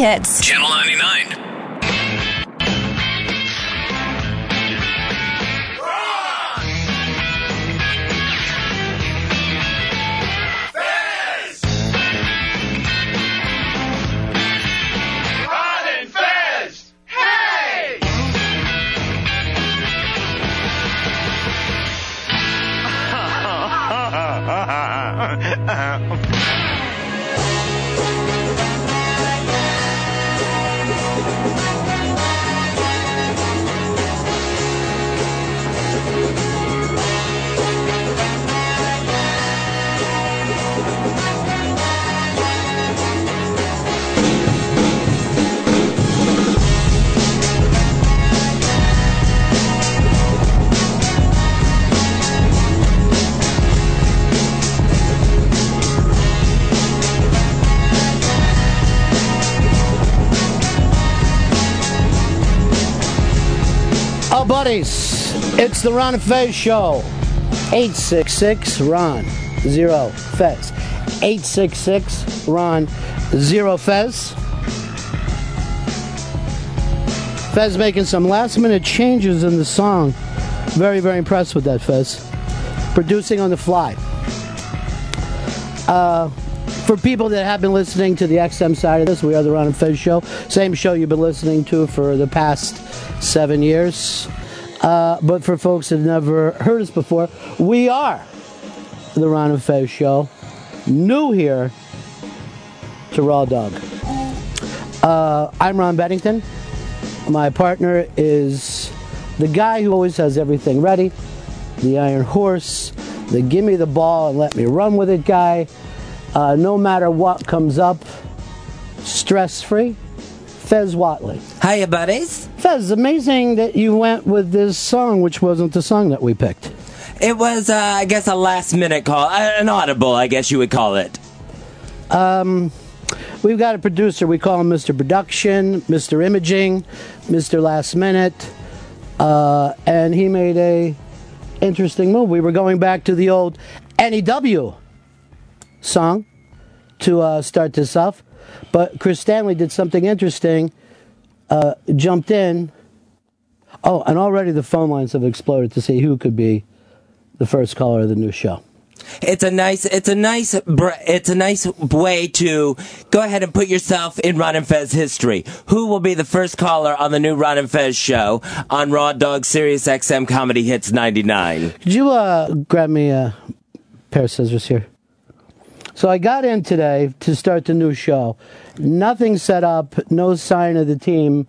hits. It's the Ron and Fez show. 866 Ron Zero Fez. 866 Ron Zero Fez. Fez making some last minute changes in the song. Very, very impressed with that, Fez. Producing on the fly. Uh, for people that have been listening to the XM side of this, we are the Ron and Fez show. Same show you've been listening to for the past seven years. Uh, but for folks have never heard us before, we are the Ron and Fez show. New here to Raw Dog. Uh, I'm Ron Bennington. My partner is the guy who always has everything ready, the Iron Horse, the give me the ball and let me run with it guy. Uh, no matter what comes up, stress free. Fez Whatley. Hiya, buddies. Fez, amazing that you went with this song, which wasn't the song that we picked. It was, uh, I guess, a last minute call, uh, an audible, I guess you would call it. Um, we've got a producer. We call him Mr. Production, Mr. Imaging, Mr. Last Minute, uh, and he made a interesting move. We were going back to the old NEW song to uh, start this off, but Chris Stanley did something interesting. Uh, jumped in. Oh, and already the phone lines have exploded to see who could be the first caller of the new show. It's a nice, it's a nice, br- it's a nice way to go ahead and put yourself in Ron and Fez history. Who will be the first caller on the new Ron and Fez show on Raw Dog Sirius XM Comedy Hits 99? Could you uh, grab me a pair of scissors here? So I got in today to start the new show. Nothing set up, no sign of the team.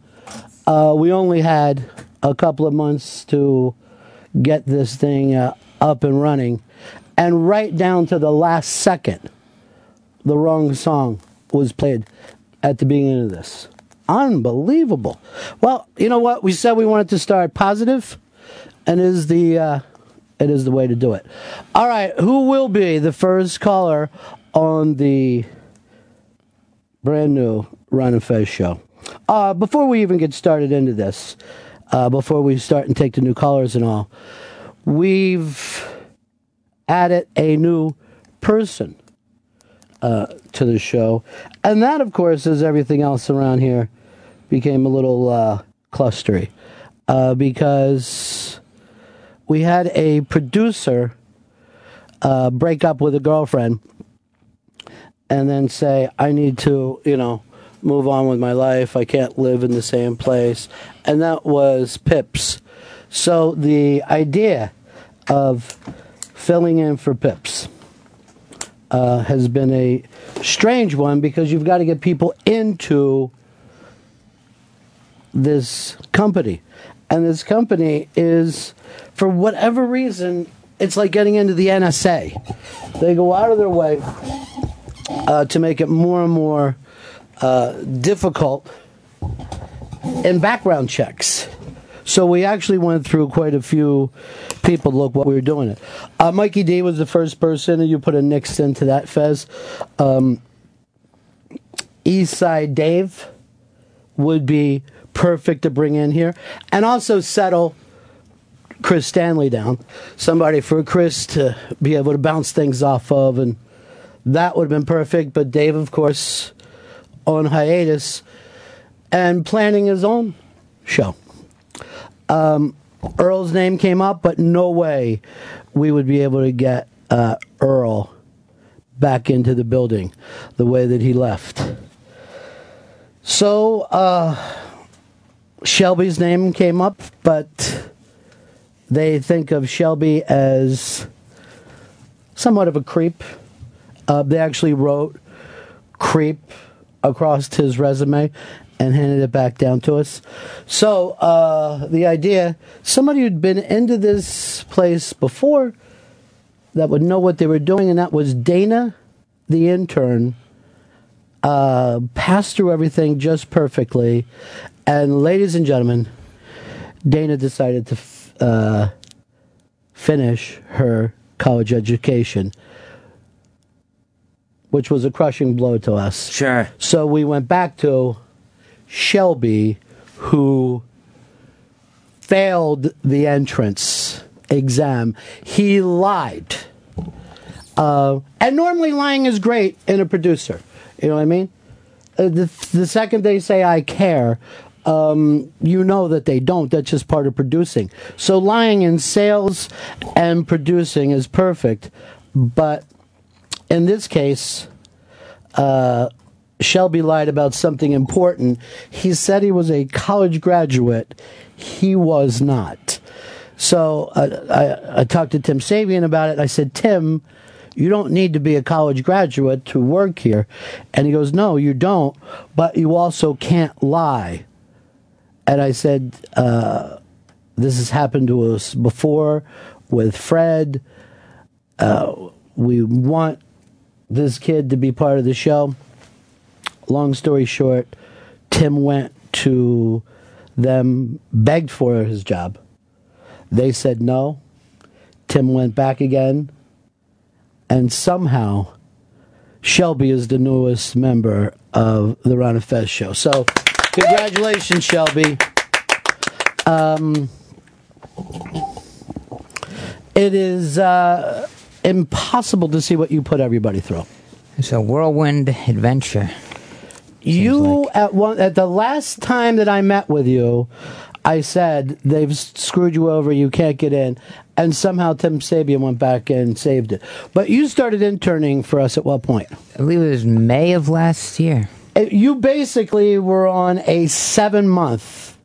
Uh, we only had a couple of months to get this thing uh, up and running. And right down to the last second, the wrong song was played at the beginning of this. Unbelievable. Well, you know what? We said we wanted to start positive, and is the uh, it is the way to do it. All right, who will be the first caller on the brand new Ron and Fez show? Uh, before we even get started into this, uh, before we start and take the new callers and all, we've added a new person uh, to the show. And that, of course, as everything else around here became a little uh, clustery uh, because we had a producer uh, break up with a girlfriend and then say, I need to, you know, move on with my life. I can't live in the same place. And that was Pips. So the idea of filling in for Pips uh, has been a strange one because you've got to get people into this company. And this company is, for whatever reason, it's like getting into the NSA. They go out of their way uh, to make it more and more uh, difficult in background checks. So we actually went through quite a few people look what we were doing it. Uh, Mikey D was the first person, and you put a Nix into that, Fez. Um, Eastside Dave would be perfect to bring in here, and also settle Chris Stanley down. Somebody for Chris to be able to bounce things off of, and that would have been perfect. But Dave, of course, on hiatus, and planning his own show. Um, Earl's name came up, but no way we would be able to get uh, Earl back into the building the way that he left. So uh, Shelby's name came up, but they think of Shelby as somewhat of a creep. Uh, they actually wrote creep across his resume and handed it back down to us. So uh, the idea, somebody who'd been into this place before that would know what they were doing, and that was Dana, the intern, uh, passed through everything just perfectly. And ladies and gentlemen, Dana decided to f- uh, finish her college education, which was a crushing blow to us. Sure. So we went back to Shelby, who failed the entrance exam. He lied. Uh, and normally lying is great in a producer. You know what I mean? Uh, the, the second they say, I care, um, you know that they don't. That's just part of producing. So lying in sales and producing is perfect. But in this case, uh, Shelby lied about something important. He said he was a college graduate. He was not. So uh, I, I talked to Tim Sabean about it. I said, Tim, you don't need to be a college graduate to work here. And he goes, No, you don't, but you also can't lie. And I said, uh, This has happened to us before with Fred. Uh, we want this kid to be part of the show. Long story short, Tim went to them, begged for his job. They said no. Tim went back again. And somehow, Shelby is the newest member of the Ron and Fez show. So, congratulations, Shelby. Um, it is uh, impossible to see what you put everybody through. It's a whirlwind adventure. You at one at the last time that I met with you, I said they've screwed you over. You can't get in, and somehow Tim Sabean went back and saved it. But you started interning for us at what point? I believe it was May of last year. You basically were on a seven month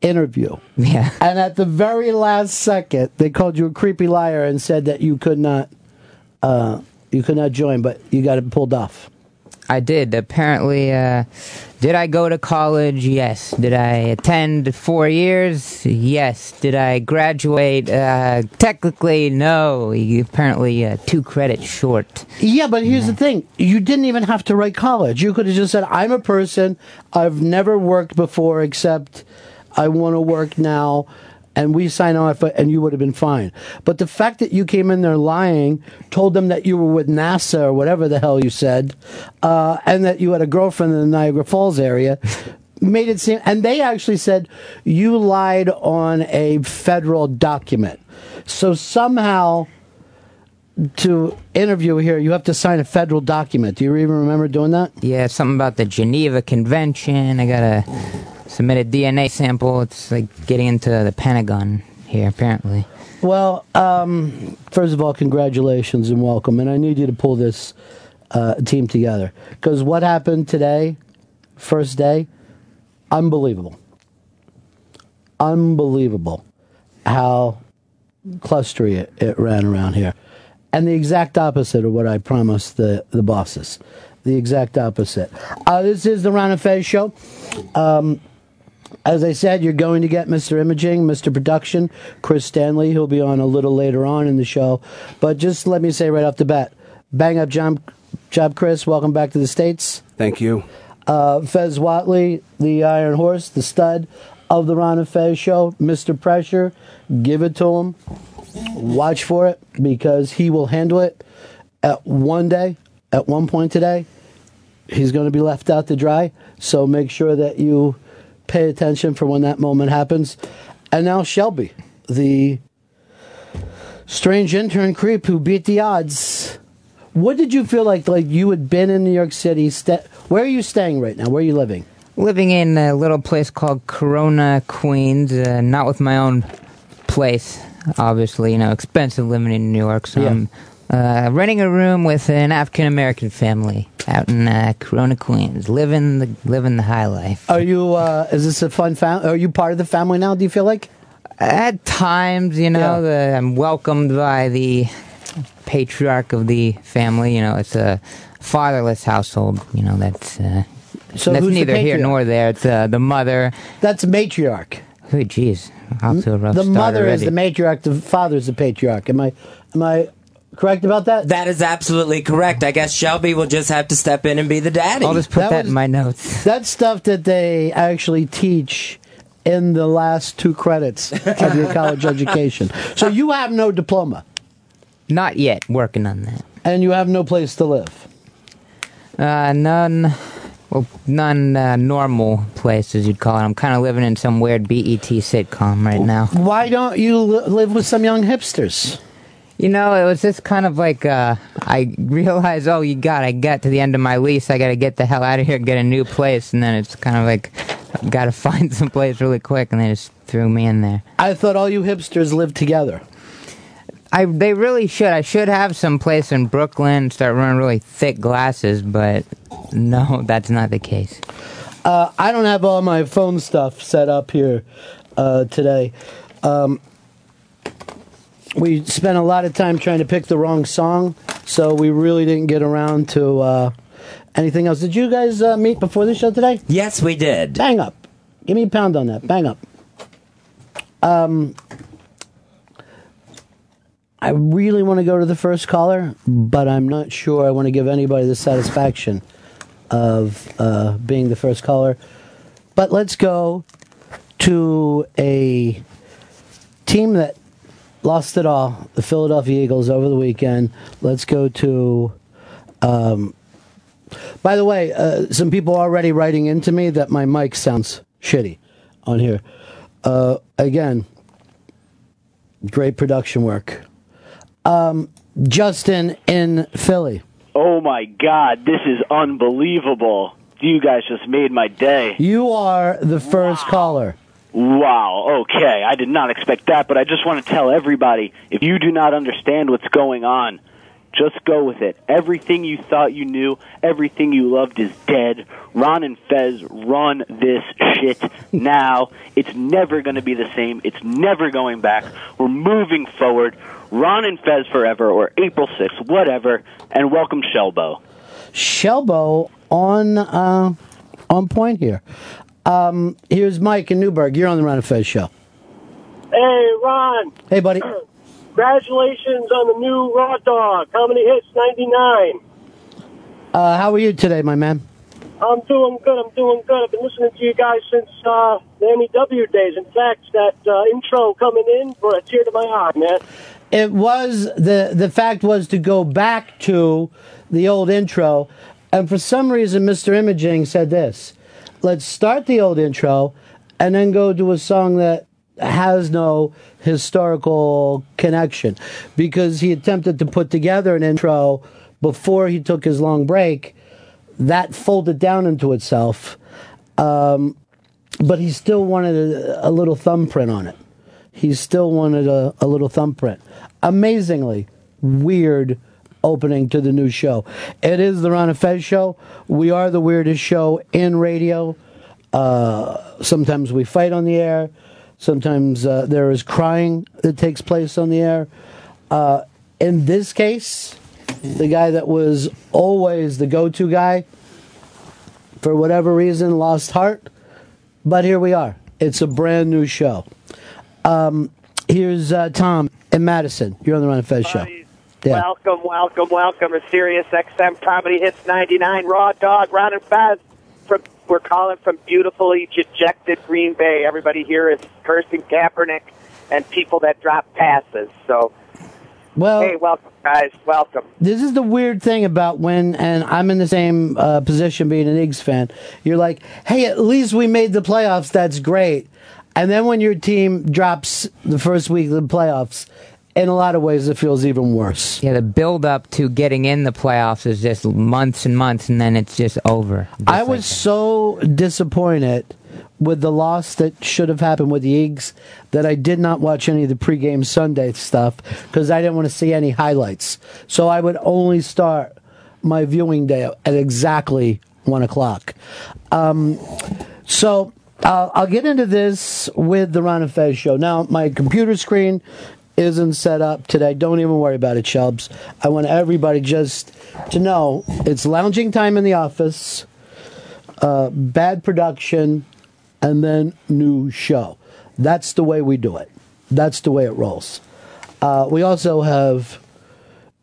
interview. Yeah. And at the very last second, they called you a creepy liar and said that you could not, uh, you could not join, but you got it pulled off. I did. Apparently, uh, did I go to college? Yes. Did I attend four years? Yes. Did I graduate? Uh, technically, no. Apparently, uh, two credits short. Yeah, but here's the thing: you didn't even have to write college. You could have just said, "I'm a person. I've never worked before, except I want to work now." And we sign off, and you would have been fine. But the fact that you came in there lying, told them that you were with NASA or whatever the hell you said, uh, and that you had a girlfriend in the Niagara Falls area, made it seem. And they actually said you lied on a federal document. So somehow to interview here, you have to sign a federal document. Do you even remember doing that? Yeah, something about the Geneva Convention. I gotta submit a DNA sample. It's like getting into the Pentagon here, apparently. Well, um, first of all, congratulations and welcome. And I need you to pull this uh, team together because what happened today, first day, unbelievable, unbelievable how clustery it, it ran around here, and the exact opposite of what I promised the the bosses. The exact opposite. Uh, this is the Ron and Fez show. Um, as I said, you're going to get Mr. Imaging, Mr. Production, Chris Stanley, who'll be on a little later on in the show. But just let me say right off the bat, bang up job, job Chris. Welcome back to the States. Thank you. Uh, Fez Whatley, the Iron Horse, the stud of the Ron and Fez show. Mr. Pressure, give it to him. Watch for it because he will handle it at one day, at one point today. He's going to be left out to dry. So make sure that you pay attention for when that moment happens. And now Shelby, the strange intern creep who beat the odds. What did you feel like? Like you had been in New York City. Sta- Where are you staying right now? Where are you living? living in a little place called Corona, Queens. Uh, not with my own place, obviously. You know, expensive living in New York. So Yeah. I'm uh, renting a room with an African American family out in uh, Corona, Queens. Living the living the high life. Are you? Uh, is this a fun family? Are you part of the family now? Do you feel like? At times, you know, the, I'm welcomed by the patriarch of the family. You know, it's a fatherless household. You know, that's uh, So that's neither here nor there. It's uh, the mother. That's matriarch. Oh, jeez, off to a rough The mother is the matriarch. The father is the patriarch. Am I? Am I correct about that? That is absolutely correct. I guess Shelby will just have to step in and be the daddy. I'll just put That that, was- in my notes. That's stuff that they actually teach in the last two credits of your college education. So you have no diploma Not yet. Working on that. and you have no place to live. Uh, none. Well, none uh, normal places you'd call it. I'm kind of living in some weird BET sitcom right now. Why don't you li- live with some young hipsters? You know, it was just kind of like uh, I realized, oh, you got, I got to the end of my lease. I got to get the hell out of here, get a new place, and then it's kind of like, I've got to find some place really quick, and they just threw me in there. I thought all you hipsters lived together. I they really should. I should have some place in Brooklyn, start wearing really thick glasses, but no, that's not the case. Uh, I don't have all my phone stuff set up here uh, today. Um, we spent a lot of time trying to pick the wrong song, so we really didn't get around to uh, anything else. Did you guys uh, meet before the show today? yes, we did. Bang up. Give me a pound on that. Bang up. Um, I really want to go to the first caller, but I'm not sure I want to give anybody the satisfaction of uh, being the first caller. But let's go to a team that lost it all, the Philadelphia Eagles, over the weekend. Let's go to. Um, by the way, uh, some people are already writing into me that my mic sounds shitty on here. Uh, again, great production work. Um, Justin in Philly. Oh my God, this is unbelievable. You guys just made my day. You are the first caller. Wow, okay. I did not expect that, but I just want to tell everybody if you do not understand what's going on, just go with it. Everything you thought you knew, everything you loved is dead. Ron and Fez run this shit now. It's never going to be the same. It's never going back. We're moving forward. Ron and Fez forever, or April 6th, whatever, and welcome Shelbo. Shelbo on uh, on point here. Um, here's Mike in Newburgh. You're on the Ron and Fez show. Hey, Ron. Hey, buddy. Congratulations on the new Raw Dog. How many hits? 99. Uh, how are you today, my man? I'm doing good. I'm doing good. I've been listening to you guys since uh, the MEW days. In fact, that uh, intro coming in brought a tear to my eye, man. It was the the fact was to go back to the old intro, and for some reason, Mr. Imaging said this: "Let's start the old intro, and then go to a song that has no historical connection," because he attempted to put together an intro before he took his long break. That folded down into itself, um, but he still wanted a, a little thumbprint on it he still wanted a, a little thumbprint. Amazingly weird opening to the new show. It is the Ron and Fez show. We are the weirdest show in radio. Uh, sometimes we fight on the air. Sometimes uh, there is crying that takes place on the air. Uh, in this case, the guy that was always the go-to guy, for whatever reason, lost heart. But here we are. It's a brand new show. Um, here's uh, Tom in Madison. You're on the Ron and Fez show. Yeah. Welcome, welcome, welcome to Sirius XM Comedy Hits 99 Raw Dog, Ron and Faz. From, we're calling from beautifully dejected Green Bay. Everybody here is cursing Kaepernick and people that drop passes. So, Well, hey, welcome, guys. Welcome. this is the weird thing about when, and I'm in the same uh, position being an Eagles fan. You're like, hey, at least we made the playoffs. That's great. And then when your team drops the first week of the playoffs, in a lot of ways, it feels even worse. Yeah, the build up to getting in the playoffs is just months and months, and then it's just over. Just I like was so disappointed with the loss that should have happened with the Eagles that I did not watch any of the pregame Sunday stuff because I didn't want to see any highlights. So I would only start my viewing day at exactly one o'clock. Um, so uh, I'll get into this with the Ron and Fez show. Now, my computer screen isn't set up today. Don't even worry about it, Chubbs. I want everybody just to know it's lounging time in the office, uh, bad production, and then new show. That's the way we do it. That's the way it rolls. Uh, we also have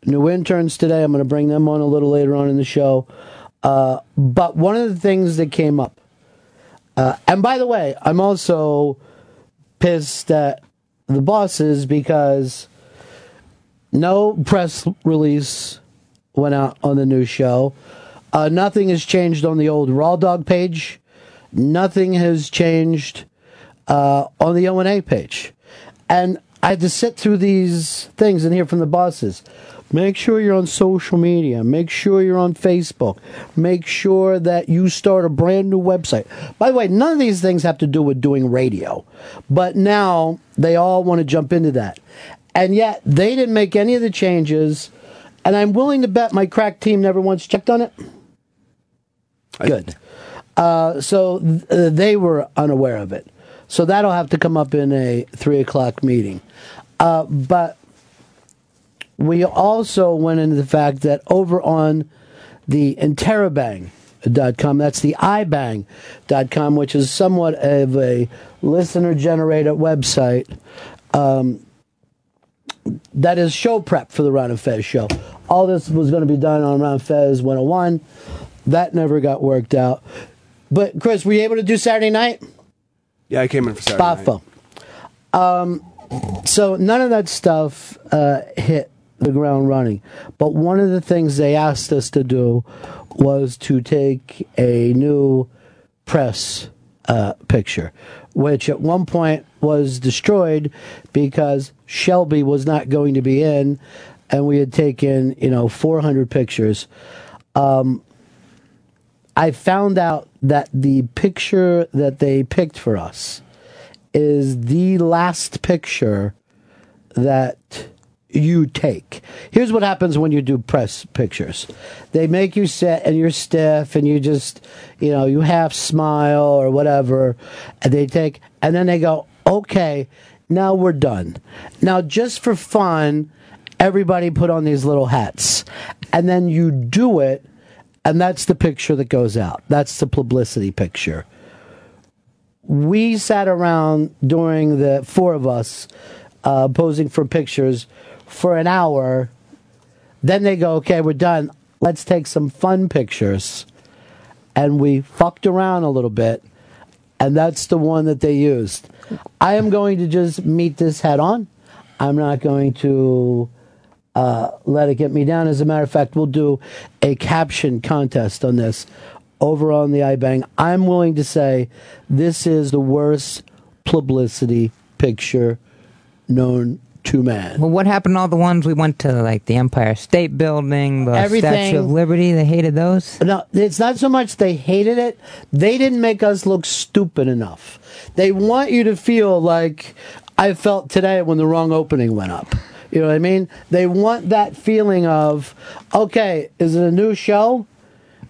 new interns today. I'm going to bring them on a little later on in the show. Uh, but one of the things that came up, uh, and by the way, I'm also pissed at the bosses because no press release went out on the new show. Uh, nothing has changed on the old Raw Dog page. Nothing has changed uh, on the O and A page. And I had to sit through these things and hear from the bosses. Make sure you're on social media. Make sure you're on Facebook. Make sure that you start a brand new website. By the way, none of these things have to do with doing radio, but now they all want to jump into that. And yet they didn't make any of the changes. And I'm willing to bet my crack team never once checked on it. Good. Uh, so th- uh, they were unaware of it. So that'll have to come up in a three o'clock meeting. Uh, but we also went into the fact that over on the interabang.com, that's the ibang.com, which is somewhat of a listener generated website. Um, that is show prep for the Ron and Fez show. All this was going to be done on Ron Fez 101. That never got worked out. But Chris, were you able to do Saturday night? Yeah, I came in for Saturday night. Bafo. Um, so none of that stuff uh, hit the ground running. But one of the things they asked us to do was to take a new press uh, picture, which at one point was destroyed because Shelby was not going to be in, and we had taken you know 400 pictures. Um, I found out that the picture that they picked for us is the last picture that you take. Here's what happens when you do press pictures. They make you sit and you're stiff and you just, you know, you half smile or whatever. And they take, and then they go, okay, now we're done. Now, just for fun, everybody put on these little hats. And then you do it, and that's the picture that goes out. That's the publicity picture we sat around during the four of us uh, posing for pictures for an hour. Then they go, okay, we're done. Let's take some fun pictures. And we fucked around a little bit. And that's the one that they used. I am going to just meet this head on. I'm not going to uh, let it get me down. As a matter of fact, we'll do a caption contest on this over on the iBang. I'm willing to say this is the worst publicity picture known to man. Well, what happened to all the ones we went to, like the Empire State Building, the Everything. Statue of Liberty? They hated those. No, it's not so much they hated it. They didn't make us look stupid enough. They want you to feel like I felt today when the wrong opening went up. You know what I mean? They want that feeling of, okay, is it a new show?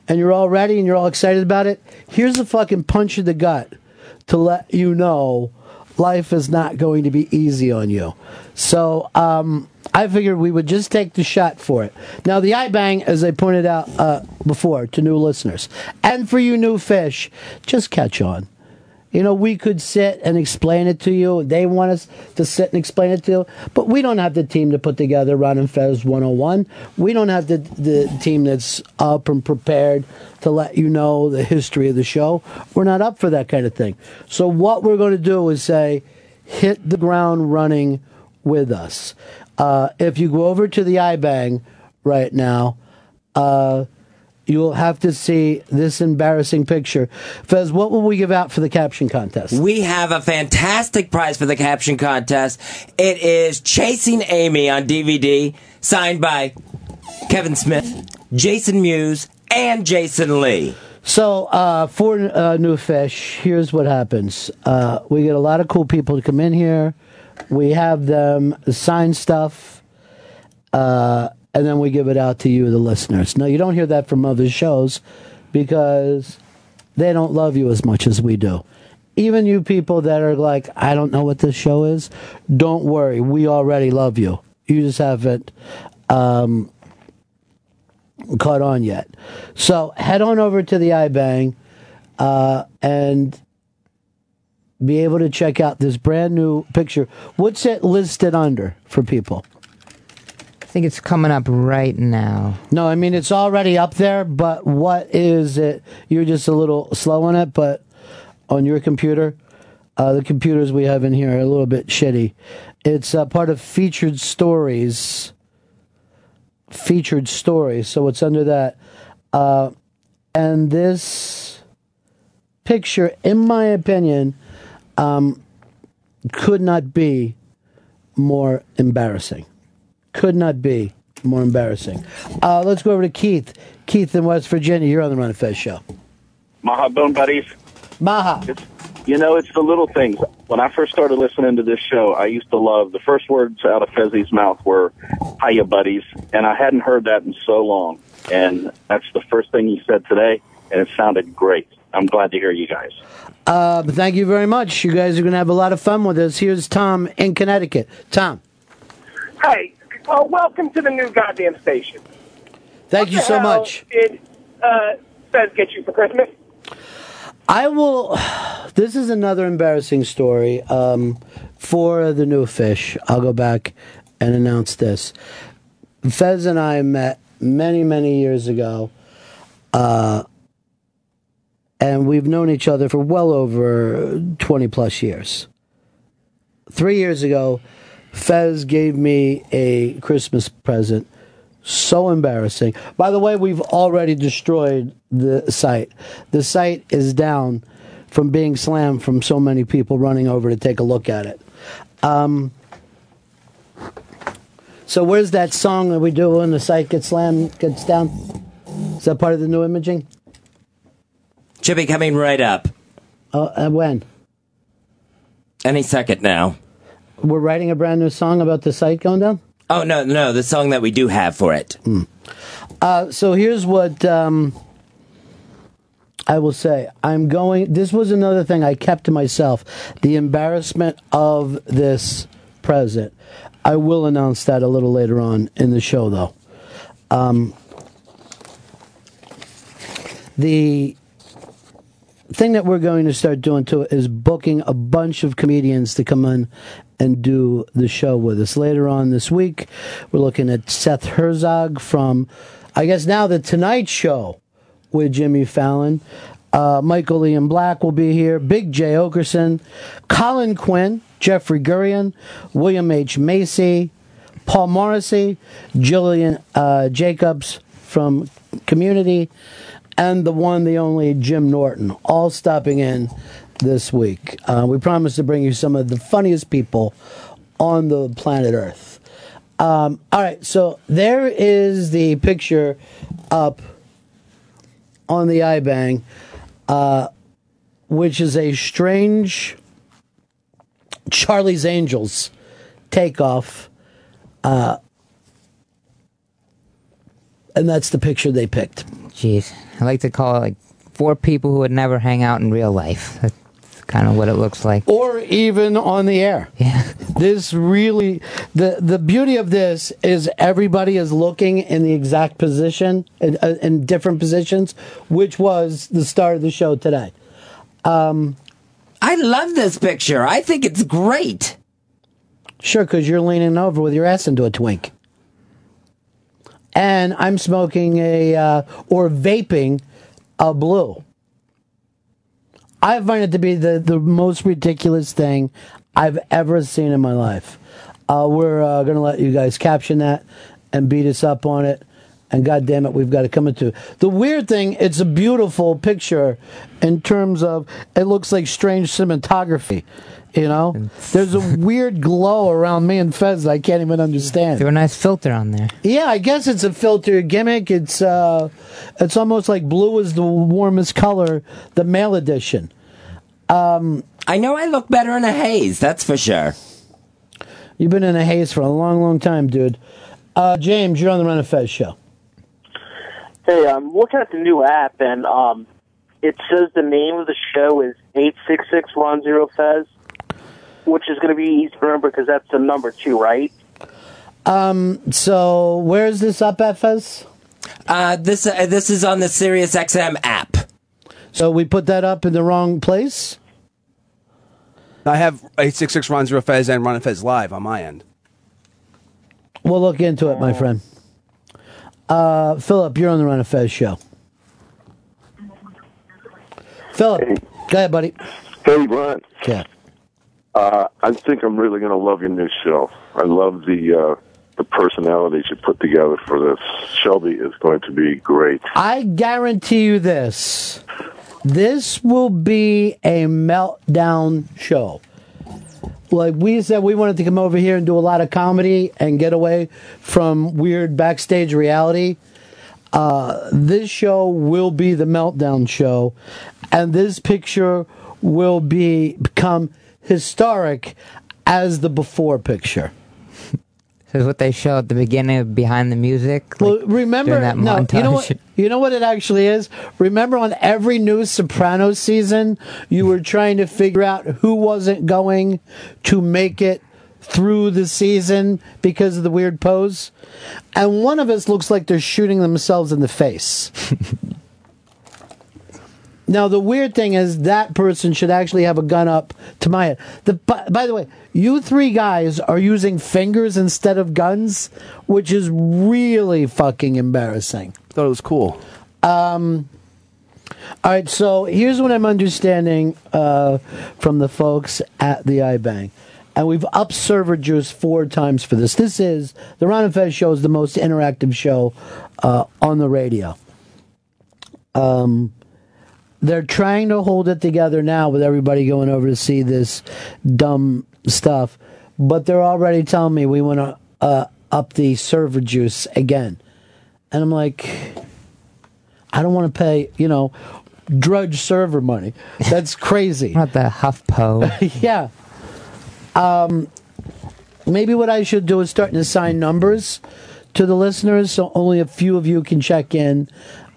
And you're all ready and you're all excited about it. Here's a fucking punch in the gut to let you know life is not going to be easy on you. So um, I figured we would just take the shot for it. Now, the iBang, as I pointed out uh, before to new listeners, and for you new fish, just catch on. You know, we could sit and explain it to you. They want us to sit and explain it to you. But we don't have the team to put together Ron and Fez 101. We don't have the, the team that's up and prepared to let you know the history of the show. We're not up for that kind of thing. So, what we're going to do is say, hit the ground running with us. Uh, if you go over to the iBang right now, uh, you'll have to see this embarrassing picture. Fez, what will we give out for the caption contest? We have a fantastic prize for the caption contest. It is Chasing Amy on DVD, signed by Kevin Smith, Jason Mewes, and Jason Lee. So, uh, for uh, New Fish, here's what happens. Uh, we get a lot of cool people to come in here. We have them sign stuff, uh, and then we give it out to you, the listeners. Now, you don't hear that from other shows because they don't love you as much as we do. Even you people that are like, I don't know what this show is, don't worry. We already love you. You just haven't um, caught on yet. So head on over to the iBang uh, and be able to check out this brand new picture. What's it listed under for people? I think it's coming up right now. No, I mean it's already up there, but what is it? You're just a little slow on it, but on your computer, uh, the computers we have in here are a little bit shitty. It's uh, part of featured stories. Featured stories, so it's under that. Uh, and this picture, in my opinion, um, could not be more embarrassing. Could not be more embarrassing. Uh, let's go over to Keith. Keith in West Virginia. You're on the Ron and Fez show. Maha Bone Buddies. Maha. It's, you know, it's the little things. When I first started listening to this show, I used to love the first words out of Fezzi's mouth were "Hiya, buddies," and I hadn't heard that in so long. And that's the first thing you said today, and it sounded great. I'm glad to hear you guys. Uh, thank you very much. You guys are going to have a lot of fun with us. Here's Tom in Connecticut. Tom. Hey, well, welcome to the new goddamn station. Thank you What the so much. Did uh, Fez get you for Christmas? I will. This is another embarrassing story um, for the new fish. I'll go back and announce this. Fez and I met many, many years ago, uh, and we've known each other for well over 20 plus years. Three years ago, Fez gave me a Christmas present. So embarrassing. By the way, we've already destroyed the site. The site is down from being slammed from so many people running over to take a look at it. Um, so where's that song that we do when the site gets slammed, gets down? Is that part of the new imaging? Should be coming right up. Uh, uh, when? Any second now. We're writing a brand new song about the site going down? Oh, no, no, the song that we do have for it. Uh, so here's what um, I will say. I'm going. This was another thing I kept to myself. The embarrassment of this present. I will announce that a little later on in the show, though. Um, the thing that we're going to start doing too is booking a bunch of comedians to come in and do the show with us later on this week. We're looking at Seth Herzog from, I guess now the Tonight Show with Jimmy Fallon. Uh, Michael Ian Black will be here. Big Jay Oakerson, Colin Quinn, Jeffrey Gurian, William H Macy, Paul Morrissey, Gillian uh, Jacobs from Community, and the one, the only Jim Norton, all stopping in this week. Uh, we promise to bring you some of the funniest people on the planet Earth. Um, all right, so there is the picture up on the iBang, uh, which is a strange Charlie's Angels takeoff. Uh, and that's the picture they picked. Jeez, I like to call it like four people who would never hang out in real life. That's kind of what it looks like. Or even on the air. Yeah. This really the the beauty of this is everybody is looking in the exact position in, uh, in different positions, which was the start of the show today. Um, I love this picture. I think it's great. Sure, because you're leaning over with your ass into a twink. And I'm smoking a, uh, or vaping a blue. I find it to be the, the most ridiculous thing I've ever seen in my life. Uh, we're uh, going to let you guys caption that and beat us up on it. And God damn it, we've got to come into the weird thing. It's a beautiful picture in terms of it looks like strange cinematography. You know, there's a weird glow around me and Fez that I can't even understand. Threw a nice filter on there. Yeah, I guess it's a filter gimmick. It's uh, it's almost like blue is the warmest color, the male edition. Um, I know I look better in a haze. That's for sure. You've been in a haze for a long, long time, dude. Uh, James, you're on the Ron of Fez show. Hey, I'm looking at the new app, and um, it says the name of the show is 866 Ron Zero Fez, which is going to be easy to remember because that's the number two, right? Um, so where is this up at, Fez? Uh, this uh, this is on the Sirius XM app. So we put that up in the wrong place. I have 866 Ron Zero Fez and Ron Fez live on my end. We'll look into it, my friend. Uh, Philip, you're on the Ron of Fez show. Philip, go ahead, buddy. Hey, Ron. Yeah. Uh, I think I'm really going to love your new show. I love the uh, the personalities you put together for this. Shelby is going to be great. I guarantee you this. This will be a meltdown show. Like we said, we wanted to come over here and do a lot of comedy and get away from weird backstage reality. Uh, this show will be the meltdown show, and this picture will be become historic as the before picture. This is what they show at the beginning of Behind the Music. Well, remember, that no, you know what? You know what it actually is. Remember, on every new Sopranos season, you were trying to figure out who wasn't going to make it through the season because of the weird pose, and one of us looks like they're shooting themselves in the face. Now the weird thing is that person should actually have a gun up to my head. The by, by the way, you three guys are using fingers instead of guns, which is really fucking embarrassing. Thought it was cool. Um, all right, so here's what I'm understanding uh, from the folks at the iBang. And we've up server juice four times for this. This is the Ron and Fez show is the most interactive show uh, on the radio. Um, they're trying to hold it together now with everybody going over to see this dumb stuff, but they're already telling me we want to uh, up the server juice again. And I'm like, I don't want to pay, you know, drudge server money. That's crazy. Not the HuffPo. yeah. Um, maybe what I should do is start to assign numbers to the listeners so only a few of you can check in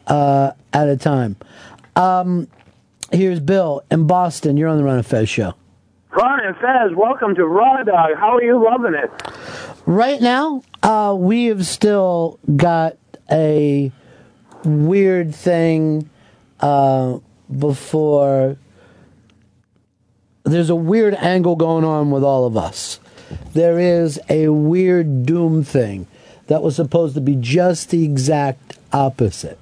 uh, at a time. Um, here's Bill in Boston. You're on the Ron of Fez show. Ron and Fez, welcome to Raw Dog. How are you loving it? Right now, uh, we have still got a weird thing uh, before. There's a weird angle going on with all of us. There is a weird doom thing that was supposed to be just the exact opposite.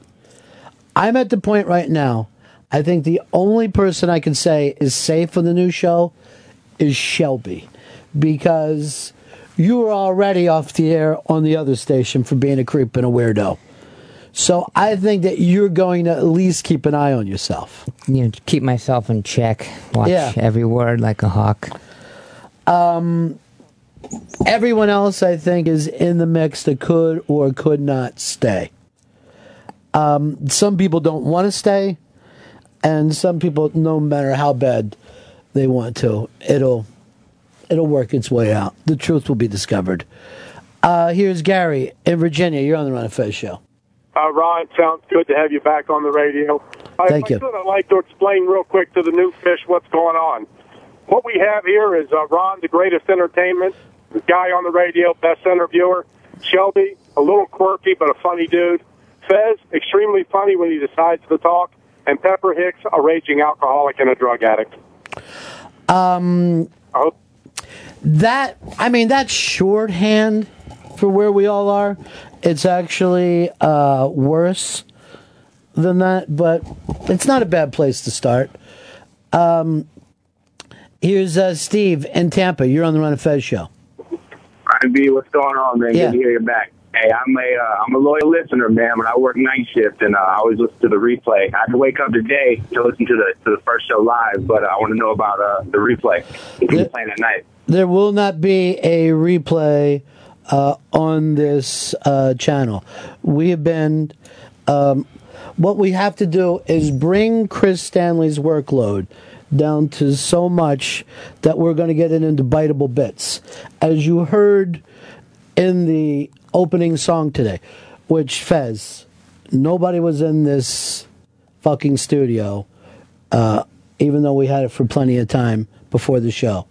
I'm at the point right now. I think the only person I can say is safe for the new show is Shelby because you were already off the air on the other station for being a creep and a weirdo. So I think that you're going to at least keep an eye on yourself. You know, keep myself in check. Watch Yeah. every word like a hawk. Um, everyone else, I think, is in the mix that could or could not stay. Um, some people don't want to stay, and some people, no matter how bad they want to, it'll it'll work its way out. The truth will be discovered. Uh, here's Gary in Virginia. You're on the Ron of Fez show. Uh, Ron, sounds good to have you back on the radio. I, Thank I you. I'd like to explain real quick to the new fish what's going on. What we have here is uh, Ron, the greatest entertainment, the guy on the radio, best interviewer. Shelby, a little quirky but a funny dude. Fez, extremely funny when he decides to talk. And Pepper Hicks, a raging alcoholic and a drug addict. Um, that I mean that's shorthand for where we all are. It's actually uh, worse than that, but it's not a bad place to start. Um, here's uh, Steve in Tampa. You're on the Ron of Fez show. Ron B, what's going on, man? Yeah. Good to hear you back. Hey, I'm a uh, I'm a loyal listener, man. When I work night shift, and uh, I always listen to the replay. I had to wake up today to listen to the to the first show live, but uh, I want to know about uh, the replay. If you're playing at night. There will not be a replay uh, on this uh, channel. We have been. Um, what we have to do is bring Chris Stanley's workload down to so much that we're going to get it into biteable bits. As you heard in the opening song today, which Fez, nobody was in this fucking studio, uh, even though we had it for plenty of time before the show.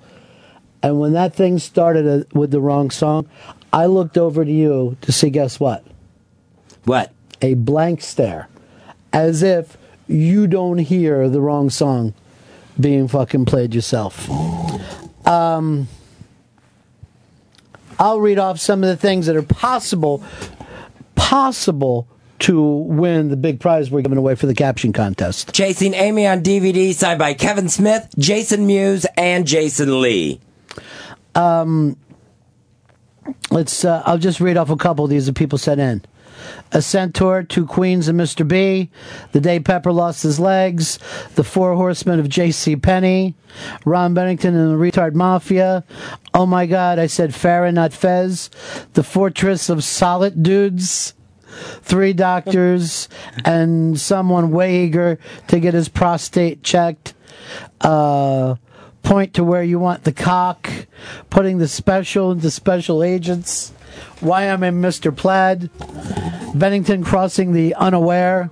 And when that thing started uh, with the wrong song, I looked over to you to see, guess what? What? A blank stare. As if you don't hear the wrong song being fucking played yourself. Um, I'll read off some of the things that are possible, possible to win the big prize we're giving away for the caption contest. Chasing Amy on DVD, signed by Kevin Smith, Jason Mewes, and Jason Lee. Um, let's. Uh, I'll just read off a couple of these that people sent in. A Centaur, Two Queens, and Mr. B. The Day Pepper Lost His Legs. The Four Horsemen of J.C. Penney. Ron Bennington and the Retard Mafia. Oh my God, I said Farrah, not Fez. The Fortress of Solid Dudes. Three doctors and someone way eager to get his prostate checked. Uh, point to where you want the cock. Putting the special into special agents. Why I'm in Mr. Plaid. Bennington crossing the unaware.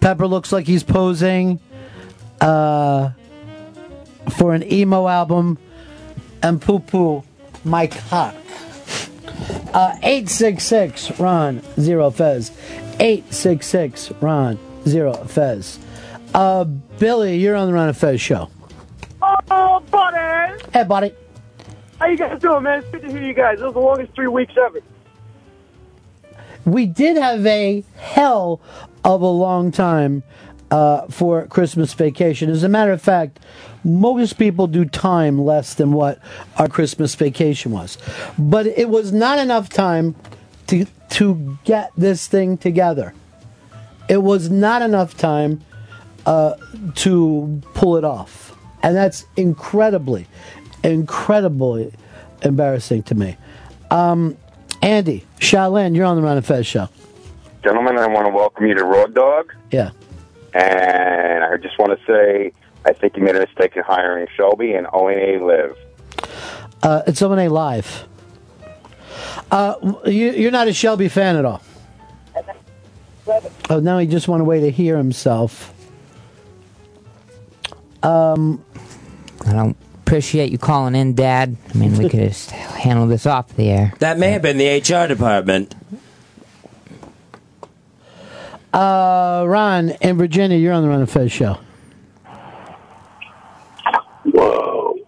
Pepper looks like he's posing uh, for an emo album. And poo poo, my cock. Uh, 866 Ron Zero Fez. 866 Ron Zero Fez. Uh, Billy, you're on the Ron and Fez show. Oh, buddy! Hey, buddy. How you guys doing, man? It's good to hear you guys. It was the longest three weeks ever. We did have a hell of a long time uh, for Christmas vacation. As a matter of fact, most people do time less than what our Christmas vacation was. But it was not enough time to to get this thing together. It was not enough time uh, to pull it off, and that's incredibly, incredibly embarrassing to me. Um, Andy, Shaolin, you're on the Ron and Fez show. Gentlemen, I want to welcome you to Raw Dog. Yeah. And I just want to say, I think you made a mistake in hiring Shelby and ONA Live. Uh, it's O and A live. Uh, you, you're not a Shelby fan at all. Oh, now he just went away to hear himself. Um, I don't appreciate you calling in, Dad. I mean, we could just handle this off the air. That may have been the HR department. uh, Ron in Virginia, you're on the Ron and Fez show. Whoa.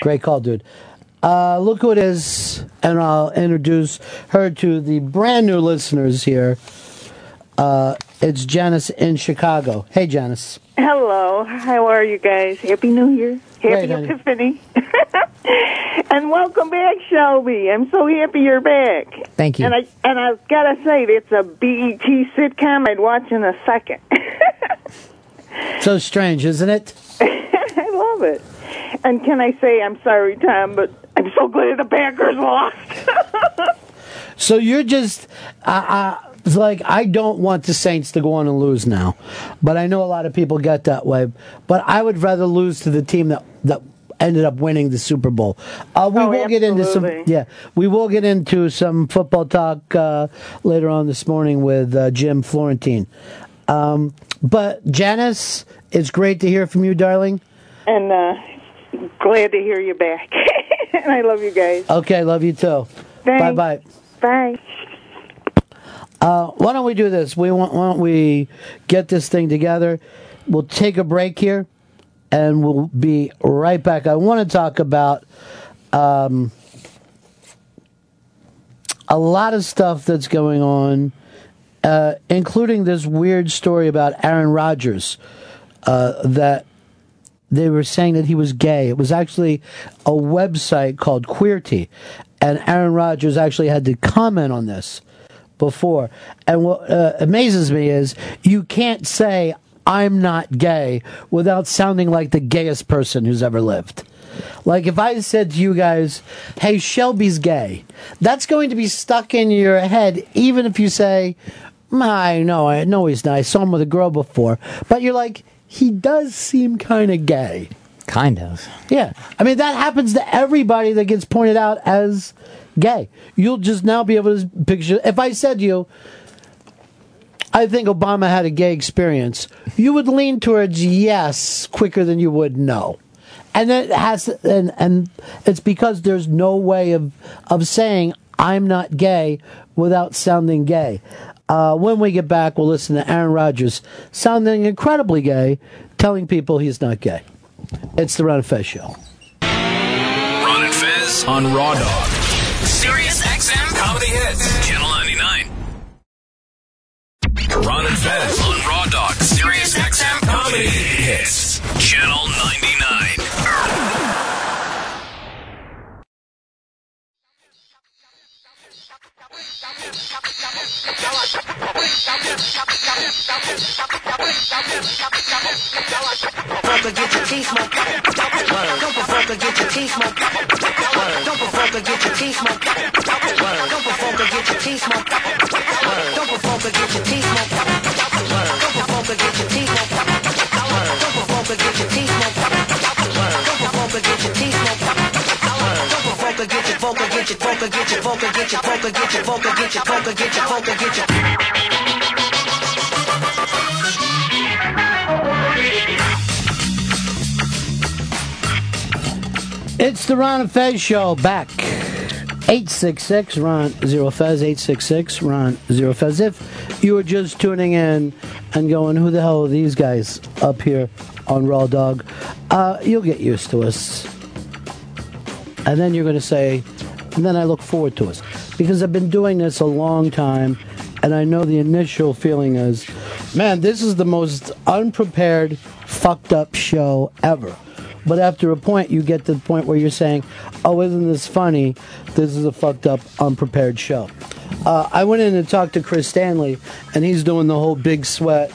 Great call, dude. Uh, look who it is, and I'll introduce her to the brand new listeners here. Uh, it's Janice in Chicago. Hey, Janice. Hello, how are you guys? Happy New Year. Happy Great. Epiphany. and welcome back, Shelby. I'm so happy you're back. Thank you. And I and I've got to say, it's a BET sitcom I'd watch in a second. So strange, isn't it? I love it. And can I say, I'm sorry, Tom, but I'm so glad the Packers lost. So you're just, uh, uh, it's like I don't want the Saints to go on and lose now, but I know a lot of people get that way. But I would rather lose to the team that that ended up winning the Super Bowl. Uh, we Oh, will get into some, yeah, we will get into some football talk uh, later on this morning with uh, Jim Florentine. Um, but Janice, it's great to hear from you, darling. and uh, glad to hear you back. and I love you guys. Okay, love you too. Bye bye. Bye. Uh, why don't we do this? We want, why don't we get this thing together? We'll take a break here, and we'll be right back. I want to talk about um, a lot of stuff that's going on, uh, including this weird story about Aaron Rodgers uh, that they were saying that he was gay. It was actually a website called Queerty, and Aaron Rodgers actually had to comment on this before. And what uh, amazes me is you can't say I'm not gay without sounding like the gayest person who's ever lived. Like if I said to you guys, "Hey, Shelby's gay," that's going to be stuck in your head, even if you say, "I know, I know he's not. I saw him with a girl before," but you're like, he does seem kind of gay. Kind of. Yeah. I mean, that happens to everybody that gets pointed out as gay. You'll just now be able to picture. If I said to you, I think Obama had a gay experience, you would lean towards yes quicker than you would no. And it has, and, and it's because there's no way of, of saying I'm not gay without sounding gay. Uh, when we get back, we'll listen to Aaron Rodgers sounding incredibly gay, telling people he's not gay. It's the Ron and Fez show. Ron and Fez on Raw Dog. Sirius XM Comedy Hits. Channel 99. Ron and Fez on Raw Dog. Sirius XM Comedy Hits. Channel 99. Fucker, get your teeth smoked. Word. Don't provoke get your teeth smoked. Word. Don't provoke get your teeth smoked. Word. Don't provoke get your teeth smoked. Word. Don't provoke get your teeth smoked. Word. Don't provoke get your your vocal get your vocal get your vocal get your vocal get your vocal get your vocal get your It's the Ron and Fez show back. 866 Ron Zero Fez, 866 Ron Zero Fez. If you were just tuning in and going, who the hell are these guys up here on Raw Dog? Uh, you'll get used to us. And then you're going to say, and then I look forward to us. Because I've been doing this a long time, and I know the initial feeling is, man, this is the most unprepared, fucked up show ever. But after a point, you get to the point where you're saying, oh, isn't this funny? This is a fucked up, unprepared show. Uh, I went in and talked to Chris Stanley, and he's doing the whole big sweat.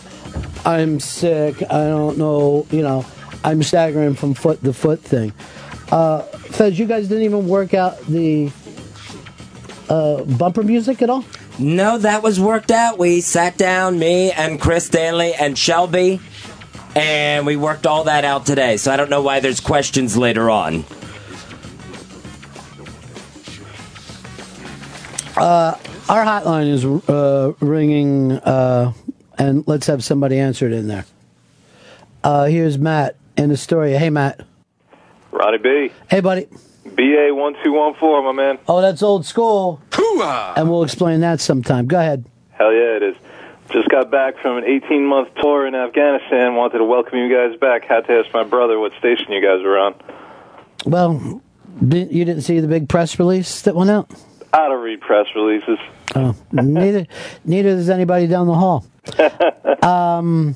I'm sick. I don't know. You know, I'm staggering from foot to foot thing. Uh, Fez, you guys didn't even work out the uh, bumper music at all? No, that was worked out. We sat down, me and Chris Stanley and Shelby, and we worked all that out today. So I don't know why there's questions later on. Uh, our hotline is uh, ringing, uh, and let's have somebody answer it in there. Uh, here's Matt in Astoria. Hey, Matt. Ronnie B. Hey, buddy. BA one two one four, my man. Oh, that's old school. And we'll explain that sometime. Go ahead. Hell yeah, it is. Just got back from an 18 month tour in Afghanistan. Wanted to welcome you guys back. Had to ask my brother what station you guys were on. Well, you didn't see the big press release that went out? I don't read press releases. Oh, neither neither does anybody down the hall. Um,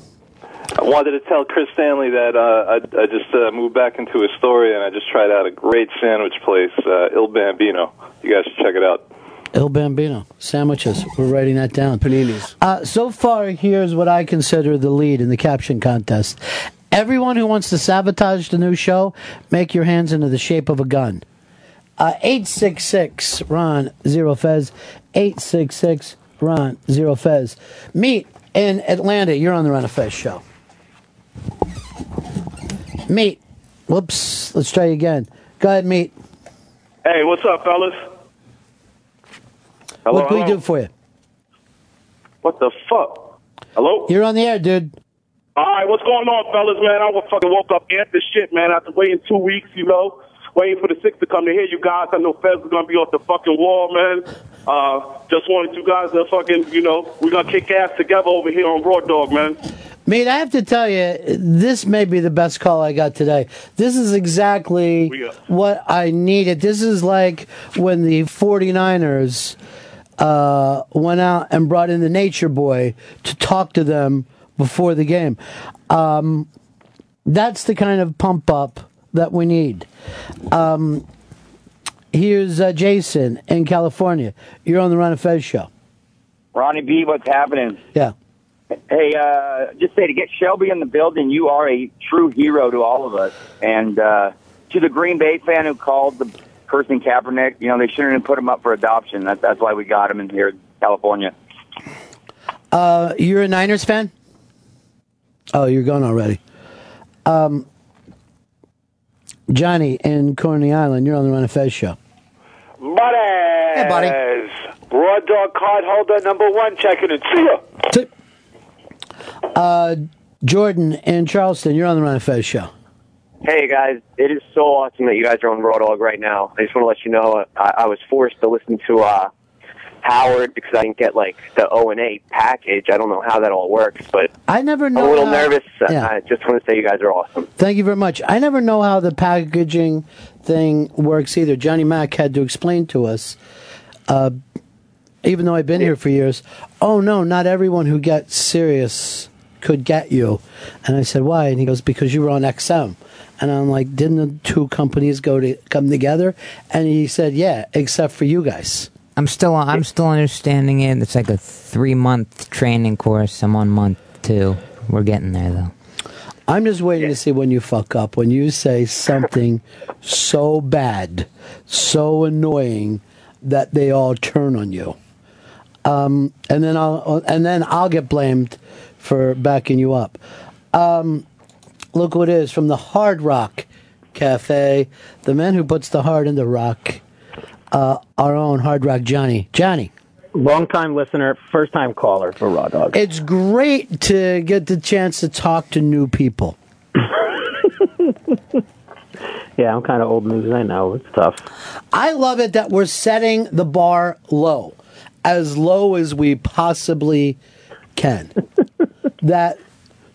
I wanted to tell Chris Stanley that uh, I, I just uh, moved back into Astoria and I just tried out a great sandwich place, uh, Il Bambino. You guys should check it out. Il Bambino sandwiches. We're writing that down. Paninis. Uh, so far, here's what I consider the lead in the caption contest. Everyone who wants to sabotage the new show, make your hands into the shape of a gun. Uh, 866 Ron Zero Fez. 866 Ron Zero Fez. Meat in Atlanta. You're on the Ron of Fez show. Meat. Whoops. Let's try again. Go ahead, Meat. Hey, what's up, fellas? Hello, what can we do for you? What the fuck? Hello? You're on the air, dude. All right, what's going on, fellas, man? I was fucking woke up after shit, man, after waiting two weeks, you know, waiting for the six to come to hear you guys. I know Fez is going to be off the fucking wall, man. Uh, just wanted you guys to fucking, you know, we're going to kick ass together over here on Raw Dog, man. Mate, I have to tell you, this may be the best call I got today. This is exactly what I needed. This is like when the 49ers uh, went out and brought in the Nature Boy to talk to them before the game. Um, That's the kind of pump up that we need. Um, here's uh, Jason in California. You're on the Ron and Fez show. Ronnie B, what's happening? Yeah. Hey, uh, just say to get Shelby in the building, you are a true hero to all of us. And uh, to the Green Bay fan who called the person Kaepernick, you know, they shouldn't have put him up for adoption. That, that's why we got him in here in California. Uh, you're a Niners fan? Oh, you're gone already. Um, Johnny in Coney Island, you're on the Ron and Fez show. Buddy. Hey, buddy. Raw dog card holder number one checking in. See ya. Uh, Jordan in Charleston, you're on the Ron and Fez show. Hey guys, it is so awesome that you guys are on Raw Dog right now. I just want to let you know uh, I, I was forced to listen to uh, Howard because I didn't get like the O and A package. I don't know how that all works, but I never I'm know. a little how- nervous. Yeah. I just want to say you guys are awesome. Thank you very much. I never know how the packaging thing works either. Johnny Mack had to explain to us, uh, even though I've been here for years. Oh no, not everyone who gets Sirius could get you. And I said, why? And he goes, because you were on XM. And I'm like, didn't the two companies go to come together? And he said, yeah, except for you guys. I'm still I'm still understanding it. It's like a three month training course. I'm on month two. We're getting there though. I'm just waiting to see when you fuck up. When you say something so bad, so annoying that they all turn on you, um, and then I'll and then I'll get blamed for backing you up. Um, look what it is from the Hard Rock Cafe, the man who puts the heart into rock. Uh, our own Hard Rock Johnny. Johnny. Long time listener, first time caller for Raw Dog. It's great to get the chance to talk to new people. Yeah, I'm kind of old news. I know it's tough. I love it that we're setting the bar low, as low as we possibly can. that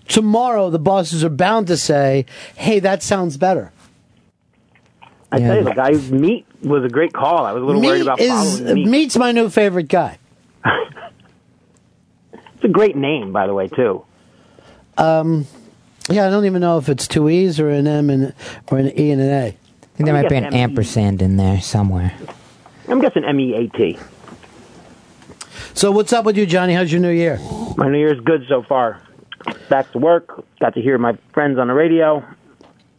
tomorrow the bosses are bound to say, "Hey, that sounds better." I tell you, the guy Meat was a great call. I was a little worried about is following Meat. Meat's my new favorite guy. It's a great name, by the way, too. Um, yeah, I don't even know if it's two e's or an M and or an E and an A. I think there might be an ampersand in there somewhere. I'm guessing M E A T. So what's up with you, Johnny? How's your new year? My New Year's good so far. Back to work. Got to hear my friends on the radio.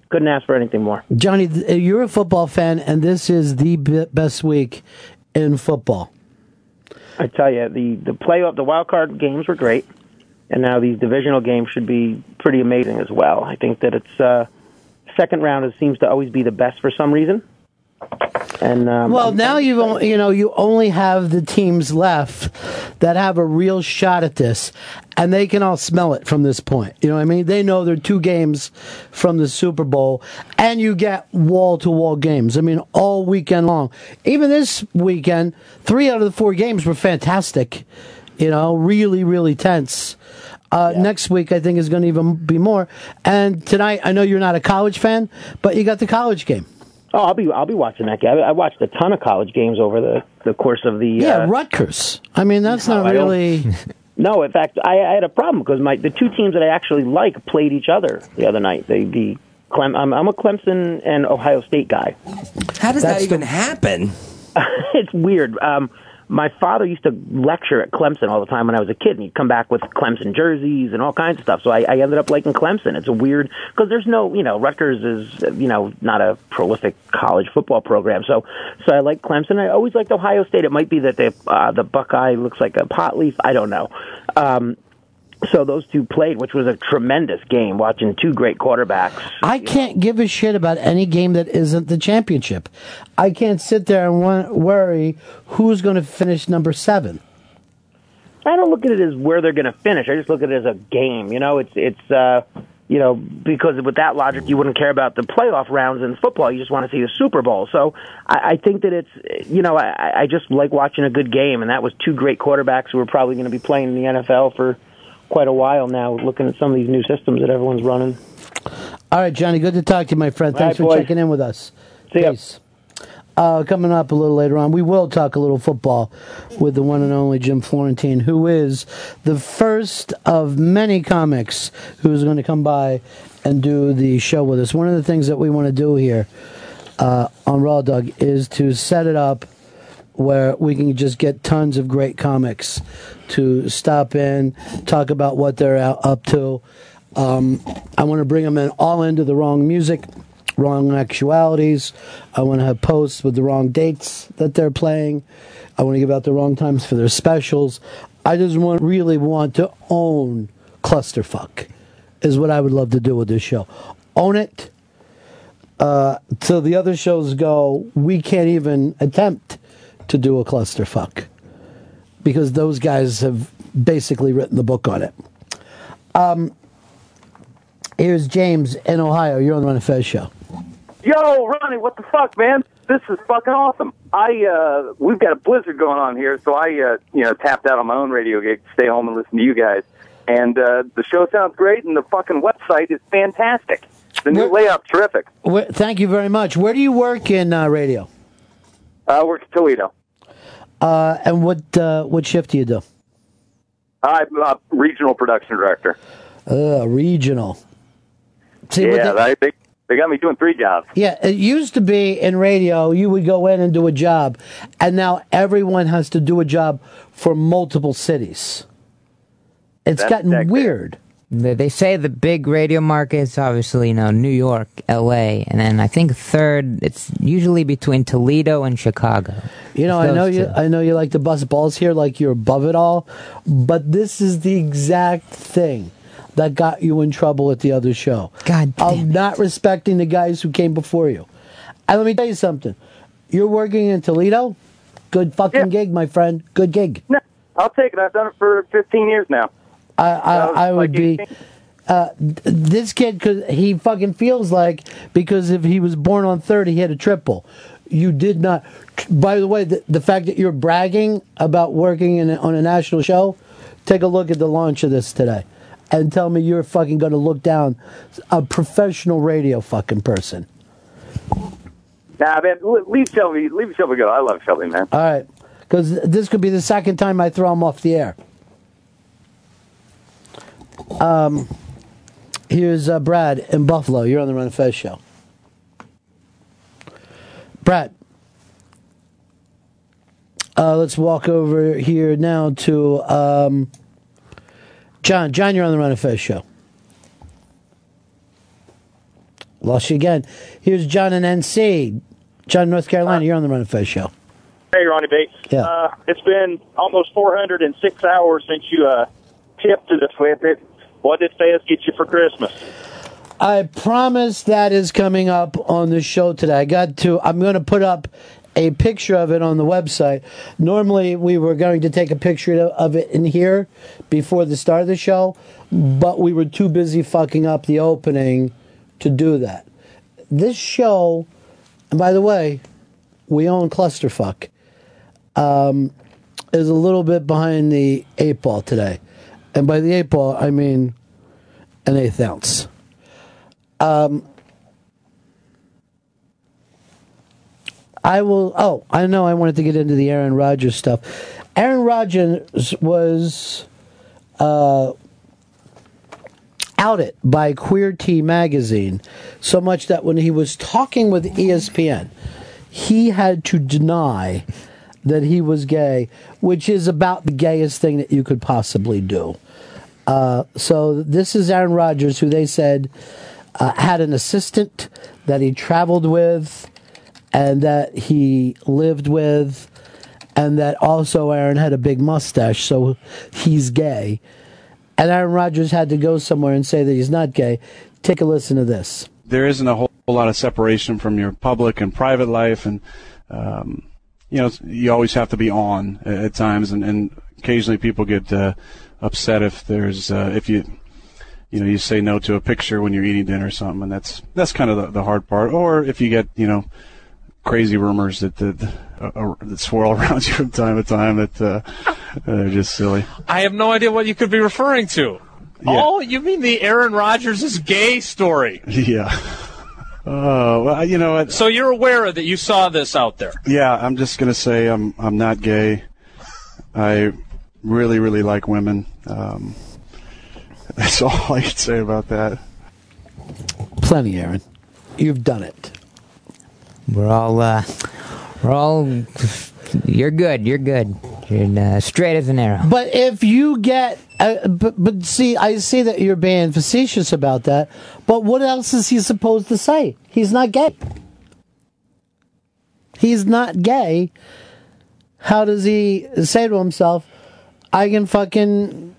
Couldn't ask for anything more. Johnny, you're a football fan, and this is the best week in football. I tell you, the the playoff, the wild card games were great, and now these divisional games should be pretty amazing as well. I think that it's uh, second round is, seems to always be the best for some reason. And um, well, now you have you know you only have the teams left that have a real shot at this, and they can all smell it from this point. You know what I mean? They know they're two games from the Super Bowl, and you get wall to wall games. I mean, all weekend long. Even this weekend, three out of the four games were fantastic. You know, really, really tense. Uh, Next week, I think is going to even be more. And tonight, I know you're not a college fan, but you got the college game. Oh, I'll be I'll be watching that game. I, I watched a ton of college games over the the course of the Yeah, uh, Rutgers. I mean, that's No, not really. No, in fact, I, I had a problem because my the two teams that I actually like played each other the other night. They the Clem, I'm, I'm a Clemson and Ohio State guy. How does that even happen? it's weird. Um, my father used to lecture at Clemson all the time when I was a kid, and he'd come back with Clemson jerseys and all kinds of stuff. So I, I ended up liking Clemson. It's a weird because there's no, you know, Rutgers is, you know, not a prolific college football program. So, so I like Clemson. I always liked Ohio State. It might be that the uh, the Buckeye looks like a pot leaf. I don't know. Um, so those two played, which was a tremendous game. Watching two great quarterbacks. I can't give a shit about any game that isn't the championship. I can't sit there and worry who's going to finish number seven. I don't look at it as where they're going to finish. I just look at it as a game. You know, it's it's uh, you know because with that logic, you wouldn't care about the playoff rounds in football. You just want to see the Super Bowl. So I, I think that it's you know I, I just like watching a good game, and that was two great quarterbacks who are probably going to be playing in the NFL for quite a while now. Looking at some of these new systems that everyone's running. All right, Johnny, good to talk to you, my friend. Thanks right, for boys. checking in with us. See ya. Peace. Uh, coming up a little later on, we will talk a little football with the one and only Jim Florentine, who is the first of many comics who's going to come by and do the show with us. One of the things that we want to do here uh, on Raw Dog is to set it up where we can just get tons of great comics to stop in, talk about what they're up to. Um, I want to bring them in all into the wrong music, wrong actualities. I want to have posts with the wrong dates that they're playing. I want to give out the wrong times for their specials. I just want really want to own clusterfuck is what I would love to do with this show. Own it. Uh, the other shows go, we can't even attempt to do a clusterfuck because those guys have basically written the book on it. Um, here's James in Ohio. You're on the Ron and Fez show. Yo, Ronnie, what the fuck, man? This is fucking awesome. I uh we've got a blizzard going on here, so I uh you know tapped out on my own radio gig to stay home and listen to you guys. And uh the show sounds great, and the fucking website is fantastic. The new layout, terrific. Where, thank you very much. Where do you work in uh, radio? I work at Toledo. Uh, and what uh, what shift do you do? I'm a regional production director. Uh, regional. See, yeah, they- they, they got me doing three jobs. Yeah, it used to be in radio, you would go in and do a job, and now everyone has to do a job for multiple cities. It's That's gotten weird. They say the big radio markets, obviously, you know, New York, L.A., and then I think third, it's usually between Toledo and Chicago. You know, I know those you. I know you like to bust balls here, like you're above it all. But this is the exact thing that got you in trouble at the other show. God, damn of not respecting the guys who came before you. And let me tell you something. You're working in Toledo. Good fucking gig, my friend. Good gig. No, I'll take it. I've done it for 15 years now. I, I, I would be. Uh, this kid, cause he fucking feels like because if he was born on third, he had a triple. You did not. By the way, the, the fact that you're bragging about working in a, on a national show, take a look at the launch of this today, and tell me you're fucking going to look down a professional radio fucking person. Nah, man, le- leave Shelby. Leave Shelby go. I love Shelby, man. All right, because this could be the second time I throw him off the air. Um, here's uh, Brad in Buffalo. You're on the Ron and Fez show. Brad. Uh, let's walk over here now to um, John. John, you're on the Ron and Fez show. Lost you again. Here's John in NC. John, North Carolina. You're on the Ron and Fez show. Hey, Ronnie Bates. Yeah. Uh, it's been almost 406 hours since you uh, tipped us with it. What did Fez get you for Christmas? I promise that is coming up on the show today. I got to, I'm going to put up a picture of it on the website. Normally, we were going to take a picture of it in here before the start of the show, but we were too busy fucking up the opening to do that. This show, and by the way, we own Clusterfuck, um, is a little bit behind the eight ball today. And by the eight ball, I mean an eighth ounce. Um, I will. Oh, I know. I wanted to get into the Aaron Rodgers stuff. Aaron Rodgers was uh, outed by Queerty magazine so much that when he was talking with ESPN, he had to deny that he was gay, which is about the gayest thing that you could possibly do. Uh, so this is Aaron Rodgers, who they said uh, had an assistant that he traveled with and that he lived with, and that also Aaron had a big mustache, so he's gay. And Aaron Rodgers had to go somewhere and say that he's not gay. Take a listen to this. there isn't a whole, lot of separation from your public and private life, and um, you know you always have to be on at, times, and, and occasionally people get uh, upset if there's uh, if you you know you say no to a picture when you're eating dinner or something, and that's that's kind of the, the hard part. Or if you get you know crazy rumors that that, uh, uh, that swirl around you from time to time that uh, they're just silly. I have no idea what you could be referring to. Yeah. Oh, you mean the Aaron Rodgers is gay story? Yeah. Oh, well, you know what? So you're aware that you saw this out there. Yeah, I'm just gonna say I'm I'm not gay. I really really like women. Um, that's all I can say about that. Plenty, Aaron. You've done it. We're all, uh, we're all. You're good. You're good. You're uh, straight as an arrow. But if you get, but, but see, I see that you're being facetious about that. But what else is he supposed to say? He's not gay. He's not gay. How does he say to himself, "I can fucking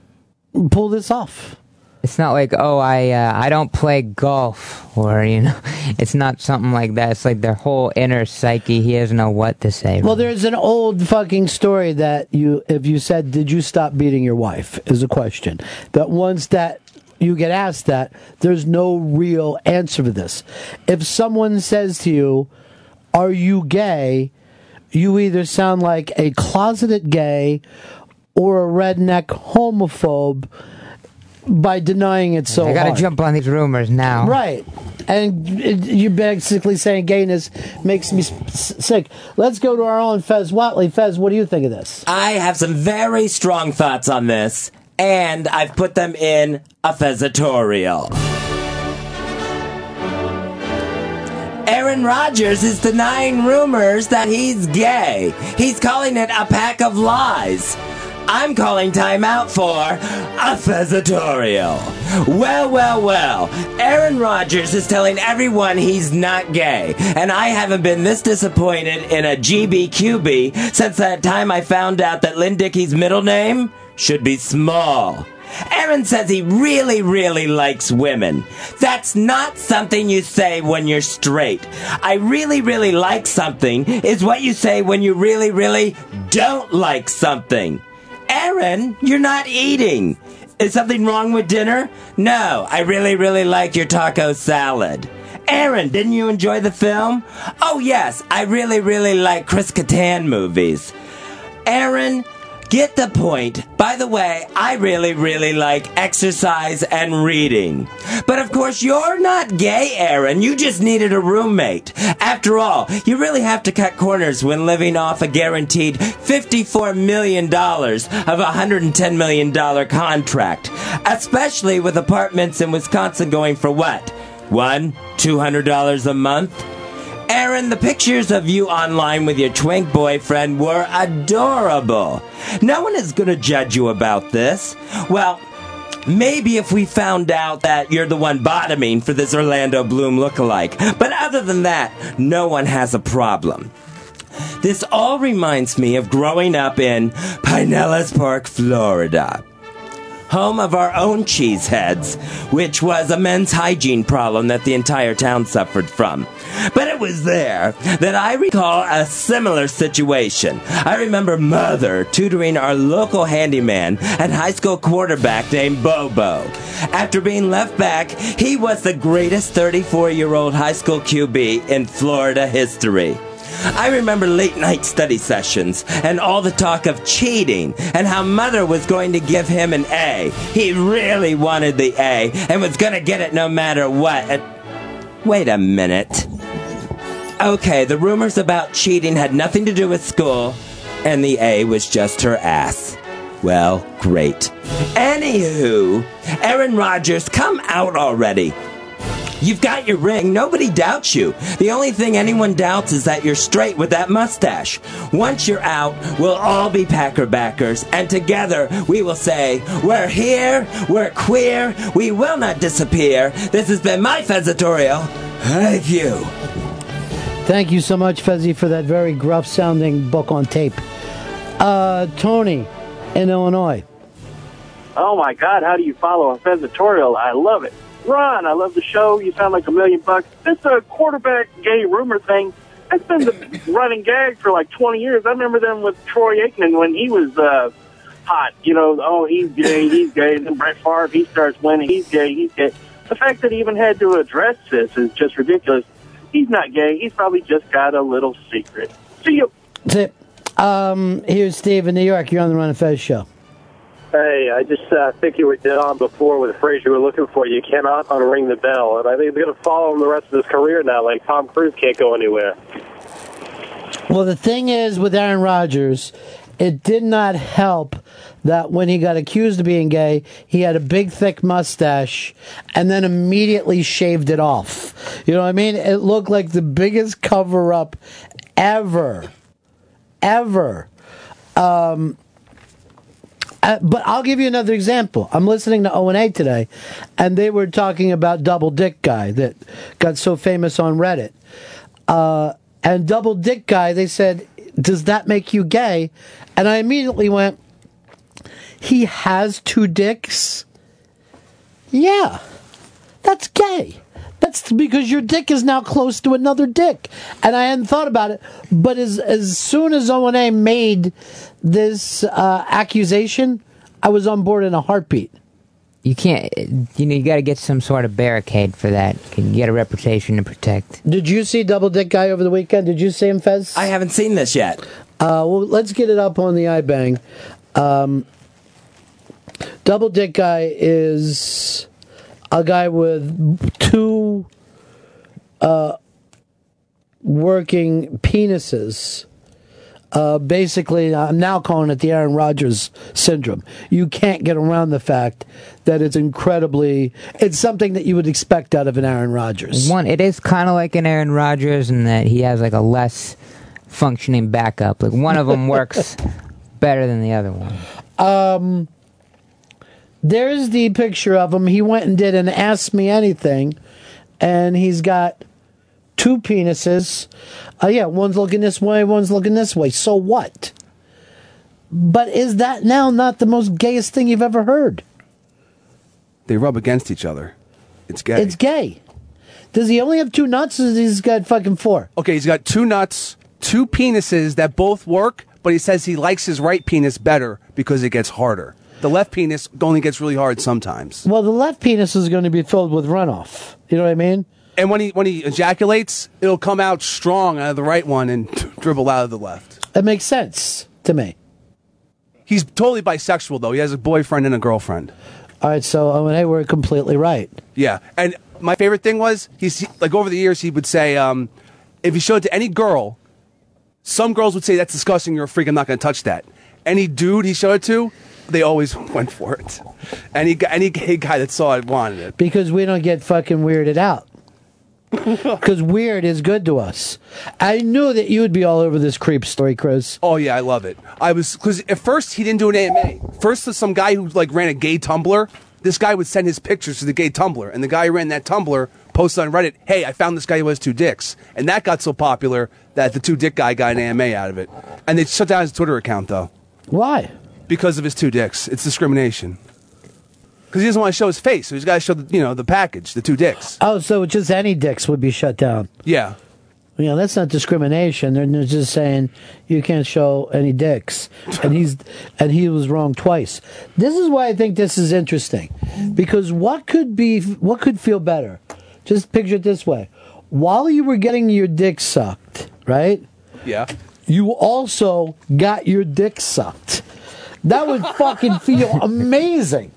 pull this off"? It's not like, oh, I uh, I don't play golf, or you know, it's not something like that. It's like their whole inner psyche. He doesn't know what to say. Well, there's an old fucking story that you, if you said, "Did you stop beating your wife?" is a question that once that you get asked that, there's no real answer to this. If someone says to you, "Are you gay?" you either sound like a closeted gay or a redneck homophobe by denying it so I gotta hard. jump on these rumors now. Right. And it- you're basically saying gayness makes me s- s- sick. Let's go to our own Fez Whatley. Fez, what do you think of this? I have some very strong thoughts on this, and I've put them in a Fezatorial. Aaron Rodgers is denying rumors that he's gay. He's calling it a pack of lies. I'm calling timeout for a Fezatorial. Well, well, well. Aaron Rodgers is telling everyone he's not gay, and I haven't been this disappointed in a GBQB since that time I found out that Lynn Dickey's middle name should be small. Aaron says he really, really likes women. That's not something you say when you're straight. I really, really like something is what you say when you really, really don't like something. Aaron, you're not eating. Is something wrong with dinner? No, I really, really like your taco salad. Aaron, didn't you enjoy the film? Oh, yes, I really, really like Chris Kattan movies. Aaron, get the point. By the way, I really, really like exercise and reading. But of course, you're not gay, Aaron. You just needed a roommate. After all, you really have to cut corners when living off a guaranteed $54 million of a $110 million contract. Especially with apartments in Wisconsin going for what? One? $200 a month? Aaron, the pictures of you online with your twink boyfriend were adorable. No one is going to judge you about this. Well, maybe if we found out that you're the one bottoming for this Orlando Bloom lookalike. But other than that, no one has a problem. This all reminds me of growing up in Pinellas Park, Florida home of our own cheeseheads, which was a men's hygiene problem that the entire town suffered from. But it was there that I recall a similar situation. I remember Mother tutoring our local handyman and high school quarterback named Bobo. After being left back, he was the greatest 34 year old high school QB in Florida history. I remember late night study sessions and all the talk of cheating and how mother was going to give him an A. He really wanted the A and was going to get it no matter what. Wait a minute. Okay, the rumors about cheating had nothing to do with school, and the A was just her ass. Well, great. Anywho, Aaron Rodgers, come out already. You've got your ring. Nobody doubts you. The only thing anyone doubts is that you're straight with that mustache. Once you're out, we'll all be Packer backers, and together we will say, We're here, we're queer, we will not disappear. This has been my Fezatorial. Thank you. Thank you so much, Fezzi, for that very gruff sounding book on tape. Uh, Tony in Illinois. Oh my God, how do you follow a Fezatorial? I love it. Ron, I love the show. You sound like a million bucks. This uh, quarterback gay rumor thing, that's been the running gag for like 20 years. I remember them with Troy Aikman when he was uh, hot. You know, oh, he's gay, he's gay. And then Brett Favre, he starts winning, he's gay, he's gay. The fact that he even had to address this is just ridiculous. He's not gay. He's probably just got a little secret. See you. That's it. Um, here's Steve in New York. You're on the Ron and Fez show. Hey, I just uh, think you were dead on before with the phrase you were looking for. You cannot unring the bell, and I think they're going to follow him the rest of his career now. Like Tom Cruise can't go anywhere. Well, the thing is with Aaron Rodgers, it did not help that when he got accused of being gay, he had a big, thick mustache and then immediately shaved it off. You know what I mean? It looked like the biggest cover up ever. Ever. Um, uh, but I'll give you another example. I'm listening to O and A today, and they were talking about Double Dick Guy that got so famous on Reddit. Uh, and Double Dick Guy, they said, "Does that make you gay?" And I immediately went, "He has two dicks." Yeah, that's gay. That's because your dick is now close to another dick, and I hadn't thought about it. But as as soon as O and A made this uh, accusation, I was on board in a heartbeat. You can't. You know, you got to get some sort of barricade for that. You get a reputation to protect. Did you see Double Dick Guy over the weekend? Did you see him, Fez? I haven't seen this yet. Uh, well, let's get it up on the iBang. Um, Double Dick Guy is a guy with two uh, working penises. Uh, basically, I'm now calling it the Aaron Rodgers syndrome. You can't get around the fact that it's incredibly, it's something that you would expect out of an Aaron Rodgers. One, it is kind of like an Aaron Rodgers in that he has like a less functioning backup. Like one of them works better than the other one. Um, there's the picture of him. He went and did an Ask Me Anything, and he's got two penises. Uh, yeah, one's looking this way, one's looking this way. So what? But is that now not the most gayest thing you've ever heard? They rub against each other. It's gay. It's gay. Does he only have two nuts, or has he got fucking four? Okay, he's got two nuts, two penises that both work, but he says he likes his right penis better because it gets harder. The left penis only gets really hard sometimes. Well, the left penis is going to be filled with runoff. You know what I mean? And when he when he ejaculates, it'll come out strong out of the right one and dribble out of the left. That makes sense to me. He's totally bisexual though. He has a boyfriend and a girlfriend. All right, so I mean, hey, we're completely right. Yeah, and my favorite thing was he's like over the years he would say um, if he showed it to any girl, some girls would say that's disgusting. You're a freak. I'm not going to touch that. Any dude he showed it to, they always went for it. Any any gay guy that saw it wanted it. Because we don't get fucking weirded out. Because weird is good to us. I knew that you would be all over this creep story, Chris. Oh yeah, I love it. I was because at first he didn't do an AMA. First, was some guy who like ran a gay Tumblr. This guy would send his pictures to the gay Tumblr, and the guy who ran that Tumblr posted on Reddit, "Hey, I found this guy who has two dicks," and that got so popular that the two dick guy got an AMA out of it. And they shut down his Twitter account though. Why? Because of his two dicks. It's discrimination. Because he doesn't want to show his face, so he's got to show the you know the package, the two dicks. Oh, so just any dicks would be shut down. Yeah. You know, that's not discrimination. They're they're just saying you can't show any dicks, and he's and he was wrong twice. This is why I think this is interesting, because what could be what could feel better? Just picture it this way: while you were getting your dick sucked, right? Yeah. You also got your dick sucked. That would fucking feel amazing.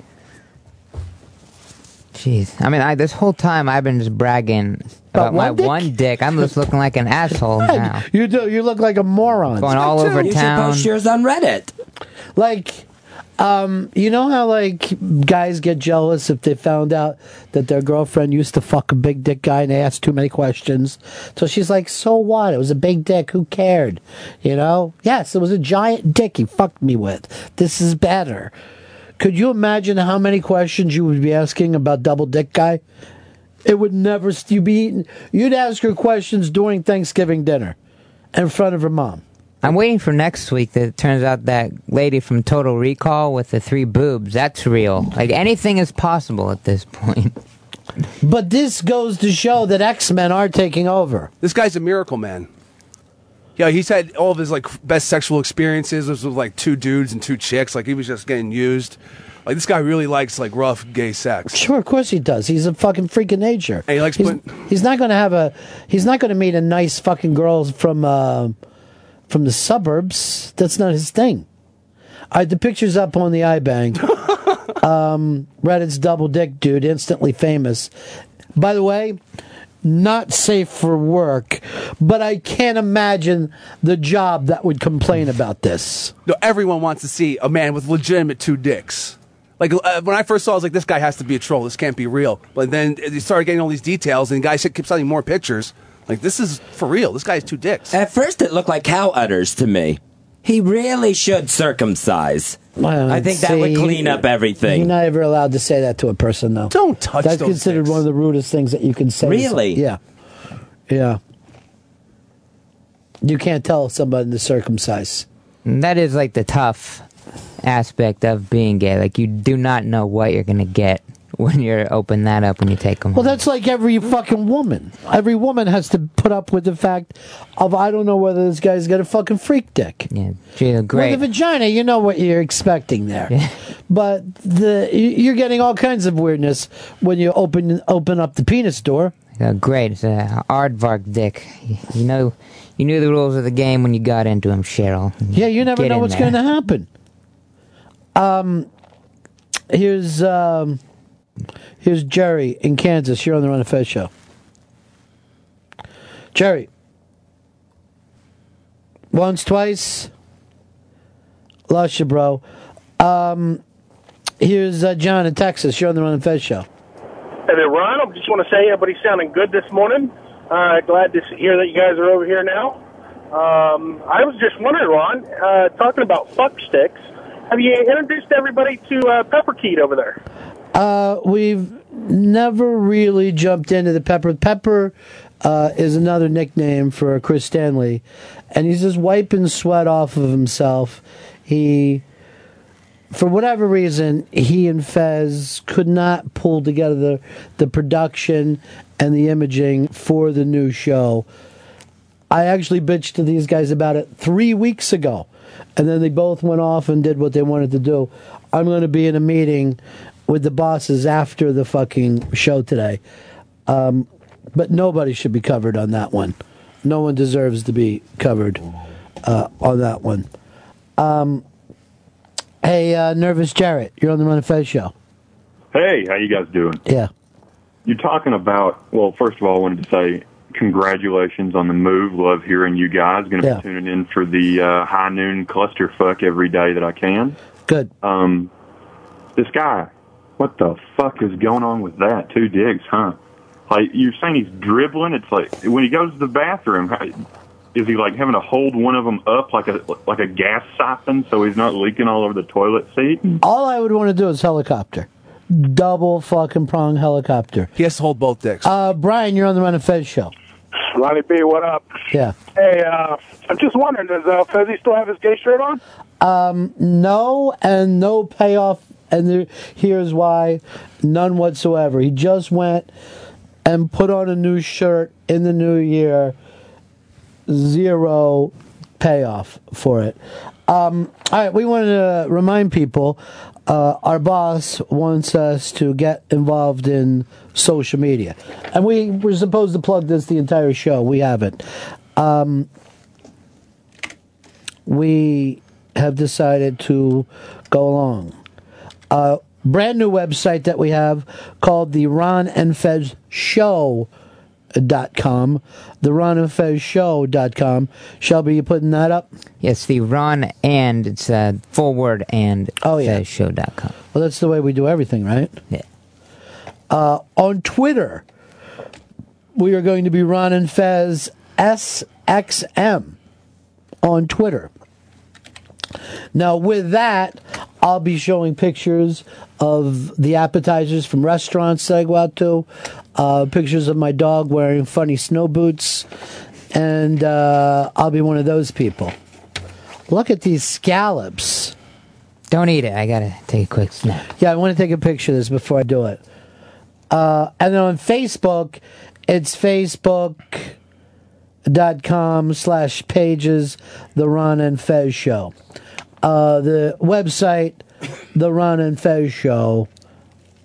Jeez, I mean, I, this whole time I've been just bragging about, About my one dick? one dick. I'm just looking like an asshole now. You do. You look like a moron. Going all over You should town. post yours on Reddit. Like, um, you know how like guys get jealous if they found out that their girlfriend used to fuck a big dick guy and they asked too many questions. So she's like, "So what? It was a big dick. Who cared?" You know? Yes, it was a giant dick he fucked me with. This is better. Could you imagine how many questions you would be asking about double dick guy? It would never. You'd be eating. You'd ask her questions during Thanksgiving dinner, in front of her mom. I'm waiting for next week that it turns out that lady from Total Recall with the three boobs, that's real. Like anything is possible at this point. But this goes to show that X Men are taking over. This guy's a miracle man. Yeah, he's had all of his like best sexual experiences was with like two dudes and two chicks. Like he was just getting used. Like this guy really likes like rough gay sex. Sure, of course he does. He's a fucking freak of nature. And he likes he's, putting- he's not going to have a. He's not going to meet a nice fucking girl from uh, from the suburbs. That's not his thing. Right, the picture's up on the iBank. um, Reddit's double dick dude, instantly famous. By the way, not safe for work, but I can't imagine the job that would complain about this. No, everyone wants to see a man with legitimate two dicks. Like uh, when I first saw, it, I was like, "This guy has to be a troll. This can't be real." But then you started getting all these details, and the guy kept sending more pictures. Like this is for real. This guy has two dicks. At first, it looked like cow udders to me. He really should circumcise. I think that would clean up everything. You're not ever allowed to say that to a person, though. Don't touch That's those considered one of the rudest things that you can say. Really? Yeah. Yeah. You can't tell somebody to circumcise. And that is like the tough aspect of being gay. Like you do not know what you're gonna get when you're open that up when you take them. Well, that's like every fucking woman. Every woman has to put up with the fact of I don't know whether this guy's got a fucking freak dick. Yeah, gee, great. With a vagina, you know what you're expecting there. But the you- you're getting all kinds of weirdness when you open open up the penis door. Uh, great, it's a aardvark dick. You know, you knew the rules of the game when you got into him, Cheryl. Yeah, you never Get know what's going to happen. Um, here's um, here's Jerry in Kansas. You're on the Ron and Fez show. Jerry, once, twice, lost you, bro. Um, here's uh, John in Texas. You're on the Ron and Fez show. Hey there, Ron. I just want to say everybody's sounding good this morning. Uh, glad to hear that you guys are over here now. Um, I was just wondering, Ron, uh, talking about fuck sticks. Have you introduced everybody to uh, Pepperkeet over there? Uh, we've never really jumped into the Pepper. Pepper uh, is another nickname for Chris Stanley, and he's just wiping sweat off of himself. He, for whatever reason, he and Fez could not pull together the, the production and the imaging for the new show. I actually bitched to these guys about it three weeks ago, and then they both went off and did what they wanted to do. I'm going to be in a meeting with the bosses after the fucking show today, um, but nobody should be covered on that one. No one deserves to be covered uh, on that one. Um, hey, uh, nervous Jarrett, you're on the Ron and Fez show. Hey, how you guys doing? Yeah. You're talking about, well, first of all, I wanted to say congratulations on the move. Love hearing you guys. Going to Yeah. be tuning in for the uh, high noon clusterfuck every day that I can. Good. Um, this guy, what the fuck is going on with that? Two dicks, huh? Like you're saying he's dribbling. It's like when he goes to the bathroom, is he like having to hold one of them up like a like a gas siphon so he's not leaking all over the toilet seat? All I would want to do is helicopter. Double fucking prong helicopter. He has to hold both dicks. Uh, Brian, you're on the Ron and Fez show. Ronnie B, what up? Yeah. Hey, uh, I'm just wondering, does uh, Fezzy still have his gay shirt on? Um, no, and no payoff. And there, here's why none whatsoever. He just went and put on a new shirt in the new year. Zero payoff for it. Um, all right, we wanted to remind people uh, our boss wants us to get involved in social media. And we were supposed to plug this the entire show. We haven't. Um, we have decided to go along. A brand new website that we have called the Ron and Fez Show. Dot com, the Ron and Fez Show dot com. Shelby, you putting that up? Yes, the Ron and it's uh, full word and oh yeah show.com. Well, that's the way we do everything, right? Yeah. Uh, on Twitter, we are going to be Ron and Fez SXM on Twitter. Now, with that, I'll be showing pictures of the appetizers from restaurants that I go out to, uh, pictures of my dog wearing funny snow boots, and uh, I'll be one of those people. Look at these scallops. Don't eat it. I gotta take a quick snap. Yeah, I want to take a picture of this before I do it. Uh, and then on Facebook, it's facebook.com slash pages, The Ron and Fez Show. Uh, the website, The Ron and Fez Show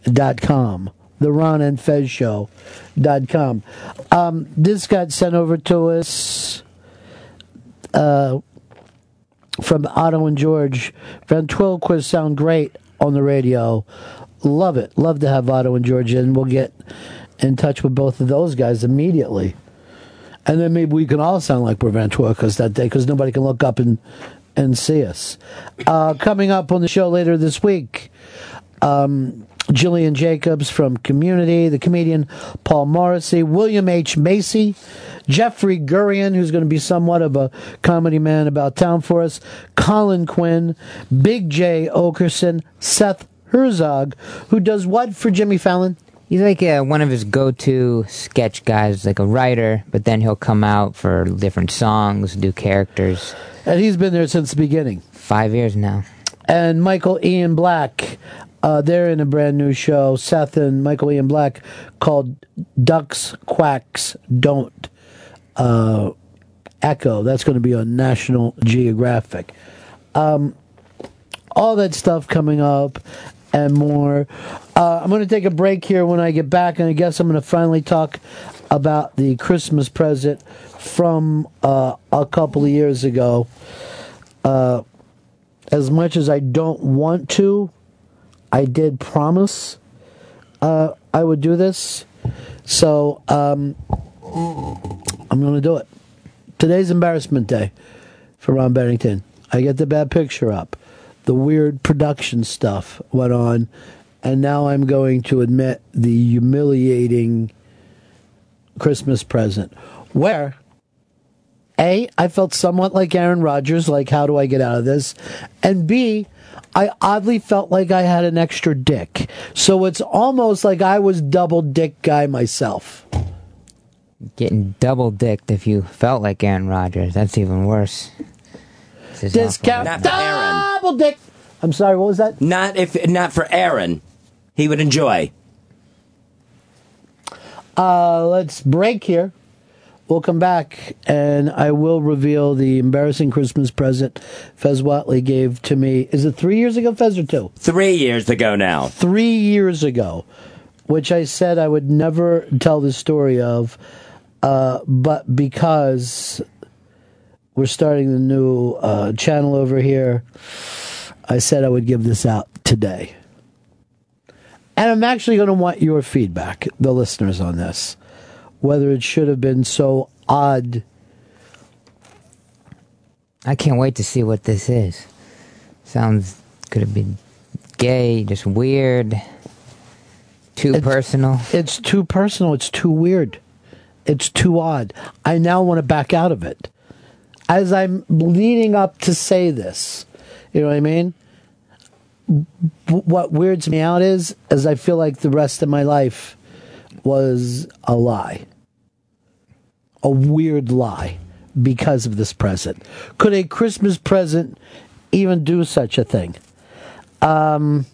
dot com. The Ron and Fez Show dot com. Um, this got sent over to us uh, from Otto and George. Ventriloquists sound great on the radio. Love it. Love to have Otto and George in. We'll get in touch with both of those guys immediately. And then maybe we can all sound like we're ventriloquists that day because nobody can look up and, and see us. Uh, coming up on the show later this week, um, Gillian Jacobs from Community, the comedian Paul Morrissey, William H. Macy, Jeffrey Gurian, who's going to be somewhat of a comedy man about town for us, Colin Quinn, Big Jay Oakerson, Seth Herzog, who does what for Jimmy Fallon? He's like uh, one of his go-to sketch guys, like a writer, but then he'll come out for different songs, do characters. And he's been there since the beginning. Five years now. and Michael Ian Black. Uh, they're in a brand new show, Seth and Michael Ian Black, called Ducks Quacks Don't uh, Echo. That's going to be on National Geographic. Um, all that stuff coming up and more. Uh, I'm going to take a break here when I get back, and I guess I'm going to finally talk about the Christmas present from uh, a couple of years ago. Uh, as much as I don't want to, I did promise uh, I would do this. So um, I'm going to do it. Today's embarrassment day for Ron Bennington. I get the bad picture up. The weird production stuff went on, and now I'm going to admit the humiliating Christmas present where A, I felt somewhat like Aaron Rodgers, like how do I get out of this? And B, I oddly felt like I had an extra dick. So it's almost like I was double dick guy myself. Getting double dicked if you felt like Aaron Rodgers. That's even worse. This is Discount Not Aaron. Dick. I'm sorry, what was that? Not if not for Aaron. He would enjoy. Uh, let's break here. We'll come back and I will reveal the embarrassing Christmas present Fez Whatley gave to me. Is it three years ago, Fez, or two? Three years ago now. Three years ago, which I said I would never tell the story of, uh, but because we're starting the new uh, channel over here, I said I would give this out today. And I'm actually going to want your feedback, the listeners, on this. Whether it should have been so odd. I can't wait to see what this is. Sounds could have been gay, just weird, too personal. It's too personal. It's too weird. It's too odd. I now want to back out of it. As I'm leading up to say this, you know what I mean? What weirds me out is, as I feel like the rest of my life was a lie, a weird lie, because of this present. Could a Christmas present even do such a thing? Um,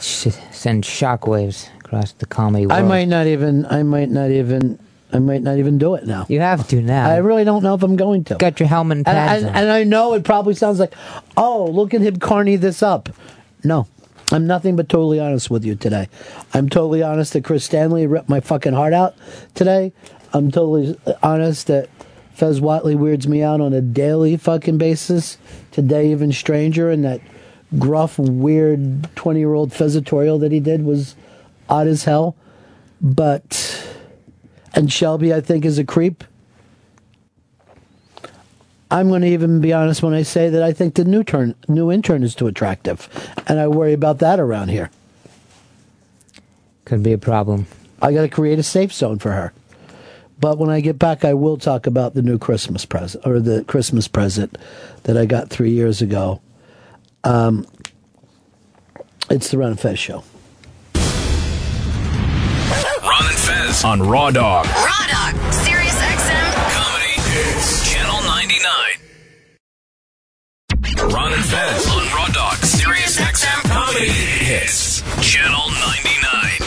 Sh- Send shockwaves across the comedy world. I might not even. I might not even. I might not even do it now. You have to now. I really don't know if I'm going to. Got your helmet and And, pads and, on. and I know it probably sounds like, oh, look at him carny this up. No, I'm nothing but totally honest with you today. I'm totally honest that Chris Stanley ripped my fucking heart out today. I'm totally honest that Fez Whatley weirds me out on a daily fucking basis. Today, even stranger, and that gruff, weird 20 year old Fezatorial that he did was odd as hell. But, and Shelby, I think, is a creep. I'm going to even be honest when I say that I think the new turn, new intern is too attractive, and I worry about that around here. Could be a problem. I got to create a safe zone for her. But when I get back, I will talk about the new Christmas present or the Christmas present that I got three years ago. Um, it's the Ron Fez show. Ron and Fez on Raw Dog. Raw Dog, Sirius XM. Comedy Hits. Channel 99. Ron and Fez on Raw Dog. Sirius XM Comedy Hits. Channel 99.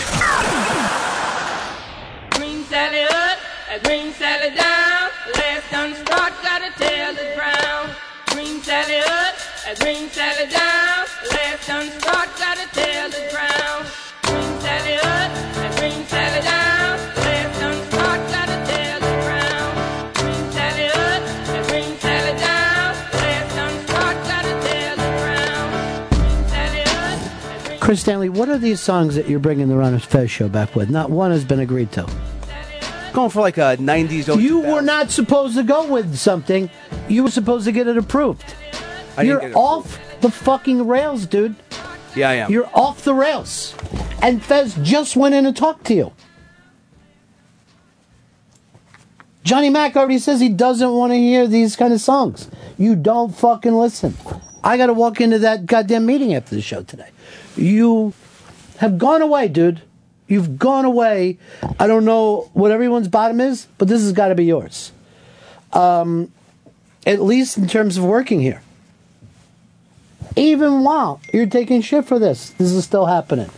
Green Sally up, a green Sally down. Last done start, gotta tell the brown. Green Sally up, a green Sally down. Last done start, Chris Stanley, what are these songs that you're bringing the Ron Fez show back with? Not one has been agreed to. Going for like a 90s. You were not supposed to go with something. You were supposed to get it approved. I didn't You're get it off the fucking rails, dude. Yeah, I am. You're off the rails. And Fez just went in and talked to you. Johnny Mac already says he doesn't want to hear these kind of songs. You don't fucking listen. I got to walk into that goddamn meeting after the show today. You have gone away, dude. You've gone away. I don't know what everyone's bottom is, but this has got to be yours. Um, at least in terms of working here. Even while you're taking shit for this, this is still happening.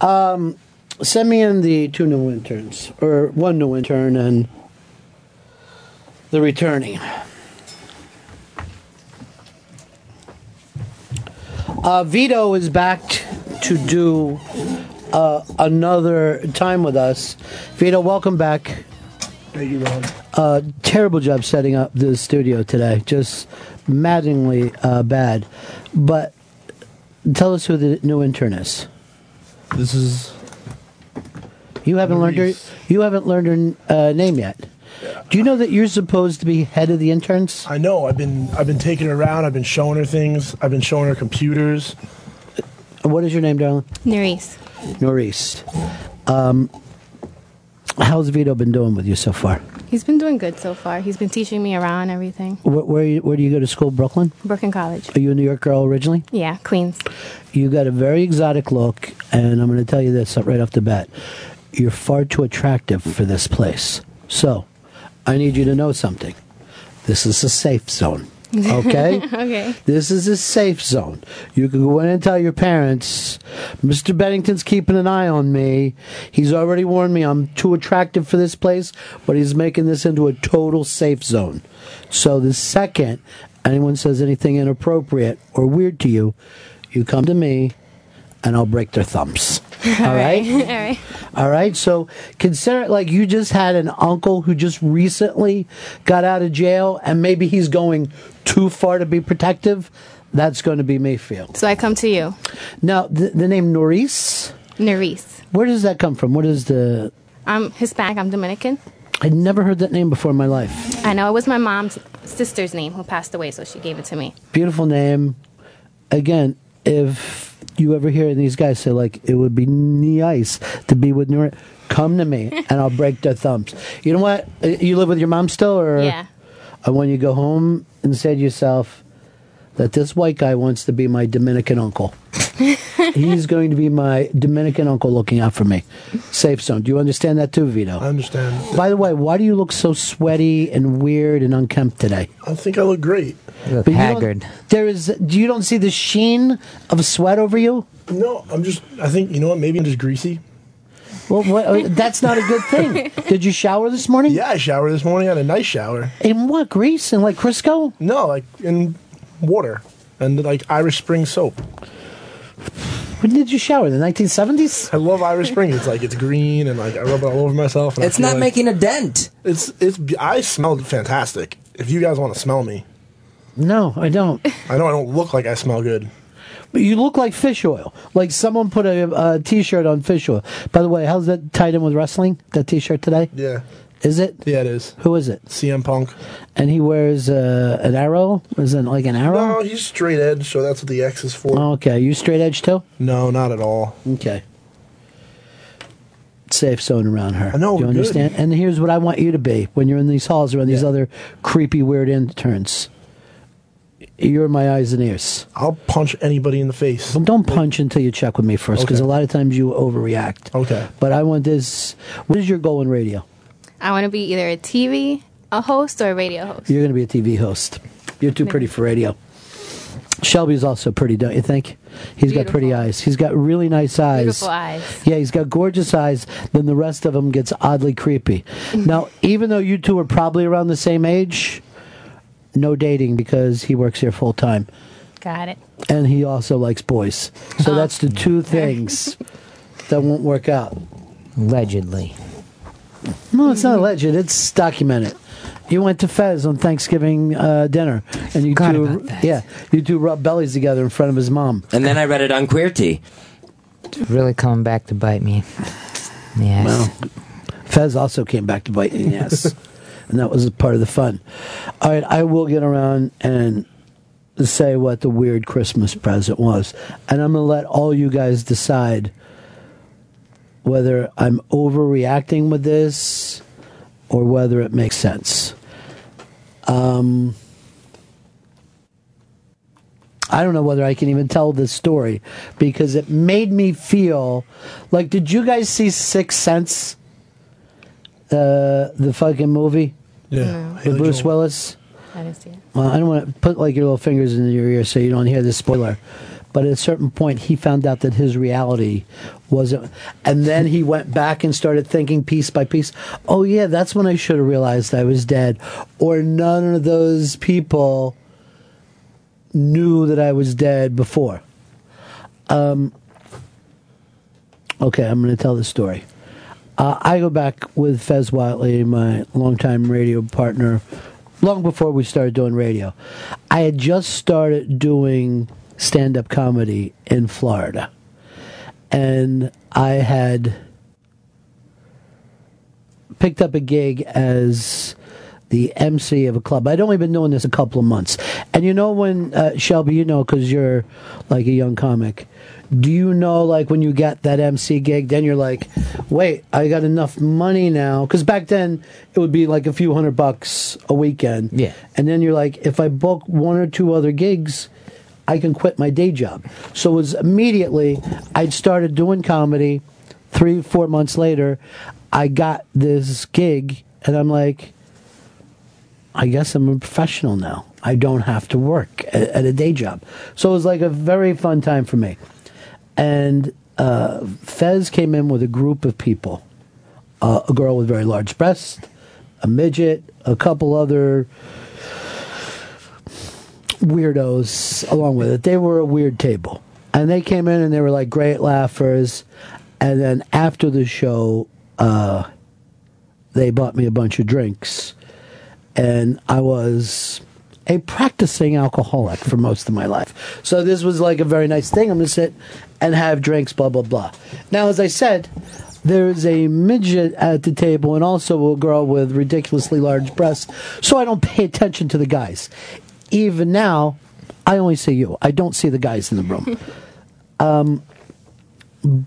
Um, send me in the two new interns, or one new intern and the returning. Uh, Vito is back to do uh, another time with us. Vito, welcome back. Thank you, Ron. Uh, terrible job setting up the studio today. Just maddeningly uh, bad. But tell us who the new intern is. This is. You haven't learned her. You haven't learned her uh, name yet. Do you know that you're supposed to be head of the interns? I know. I've been I've been taking her around. I've been showing her things. I've been showing her computers. What is your name, darling? Nerys. Norris. Um, how's Vito been doing with you so far? He's been doing good so far. He's been teaching me around everything. Where, where, you- where do you go to school? Brooklyn? Brooklyn College. Are you a New York girl originally? Yeah, Queens. You got a very exotic look, and I'm going to tell you this right off the bat. You're far too attractive for this place. So, I need you to know something. This is a safe zone. Okay? okay. This is a safe zone. You can go in and tell your parents, Mr. Bennington's keeping an eye on me. He's already warned me I'm too attractive for this place, but he's making this into a total safe zone. So the second anyone says anything inappropriate or weird to you, you come to me and I'll break their thumbs. All right? All right. All right. So consider it like you just had an uncle who just recently got out of jail and maybe he's going too far to be protective. That's going to be Mayfield. So I come to you. Now, the, the name Norris, Nerys. where does that come from? What is the. I'm Hispanic. I'm Dominican. I'd never heard that name before in my life. I know it was my mom's sister's name who passed away, so she gave it to me. Beautiful name. Again, if you ever hear these guys say, like, it would be nice to be with Norris, come to me and I'll break their thumbs. You know what? Uh, You live with your mom still? or Yeah. And when you go home and say to yourself that this white guy wants to be my Dominican uncle. He's going to be my Dominican uncle looking out for me. Safe zone. Do you understand that too, Vito? I understand. By the way, why do you look so sweaty and weird and unkempt today? I think I look great. But you don't- There is. Do you don't see the sheen of sweat over you? No, I'm just. I think you know what? Maybe I'm just greasy. Well, what, uh, that's not a good thing. Did you shower this morning? Yeah, I showered this morning. I had a nice shower. In what grease? In like Crisco? No, like in water and like Irish Spring soap. When did you shower? The 1970s? I love Irish Spring. It's like it's green and like I rub it all over myself. And It's not like- making a dent. It's it's. I smell fantastic. If you guys want to smell me, No, I don't. I know I don't look like I smell good. But you look like fish oil. Like someone put a, a t-shirt on fish oil. By the way, how's that tied in with wrestling? That t-shirt today? Yeah. Is it? Yeah, it is. Who is it? CM Punk. And he wears uh, an arrow. Is it like an arrow? No, he's straight edge, so that's what the X is for. Oh, okay. You straight edge too? No, not at all. Okay. Safe zone around her. I know, Do you we're good. understand? And here's what I want you to be when you're in these halls around these other creepy, weird interns. You're my eyes and ears. I'll punch anybody in the face. Well, don't punch until you check with me first, because Okay. a lot of times you overreact. Okay. But I want this. What is your goal in radio? I want to be either a TV a host or a radio host. You're going to be a TV host. You're too pretty for radio. Shelby's also pretty, don't you think? He's got pretty eyes. He's got really nice eyes. Beautiful eyes. Yeah, he's got gorgeous eyes. Then the rest of him gets oddly creepy. now, even though you two are probably around the same age, no dating because he works here full time, Got it. and he also likes boys. So oh. that's the two things that won't work out. Allegedly. No, it's not alleged. It's documented. You went to Fez on Thanksgiving uh, dinner, and you two, yeah, you two rubbed bellies together in front of his mom. And then I read it on Queerty. It's really coming back to bite me. Yes. Well, Fez also came back to bite me Yes, and that was part of the fun. All right, I will get around and say what the weird Christmas present was, and I'm going to let all you guys decide whether I'm overreacting with this or whether it makes sense. Um, I don't know whether I can even tell this story because it made me feel like. Did you guys see Sixth Sense? Uh, the fucking movie. Yeah. With Bruce Willis. I didn't see it. Well, I don't want to put like your little fingers in your ear so you don't hear the spoiler. But at a certain point, he found out that his reality wasn't. And then he went back and started thinking piece by piece. Oh yeah, that's when I should have realized I was dead. Or none of those people knew that I was dead before. Um. Okay, I'm going to tell the story. Uh, I go back with Fez Whatley, my longtime radio partner, long before we started doing radio. I had just started doing stand up comedy in Florida. And I had picked up a gig as the MC of a club. I'd only been doing this a couple of months. And you know when, uh, Shelby, you know, because you're like a young comic, do you know like when you get that MC gig, then you're like, wait, I got enough money now? Because back then it would be like a few hundred bucks a weekend. Yeah. And then you're like, if I book one or two other gigs, I can quit my day job. So it was immediately, I'd started doing comedy. Three, four months later, I got this gig, and I'm like, I guess I'm a professional now. I don't have to work at, at a day job. So it was like a very fun time for me. And uh, Fez came in with a group of people uh, a girl with very large breasts, a midget, a couple other weirdos along with it. They were a weird table. And they came in and they were like great laughers. And then after the show, uh, they bought me a bunch of drinks. And I was a practicing alcoholic for most of my life. So this was like a very nice thing. I'm going to sit and have drinks, blah, blah, blah. Now, as I said, there's a midget at the table and also a girl with ridiculously large breasts. So I don't pay attention to the guys. Even now, I only see you. I don't see the guys in the room. um,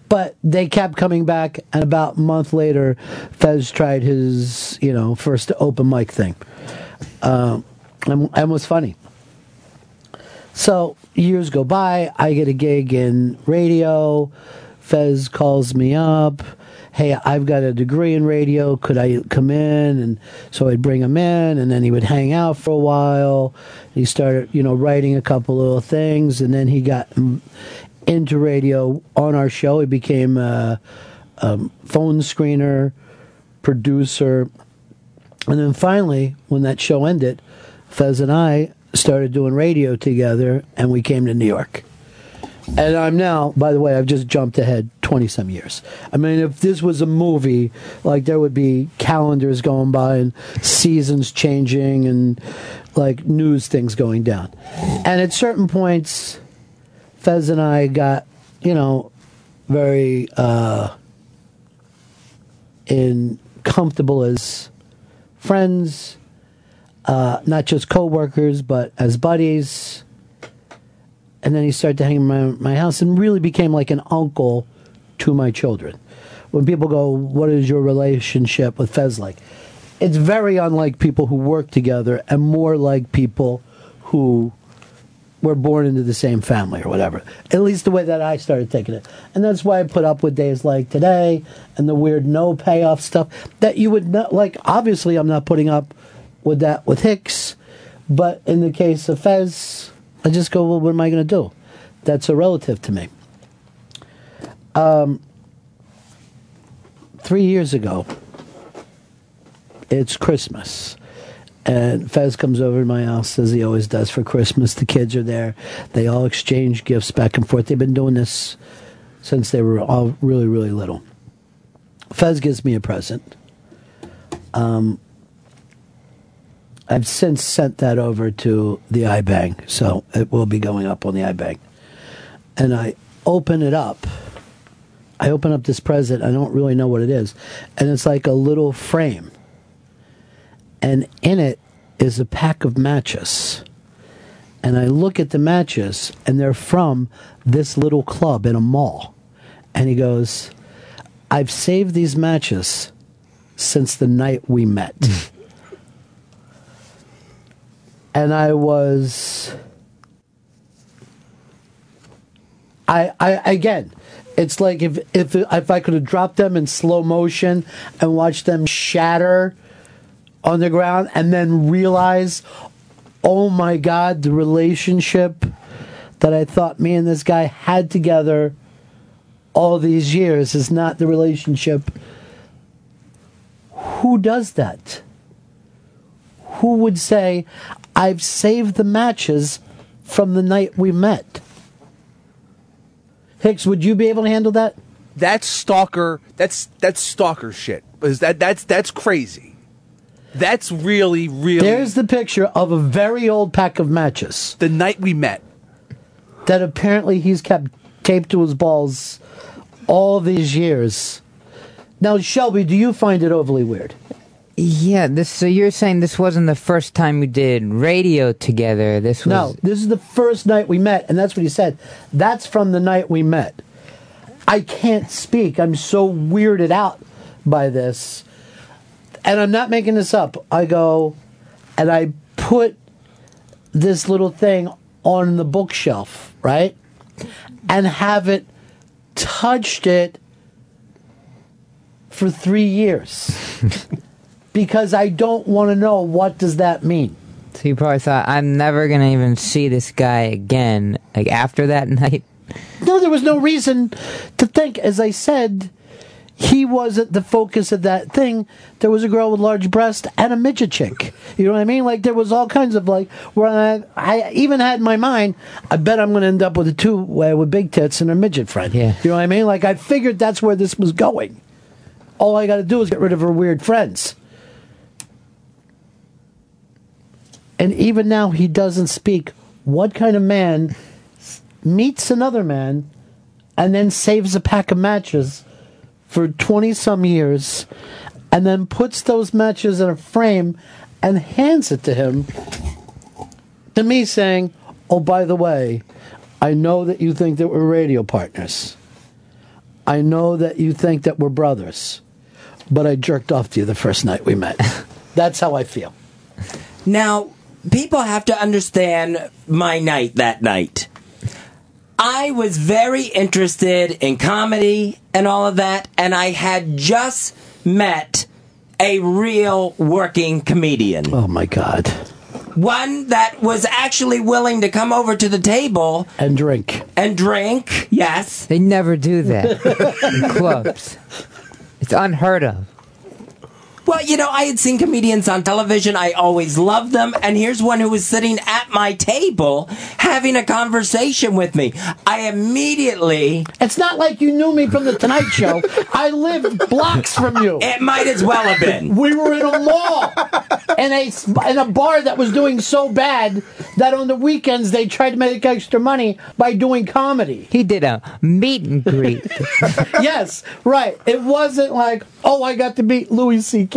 but they kept coming back, and about a month later, Fez tried his, you know, first open mic thing, uh, and, and was funny. So years go by. I get a gig in radio. Fez calls me up. Hey, I've got a degree in radio. Could I come in? And so I'd bring him in, and then he would hang out for a while. He started, you know, writing a couple little things, and then he got into radio on our show. He became a, a phone screener, producer, and then finally, when that show ended, Fez and I started doing radio together, and we came to New York. And I'm now, by the way, I've just jumped ahead 20 some years. I mean, if this was a movie, like there would be calendars going by and seasons changing and like news things going down. And at certain points, Fez and I got, you know, very uh, in comfortable as friends, uh, not just co-workers, but as buddies. And then he started to hang around my house and really became like an uncle to my children. When people go, "What is your relationship with Fez like?" It's very unlike people who work together, and more like people who were born into the same family or whatever. At least the way that I started taking it. And that's why I put up with days like today and the weird no payoff stuff that you would not like. Obviously, I'm not putting up with that with Hicks, but in the case of Fez, I just go, well, what am I going to do? That's a relative to me. Um, three years ago, it's Christmas. And Fez comes over to my house as he always does for Christmas. The kids are there. They all exchange gifts back and forth. They've been doing this since they were all really, really little. Fez gives me a present. Um, I've since sent that over to the iBang, so it will be going up on the iBang. And I open it up. I open up this present. I don't really know what it is, and it's like a little frame. And in it is a pack of matches. And I look at the matches, and they're from this little club in a mall. And he goes, I've saved these matches since the night we met. and I was. I, I again, it's like if if if I could have dropped them in slow motion and watched them shatter on the ground, and then realize, oh my God, the relationship that I thought me and this guy had together all these years is not the relationship. Who does that? Who would say, I've saved the matches from the night we met? Hicks, would you be able to handle that? That's stalker. That's that's stalker shit. Is that that's that's crazy. That's really really. There's the picture of a very old pack of matches. The night we met. That apparently he's kept taped to his balls all these years. Now, Shelby, do you find it overly weird? Yeah, this. So you're saying this wasn't the first time we did radio together. This was No, this is the first night we met, and that's what he said. That's from the night we met. I can't speak. I'm so weirded out by this. And I'm not making this up. I go and I put this little thing on the bookshelf, right? And haven't touched it for three years. because I don't want to know what does that mean. So you probably thought I'm never gonna even see this guy again. Like after that night. No, there was no reason to think. As I said, he wasn't the focus of that thing. There was a girl with large breasts and a midget chick. You know what I mean? Like there was all kinds of like where I, I even had in my mind. I bet I'm going to end up with a two uh, with big tits and a midget friend. Yeah. You know what I mean? Like I figured that's where this was going. All I got to do is get rid of her weird friends. And even now, he doesn't speak. What kind of man meets another man and then saves a pack of matches for 20 some years and then puts those matches in a frame and hands it to him? To me, saying, Oh, by the way, I know that you think that we're radio partners. I know that you think that we're brothers, but I jerked off to you the first night we met. That's how I feel. Now, people have to understand my night that night. I was very interested in comedy and all of that, and I had just met a real working comedian. Oh my God. One that was actually willing to come over to the table and drink. And drink, yes. They never do that in clubs. It's unheard of. Well, you know, I had seen comedians on television. I always loved them. And here's one who was sitting at my table having a conversation with me. I immediately. It's not like you knew me from The Tonight Show. I lived blocks from you. It might as well have been. We were in a mall, in a in a bar that was doing so bad that on the weekends they tried to make extra money by doing comedy. He did a meet and greet. yes, right. It wasn't like, oh, I got to meet Louis C.K.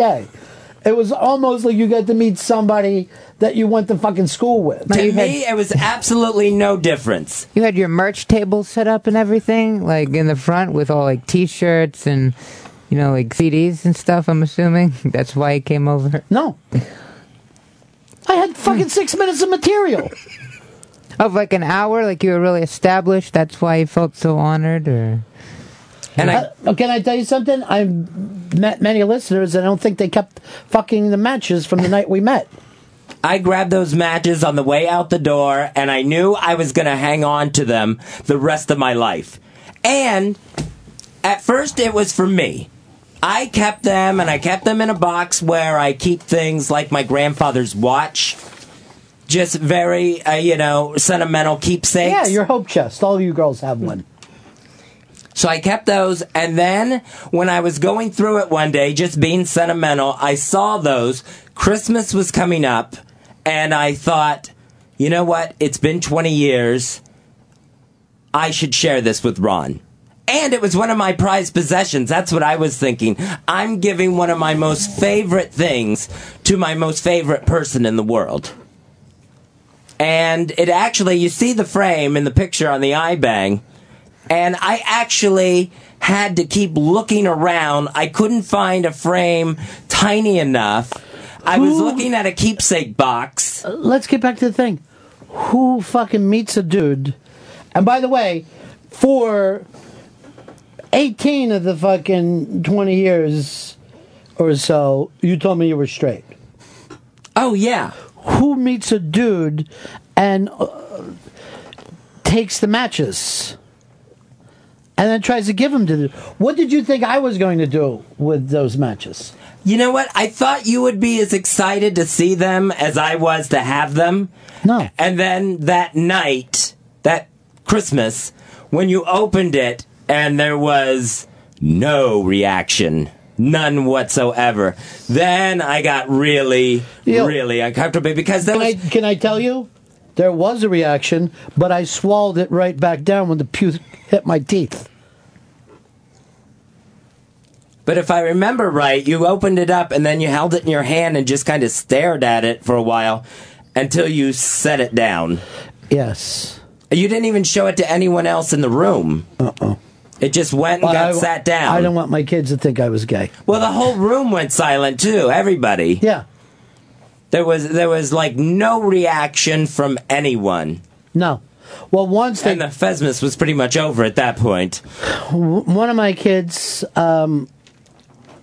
It was almost like you got to meet somebody that you went to fucking school with. To me, it was absolutely no difference. You had your merch table set up and everything, like in the front with all like T-shirts and you know like CDs and stuff. I'm assuming that's why he came over. No, I had fucking six minutes of material. Of like an hour, like you were really established. That's why you felt so honored, or. And I, Uh, can I tell you something? I've met many listeners, and I don't think they kept fucking the matches from the night we met. I grabbed those matches on the way out the door, and I knew I was going to hang on to them the rest of my life. And at first, it was for me. I kept them, and I kept them in a box where I keep things like my grandfather's watch. Just very, uh, you know, sentimental keepsakes. Yeah, your hope chest. All you girls have one. So I kept those, and then when I was going through it one day, just being sentimental, I saw those. Christmas was coming up, and I thought, you know what? It's been 20 years. I should share this with Ron. And it was one of my prized possessions. That's what I was thinking. I'm giving one of my most favorite things to my most favorite person in the world. And it actually, you see the frame in the picture on the iBang, and I actually had to keep looking around. I couldn't find a frame tiny enough. I was looking at a keepsake box. Let's get back to the thing. Who fucking meets a dude? And by the way, for 18 of the fucking 20 years or so, you told me you were straight. Oh, yeah. Who meets a dude and uh, takes the matches? And then tries to give them to the. What did you think I was going to do with those matches? You know what? I thought you would be as excited to see them as I was to have them. No. And then that night, that Christmas, when you opened it and there was no reaction. None whatsoever. Then I got really, You know- really uncomfortable because then. Can I, can I tell you? There was a reaction, but I swallowed it right back down when the puke hit my teeth. But if I remember right, you opened it up and then you held it in your hand and just kind of stared at it for a while until you set it down. Yes. You didn't even show it to anyone else in the room. Uh oh. It just went and got I- sat down. I don't want my kids to think I was gay. Well, the whole room went silent too. Everybody. Yeah. There was there was like no reaction from anyone. No. Well, once they and the Fesmus was pretty much over at that point. One of my kids um,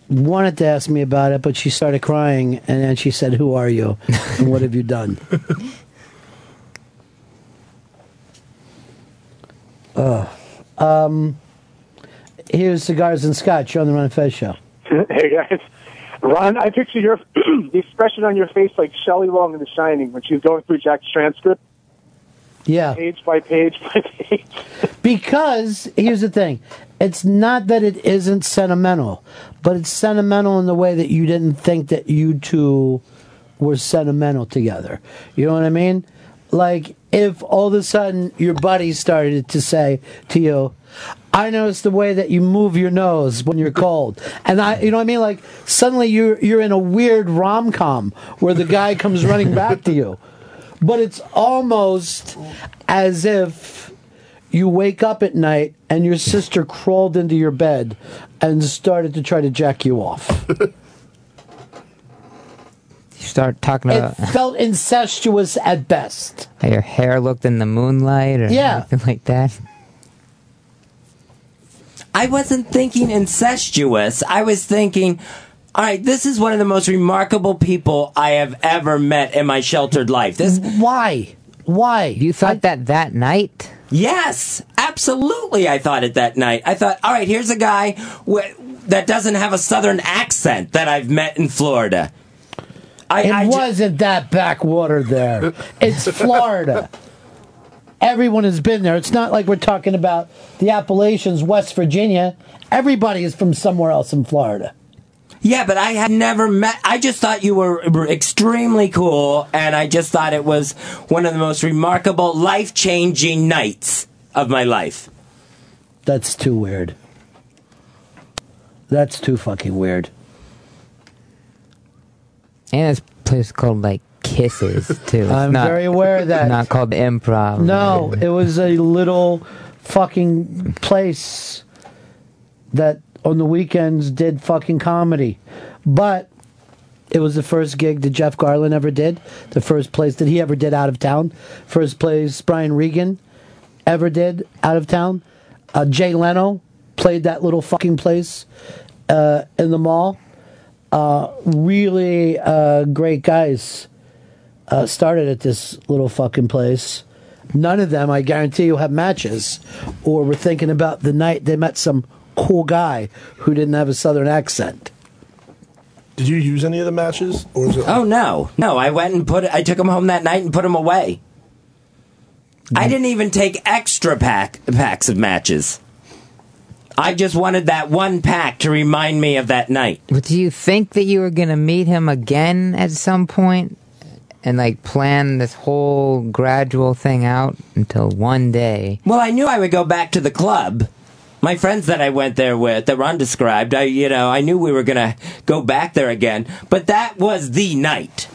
wanted to ask me about it, but she started crying, and then she said, "Who are you? and what have you done?" Ugh. Um, here's cigars and scotch. You're on the Ron and Fez show. hey guys, Ron, I picture your the expression on your face like Shelley Long in The Shining when she's going through Jack's transcript, Yeah. page by page by page. Because here's the thing it's not that it isn't sentimental, but it's sentimental in the way that you didn't think that you two were sentimental together. You know what I mean? Like, if all of a sudden your buddy started to say to you, I notice the way that you move your nose when you're cold. And I, you know what I mean? Like, suddenly you're, you're in a weird rom com where the guy comes running back to you. But it's almost as if you wake up at night and your sister crawled into your bed and started to try to jack you off. You start talking It about felt incestuous at best. how your hair looked in the moonlight or Yeah. anything like that. I wasn't thinking incestuous. I was thinking, all right, this is one of the most remarkable people I have ever met in my sheltered life. This why? Why? You thought that that night? Yes, absolutely. I thought it that night. I thought, all right, here's a guy wh- that doesn't have a southern accent that I've met in Florida. I, it I wasn't that backwater there. It's Florida. Everyone has been there. It's not like we're talking about the Appalachians, West Virginia. Everybody is from somewhere else in Florida. Yeah, but I had never met. I just thought you were were extremely cool, and I just thought it was one of the most remarkable, life changing nights of my life. That's too weird. That's too fucking weird. And this place called like Kisses too. I'm not- very aware of that. Not called Improv. No, it was a little fucking place that on the weekends did fucking comedy. But it was the first gig that Jeff Garlin ever did. The first place that he ever did out of town. First place Brian Regan ever did out of town. Uh, Jay Leno played that little fucking place uh, in the mall. Uh, really uh, great guys uh, started at this little fucking place. None of them, I guarantee you, have matches or were thinking about the night they met some cool guy who didn't have a southern accent. Did you use any of the matches, or was it? Oh no, no! I went and put. I took them home that night and put them away. I didn't even take extra pack packs of matches. I just wanted that one pack to remind me of that night. But do you think that you were gonna meet him again at some point, and like plan this whole gradual thing out until one day? Well, I knew I would go back to the club. My friends that I went there with, that Ron described, I, you know, I knew we were gonna go back there again. But that was the night.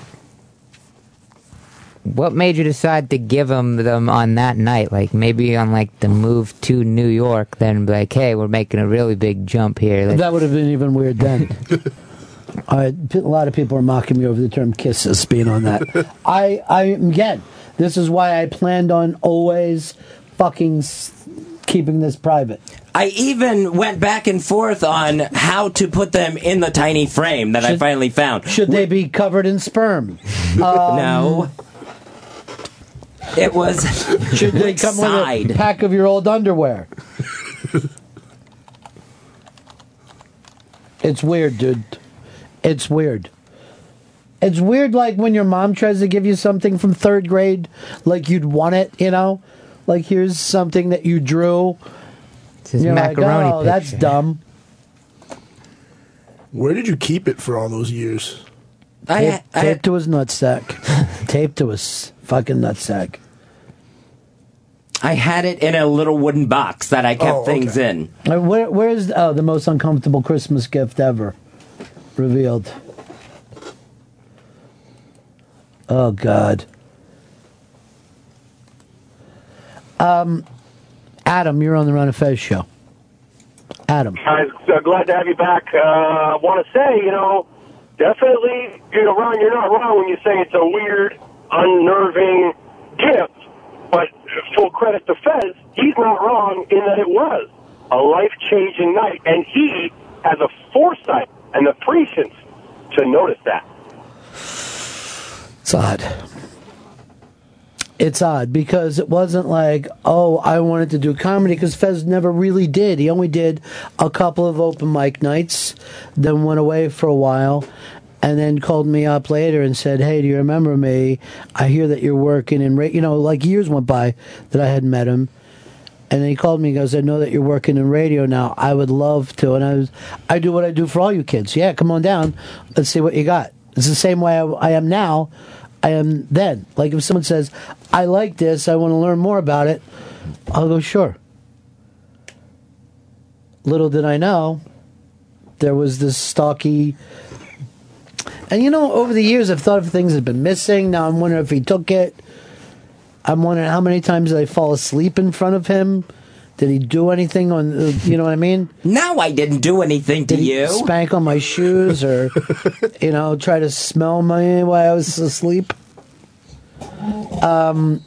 What made you decide to give them them on that night? Like maybe on like the move to New York, then be like, hey, we're making a really big jump here. Like, That would have been even weird then. I, a lot of people are mocking me over the term kisses being on that. I, I again, this is why I planned on always fucking s- keeping this private. I even went back and forth on how to put them in the tiny frame that I Should- finally found. Should they be covered in sperm? Um, no. It was. Should they come with a pack of your old underwear? it's weird, dude. It's weird. It's weird, like when your mom tries to give you something from third grade, like you'd want it, you know? Like here's something that you drew. his You're like, macaroni oh, that's picture." dumb. Where did you keep it for all those years? Tape, taped to his nutsack. taped to his fucking nutsack. I had it in a little wooden box that I kept Oh, things in. Uh, Where, where's oh, the most uncomfortable Christmas gift ever revealed? Oh God. Um, Adam, you're on the Ron and Fez show. Adam, uh, glad to have you back. Uh, I want to say, you know, definitely, you know, Ron, you're not wrong when you say it's a weird, unnerving gift. But full credit to Fez, he's not wrong in that it was a life-changing night, and he has a foresight and the prescience to notice that. it's odd. It's odd because it wasn't like, oh, I wanted to do comedy because Fez never really did. He only did a couple of open mic nights, then went away for a while, and then called me up later and said, hey, do you remember me? I hear that you're working in, ra-" you know, like years went by that I hadn't met him. And then he called me and goes, I know that you're working in radio now. I would love to. And I was, I do what I do for all you kids. Yeah, come on down. Let's see what you got. It's the same way I, I am now. I am then. Like if someone says, I like this, I want to learn more about it, I'll go, sure. Little did I know, there was this stocky. And you know, over the years, I've thought of things that have been missing. Now I'm wondering if he took it. I'm wondering how many times did I fall asleep in front of him? Did he do anything on, uh, you know what I mean? No, I didn't do anything to Did he you. spank on my shoes or, you know, try to smell me while I was asleep? Um,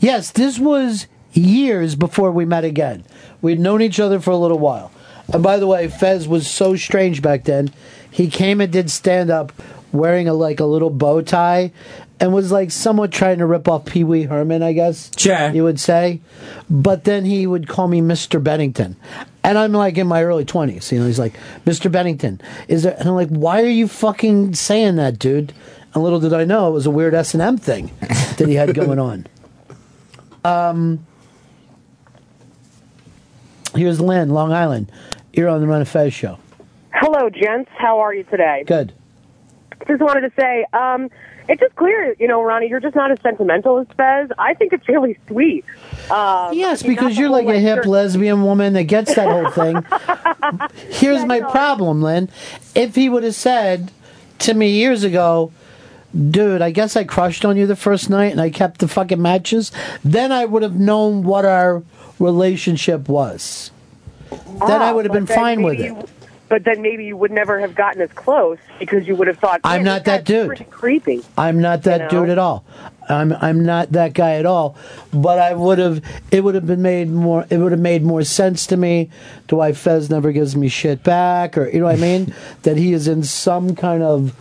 yes, this was years before we met again. We'd known each other for a little while. And by the way, Fez was so strange back then. He came and did stand up wearing a like a little bow tie and was like somewhat trying to rip off Pee Wee Herman, I guess. Sure. You would say. But then he would call me Mr. Bennington. And I'm like in my early 20s. You know, he's like, Mr. Bennington, is there. And I'm like, why are you fucking saying that, dude? And little did I know it was a weird S&M thing that he had going on. Um, here's Lynn, Long Island. You're on the Ron and Fez show. Hello, gents. How are you today? Good. Just wanted to say, um, it's just clear, you know, Ronnie, you're just not as sentimental as Fez. I think it's really sweet. Um, Yes, I mean, because you're like a hip sure- lesbian woman that gets that whole thing. Here's my problem, Lynn. If he would have said to me years ago, dude, I guess I crushed on you the first night and I kept the fucking matches, then I would have known what our relationship was. Then I Ah, would have been fine with it. But then maybe you would never have gotten as close because you would have thought, I'm not that dude. Creepy. I'm not that You know? dude at all. I'm I'm not that guy at all. But I would have it would have been made more it would have made more sense to me to why Fez never gives me shit back or you know what I mean? that he is in some kind of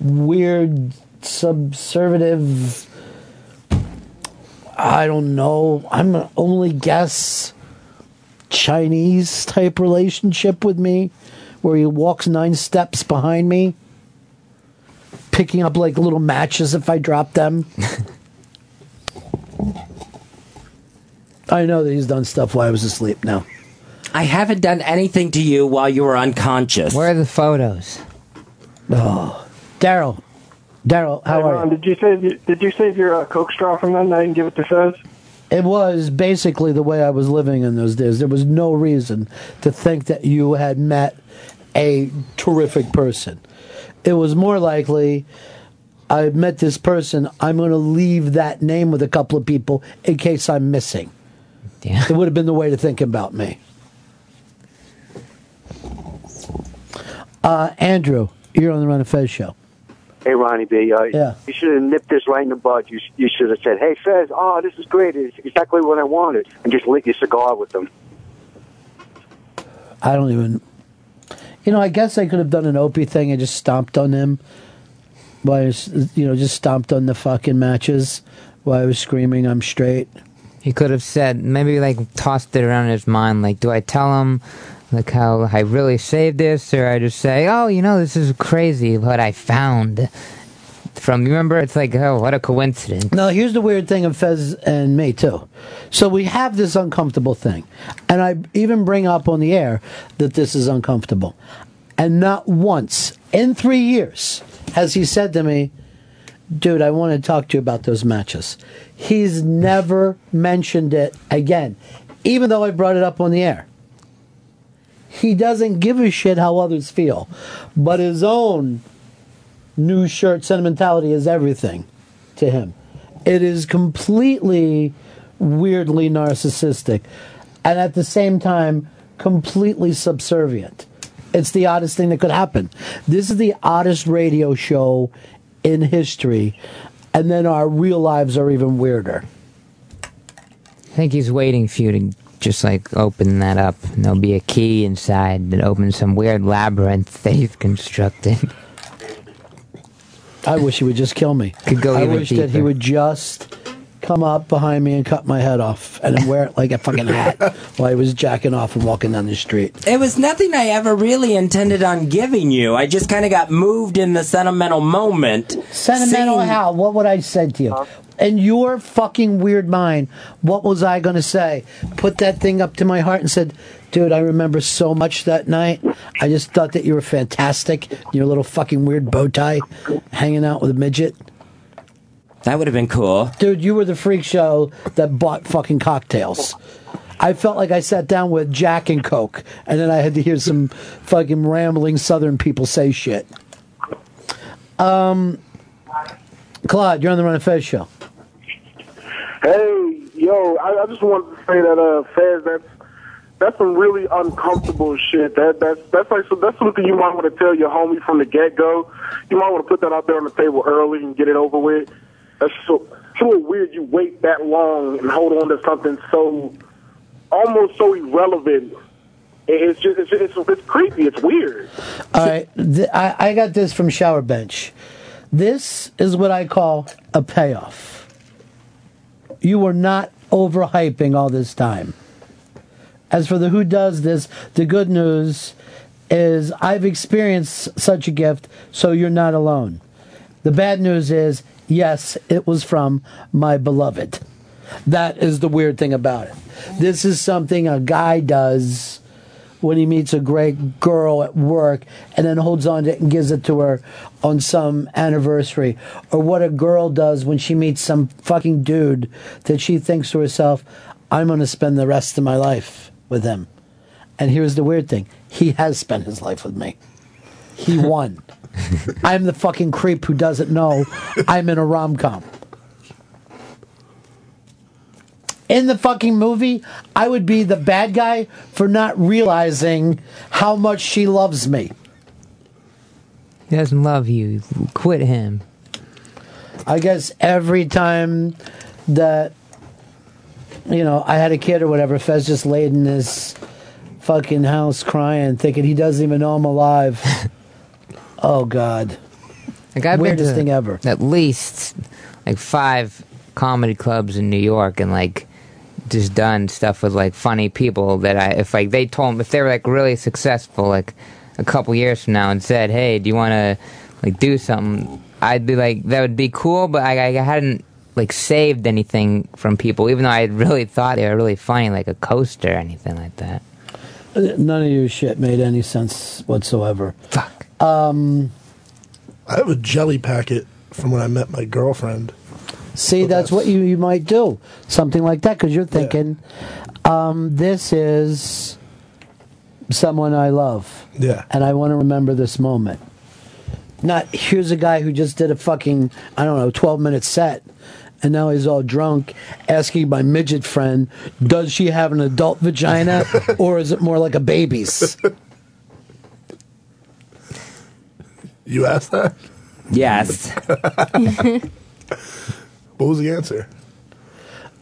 weird subservative I don't know. I'm only guess Chinese type relationship with me where he walks nine steps behind me picking up like little matches if I drop them. I know that he's done stuff while I was asleep now. I haven't done anything to you while you were unconscious. Where are the photos? Oh, Daryl, Daryl, how Hey, are Ron, you? Did you save did you save your uh, coke straw from that night and give it to Fez? It was basically the way I was living in those days. There was no reason to think that you had met a terrific person. It was more likely I met this person. I'm going to leave that name with a couple of people in case I'm missing. Yeah. It would have been the way to think about me. Uh, Andrew, you're on the Ron and Fez show. Hey, Ronnie B. Uh, Yeah. You should have nipped this right in the bud. You, you should have said, hey, Fez, oh, this is great. It's exactly what I wanted. And just lit your cigar with them. I don't even. You know, I guess I could have done an Opie thing and just stomped on him. While I was, you know, just stomped on the fucking matches while I was screaming, I'm straight. He could have said, maybe like tossed it around in his mind, like, do I tell him like how I really saved this, or I just say, oh, you know, this is crazy what I found from. You Remember, it's like, oh, what a coincidence. Now, here's the weird thing of Fez and me, too. So we have this uncomfortable thing. And I even bring up on the air that this is uncomfortable. And not once in three years has he said to me, dude, I want to talk to you about those matches. He's never mentioned it again, even though I brought it up on the air. He doesn't give a shit how others feel, but his own new shirt sentimentality is everything to him. It is completely weirdly narcissistic and at the same time completely subservient. It's the oddest thing that could happen. This is the oddest radio show in history, and then our real lives are even weirder. I think he's waiting for you to just like open that up. And there'll be a key inside that opens some weird labyrinth he's constructed. I wish he would just kill me. Could go I even wish that he would just come up behind me and cut my head off and then wear it like a fucking hat while he was jacking off and walking down the street. It was nothing I ever really intended on giving you. I just kind of got moved in the sentimental moment. Sentimental Seeing- how? What would I say to you? In your fucking weird mind, what was I going to say? Put that thing up to my heart and said, dude, I remember so much that night. I just thought that you were fantastic. Your little fucking weird bow tie, hanging out with a midget. That would have been cool. Dude, you were the freak show that bought fucking cocktails. I felt like I sat down with Jack and Coke, and then I had to hear some fucking rambling Southern people say shit. Um, Claude, you're on the Ron and Fez show. Hey, yo, I, I just wanted to say that uh, Fez, that's that's some really uncomfortable shit. That that's that's like so that's something you might want to tell your homie from the get go. You might want to put that out there on the table early and get it over with. That's so it's weird. You wait that long and hold on to something so almost so irrelevant. It's just it's it's, it's creepy. It's weird. All right, th- I, I got this from Shower Bench. This is what I call a payoff. You were not overhyping all this time. As for the who does this, the good news is I've experienced such a gift, so you're not alone. The bad news is, yes, it was from my beloved. That is the weird thing about it. This is something a guy does when he meets a great girl at work and then holds on to it and gives it to her on some anniversary. Or what a girl does when she meets some fucking dude that she thinks to herself, I'm going to spend the rest of my life with him. And here's the weird thing he has spent his life with me. He won. I'm the fucking creep who doesn't know I'm in a rom com. In the fucking movie, I would be the bad guy for not realizing how much she loves me. He doesn't love you. Quit him. I guess every time that you know I had a kid or whatever, Fez just laid in his fucking house crying, thinking he doesn't even know I'm alive. oh God, Like I've weirdest been to thing ever. At least like five comedy clubs in New York, and like just done stuff with like funny people that I if like they told me, if they were like really successful like a couple years from now and said, hey, do you want to like do something? I'd be like that would be cool, but I, I hadn't like saved anything from people, even though I really thought they were really funny, like a coaster or anything like that. None of your shit made any sense whatsoever. Fuck. Um, I have a jelly packet from when I met my girlfriend. see, that's, what you, you might do. Something like that, because you're thinking, um, this is someone I love. Yeah. And I want to remember this moment. Not, here's a guy who just did a fucking, I don't know, 12 minute set. And now he's all drunk, asking my midget friend, does she have an adult vagina or is it more like a baby's? You asked that? Yes. What was the answer?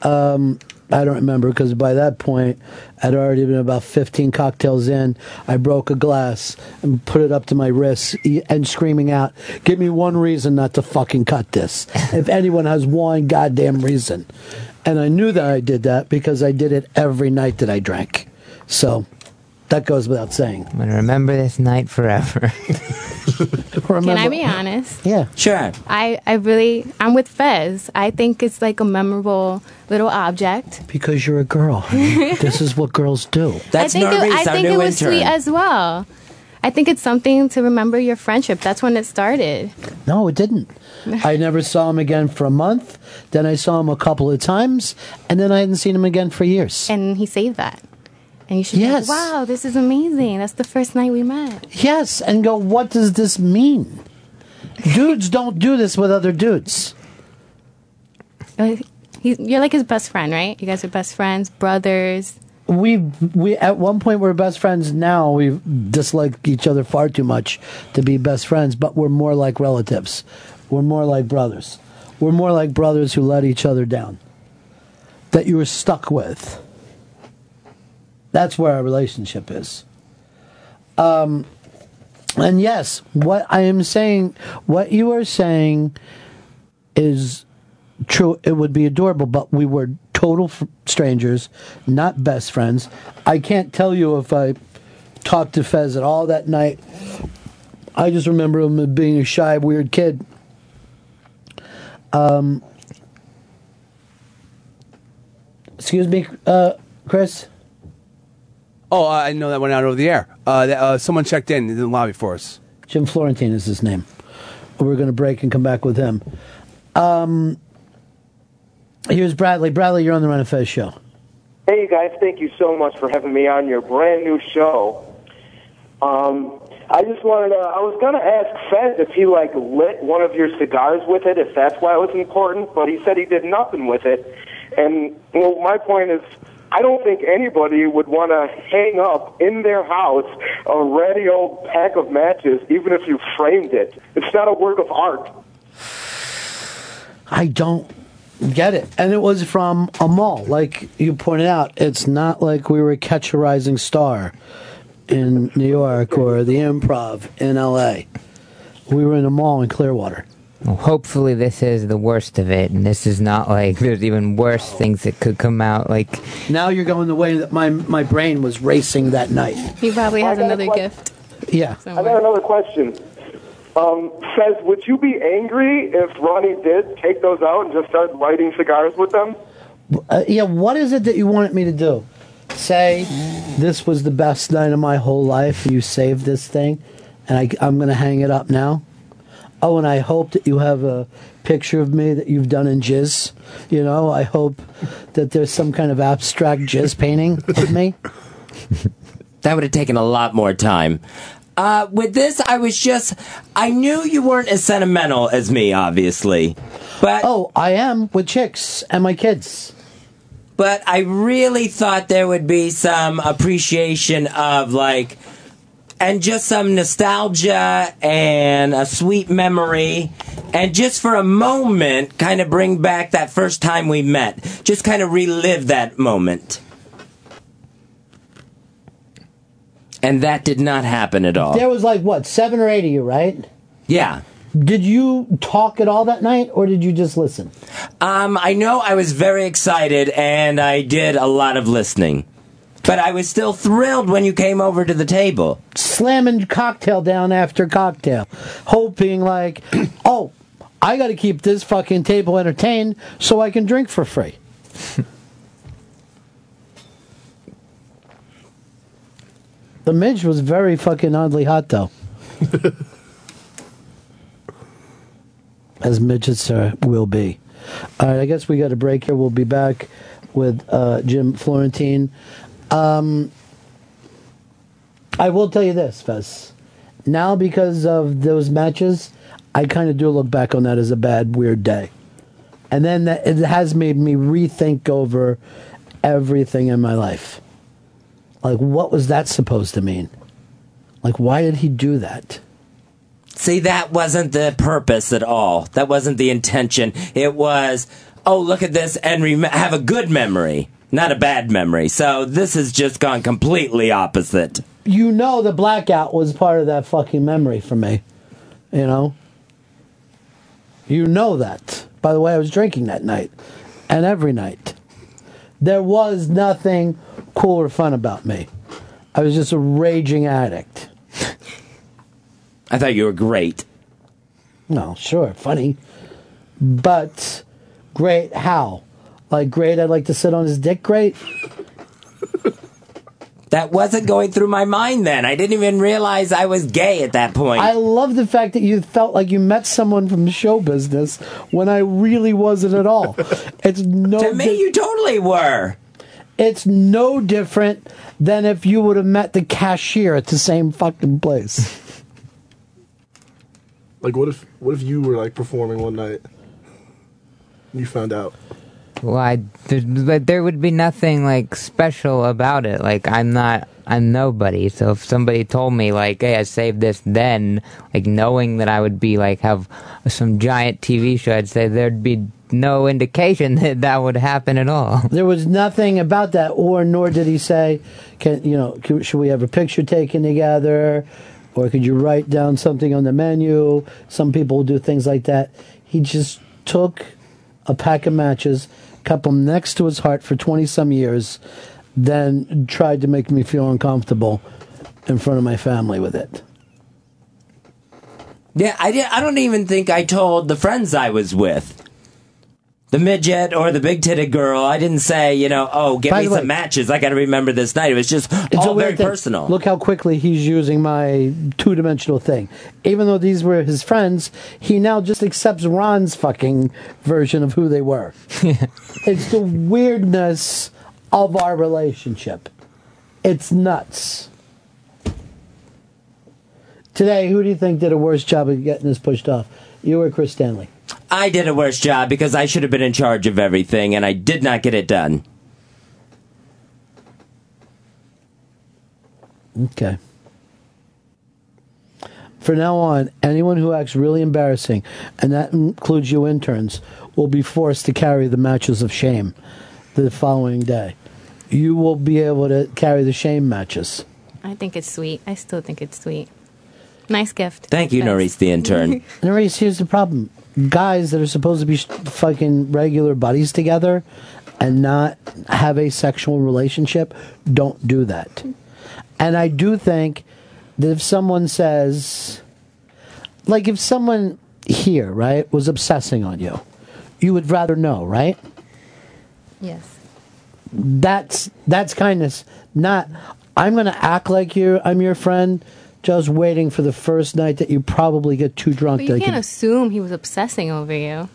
Um, I don't remember because by that point, I'd already been about 15 cocktails in. I broke a glass and put it up to my wrist and screaming out, Give me one reason not to fucking cut this. if anyone has one goddamn reason. And I knew that I did that because I did it every night that I drank. So that goes without saying. I'm gonna remember this night forever. Can I be honest? Yeah. Sure. I, I really, I'm with Fez. I think it's like a memorable little object. Because you're a girl. this is what girls do. I think it, I think it was sweet as well. I think it's something to remember your friendship. That's when it started. No, it didn't. I never saw him again for a month. Then I saw him a couple of times, and then I hadn't seen him again for years. And he saved that. And you should Yes. think, wow, this is amazing. That's the first night we met. Yes, and go, what does this mean? dudes don't do this with other dudes. Uh, He's, you're like his best friend, right? You guys are best friends, brothers. We we at one point we're best friends. Now we dislike each other far too much to be best friends, but we're more like relatives. We're more like brothers. We're more like brothers who let each other down. That you were stuck with. That's where our relationship is. Um, and yes, what I am saying, what you are saying is true. It would be adorable, but we were total f- strangers, not best friends. I can't tell you if I talked to Fez at all that night. I just remember him being a shy, weird kid. Um, excuse me, uh, Chris. Oh, I know that went out over the air. Uh, that, uh, someone checked in in the lobby for us. Jim Florentine is his name. We're going to break and come back with him. Um, here's Bradley. Bradley, you're on the Ron and Fez show. Hey, you guys, thank you so much for having me on your brand new show. Um, I just wanted to, I was going to ask Fez if he, like, lit one of your cigars with it, if that's why it was important, but he said he did nothing with it. And, well, my point is, I don't think anybody would want to hang up in their house a ratty old pack of matches, even if you framed it. It's not a work of art. I don't get it. And it was from a mall. Like you pointed out, it's not like we were Catch a Rising Star in New York or the Improv in LA. We were in a mall in Clearwater. Well, hopefully this is the worst of it, and this is not like there's even worse things that could come out. Like Now you're going the way that my my brain was racing that night. He probably has another gift. Yeah. I got another question. Um, Fez, would you be angry if Ronnie did take those out and just start lighting cigars with them? Uh, yeah, what is it that you wanted me to do? Say, this was the best night of my whole life. You saved this thing, and I, I'm going to hang it up now. Oh, and I hope that you have a picture of me that you've done in jizz. You know, I hope that there's some kind of abstract jizz painting of me. That would have taken a lot more time. Uh, with this, I was just, I knew you weren't as sentimental as me, obviously. But oh, I am with chicks and my kids. But I really thought there would be some appreciation of like, and just some nostalgia and a sweet memory, and just for a moment, kind of bring back that first time we met. Just kind of relive that moment. And that did not happen at all. There was like, what, seven or eight of you, right? Yeah. Did you talk at all that night, or did you just listen? Um, I know I was very excited and I did a lot of listening. But I was still thrilled when you came over to the table. slamming cocktail down after cocktail, hoping like, oh, I got to keep this fucking table entertained so I can drink for free. The midge was very fucking oddly hot, though. As midgets uh, will be. All right, I guess we got a break here. We'll be back with uh, Jim Florentine. Um, I will tell you this, Fez. Now, because of those matches, I kind of do look back on that as a bad, weird day. And then that, it has made me rethink over everything in my life. Like, what was that supposed to mean? Like, why did he do that? See, that wasn't the purpose at all. That wasn't the intention. It was, oh, look at this and rem- have a good memory, not a bad memory. So this has just gone completely opposite. You know, the blackout was part of that fucking memory for me. You know? You know that. By the way, I was drinking that night and every night. There was nothing cool or fun about me. I was just a raging addict. I thought you were great. No, sure, funny. But great how? Like great I'd like to sit on his dick great? That wasn't going through my mind then. I didn't even realize I was gay at that point. I love the fact that you felt like you met someone from show business when I really wasn't at all. It's no to me, you totally were. It's no different than if you would have met the cashier at the same fucking place. Like, what if what if you were like performing one night? and You found out. Well, I, there, there would be nothing like special about it. Like I'm not, I'm nobody. So if somebody told me like, "Hey, I saved this," then like knowing that I would be like have some giant TV show, I'd say there'd be no indication that that would happen at all. There was nothing about that, or nor did he say, "Can you know? Can, should we have a picture taken together, or could you write down something on the menu?" Some people do things like that. He just took a pack of matches, kept them next to his heart for twenty some years, then tried to make me feel uncomfortable in front of my family with it. Yeah, I did. I don't even think I told the friends I was with. The midget or the big titted girl. I didn't say, you know, oh, get By me some way- matches. I got to remember this night. It was just all very thing. personal. Look how quickly he's using my two dimensional thing. Even though these were his friends, he now just accepts Ron's fucking version of who they were. it's the weirdness of our relationship. It's nuts. Today, who do you think did a worse job of getting this pushed off? You or Chris Stanley? I did a worse job because I should have been in charge of everything, and I did not get it done. Okay. For now on, anyone who acts really embarrassing, and that includes you interns, will be forced to carry the matches of shame the following day. You will be able to carry the shame matches. I think it's sweet. I still think it's sweet. Nice gift. Thank you, Norris, the intern. Norris, here's the problem. Guys that are supposed to be sh- fucking regular buddies together and not have a sexual relationship don't do that. And I do think that if someone says, like if someone here, right, was obsessing on you, you would rather know, right? Yes. That's that's kindness. Not I'm gonna act like you I'm your friend, just waiting for the first night that you probably get too drunk But that you I can't can- assume he was obsessing over you.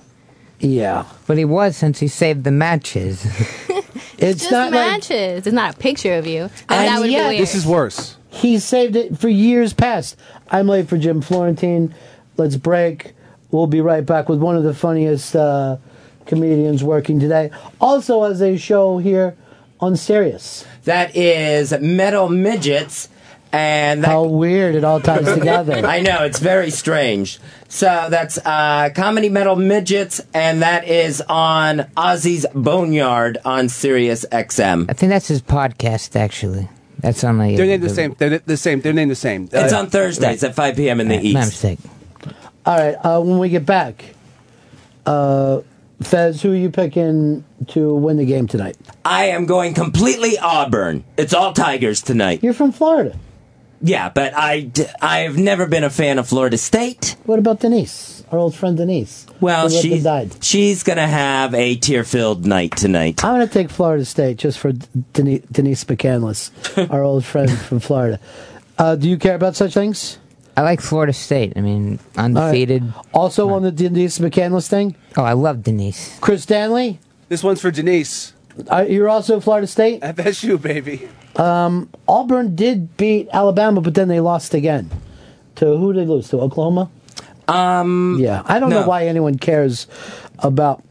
Yeah. But he was since he saved the matches. it's Just not like matches. it's not a picture of you. And that would be weird. worse. He saved it for years past. I'm late for Jim Florentine. Let's break. We'll be right back with one of the funniest uh, comedians working today. Also, as a show here on Sirius. That is Metal Midgets. And that, How weird it all ties together. I know it's very strange. So that's uh, comedy metal midgets, and that is on Ozzy's Boneyard on Sirius XM. I think that's his podcast, actually. That's on the. They're named the same. They're the same. They're named the same. It's Uh, on Thursdays at 5 p.m. in the My East. mistake. All right, uh, when we get back, uh, Fez, who are you picking to win the game tonight? I am going completely Auburn. It's all Tigers tonight. You're from Florida. Yeah, but I, I've never been a fan of Florida State. What about Denise? our old friend Denise. Well, who lived and she's died. she's gonna have a tear-filled night tonight. I'm going to take Florida State just for Denise, Denise McCandless, our old friend from Florida. Uh, do you care about such things? I like Florida State. I mean, undefeated. Also on the Denise McCandless thing? Oh, I love Denise. Chris Stanley? This one's for Denise. Uh, you're also Florida State? FSU, baby. Um, Auburn did beat Alabama, but then they lost again. To who did they lose? To Oklahoma? Um, yeah, I don't no. know why anyone cares about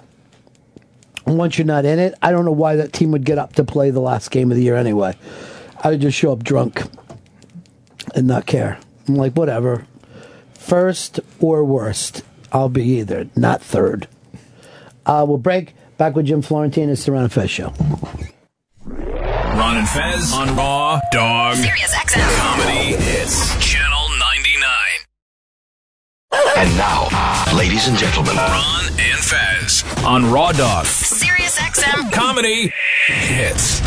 once you're not in it. I don't know why that team would get up to play the last game of the year anyway. I would just show up drunk and not care. I'm like, whatever. First or worst, I'll be either, not third. Uh, we'll break. Back with Jim Florentine. It's the Ron and Fez Show. Ron and Fez on Raw Dog. Sirius XM. Comedy hits. Channel 99. And now, ladies and gentlemen, Ron and Fez on Raw Dog. Sirius XM. Comedy hits.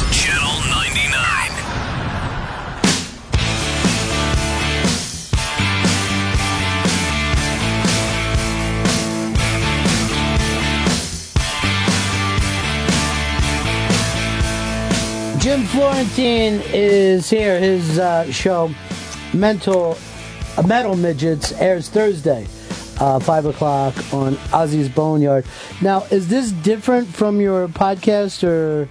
Jim Florentine is here. His uh, show, Mental uh, Metal Midgets, airs Thursday, uh, five o'clock on Ozzy's Boneyard. Now, is this different from your podcast, or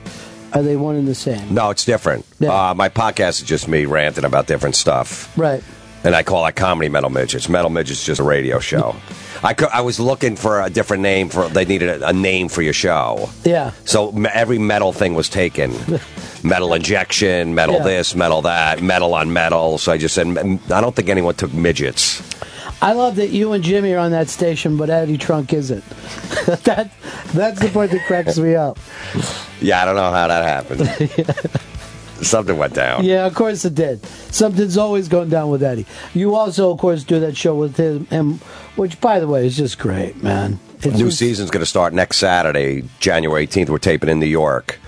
are they one and the same? No, it's different. Uh, my podcast is just me ranting about different stuff. Right. And I call it Comedy Metal Midgets. Metal Midgets is just a radio show. I, I was looking for a different name for. They needed a, a name for your show. Yeah. So me- every metal thing was taken. metal injection, metal Yeah. this, metal that, metal on metal. So I just said, I don't think anyone took midgets. I love that you and Jimmy are on that station, but Eddie Trunk isn't. that that's the part that cracks me up. Yeah, I don't know how that happened. Something went down. Yeah, of course it did. Something's always going down with Eddie. You also, of course, do that show with him, him which, by the way, is just great, man. It's New just- season's going to start next Saturday, January 18th. We're taping in New York.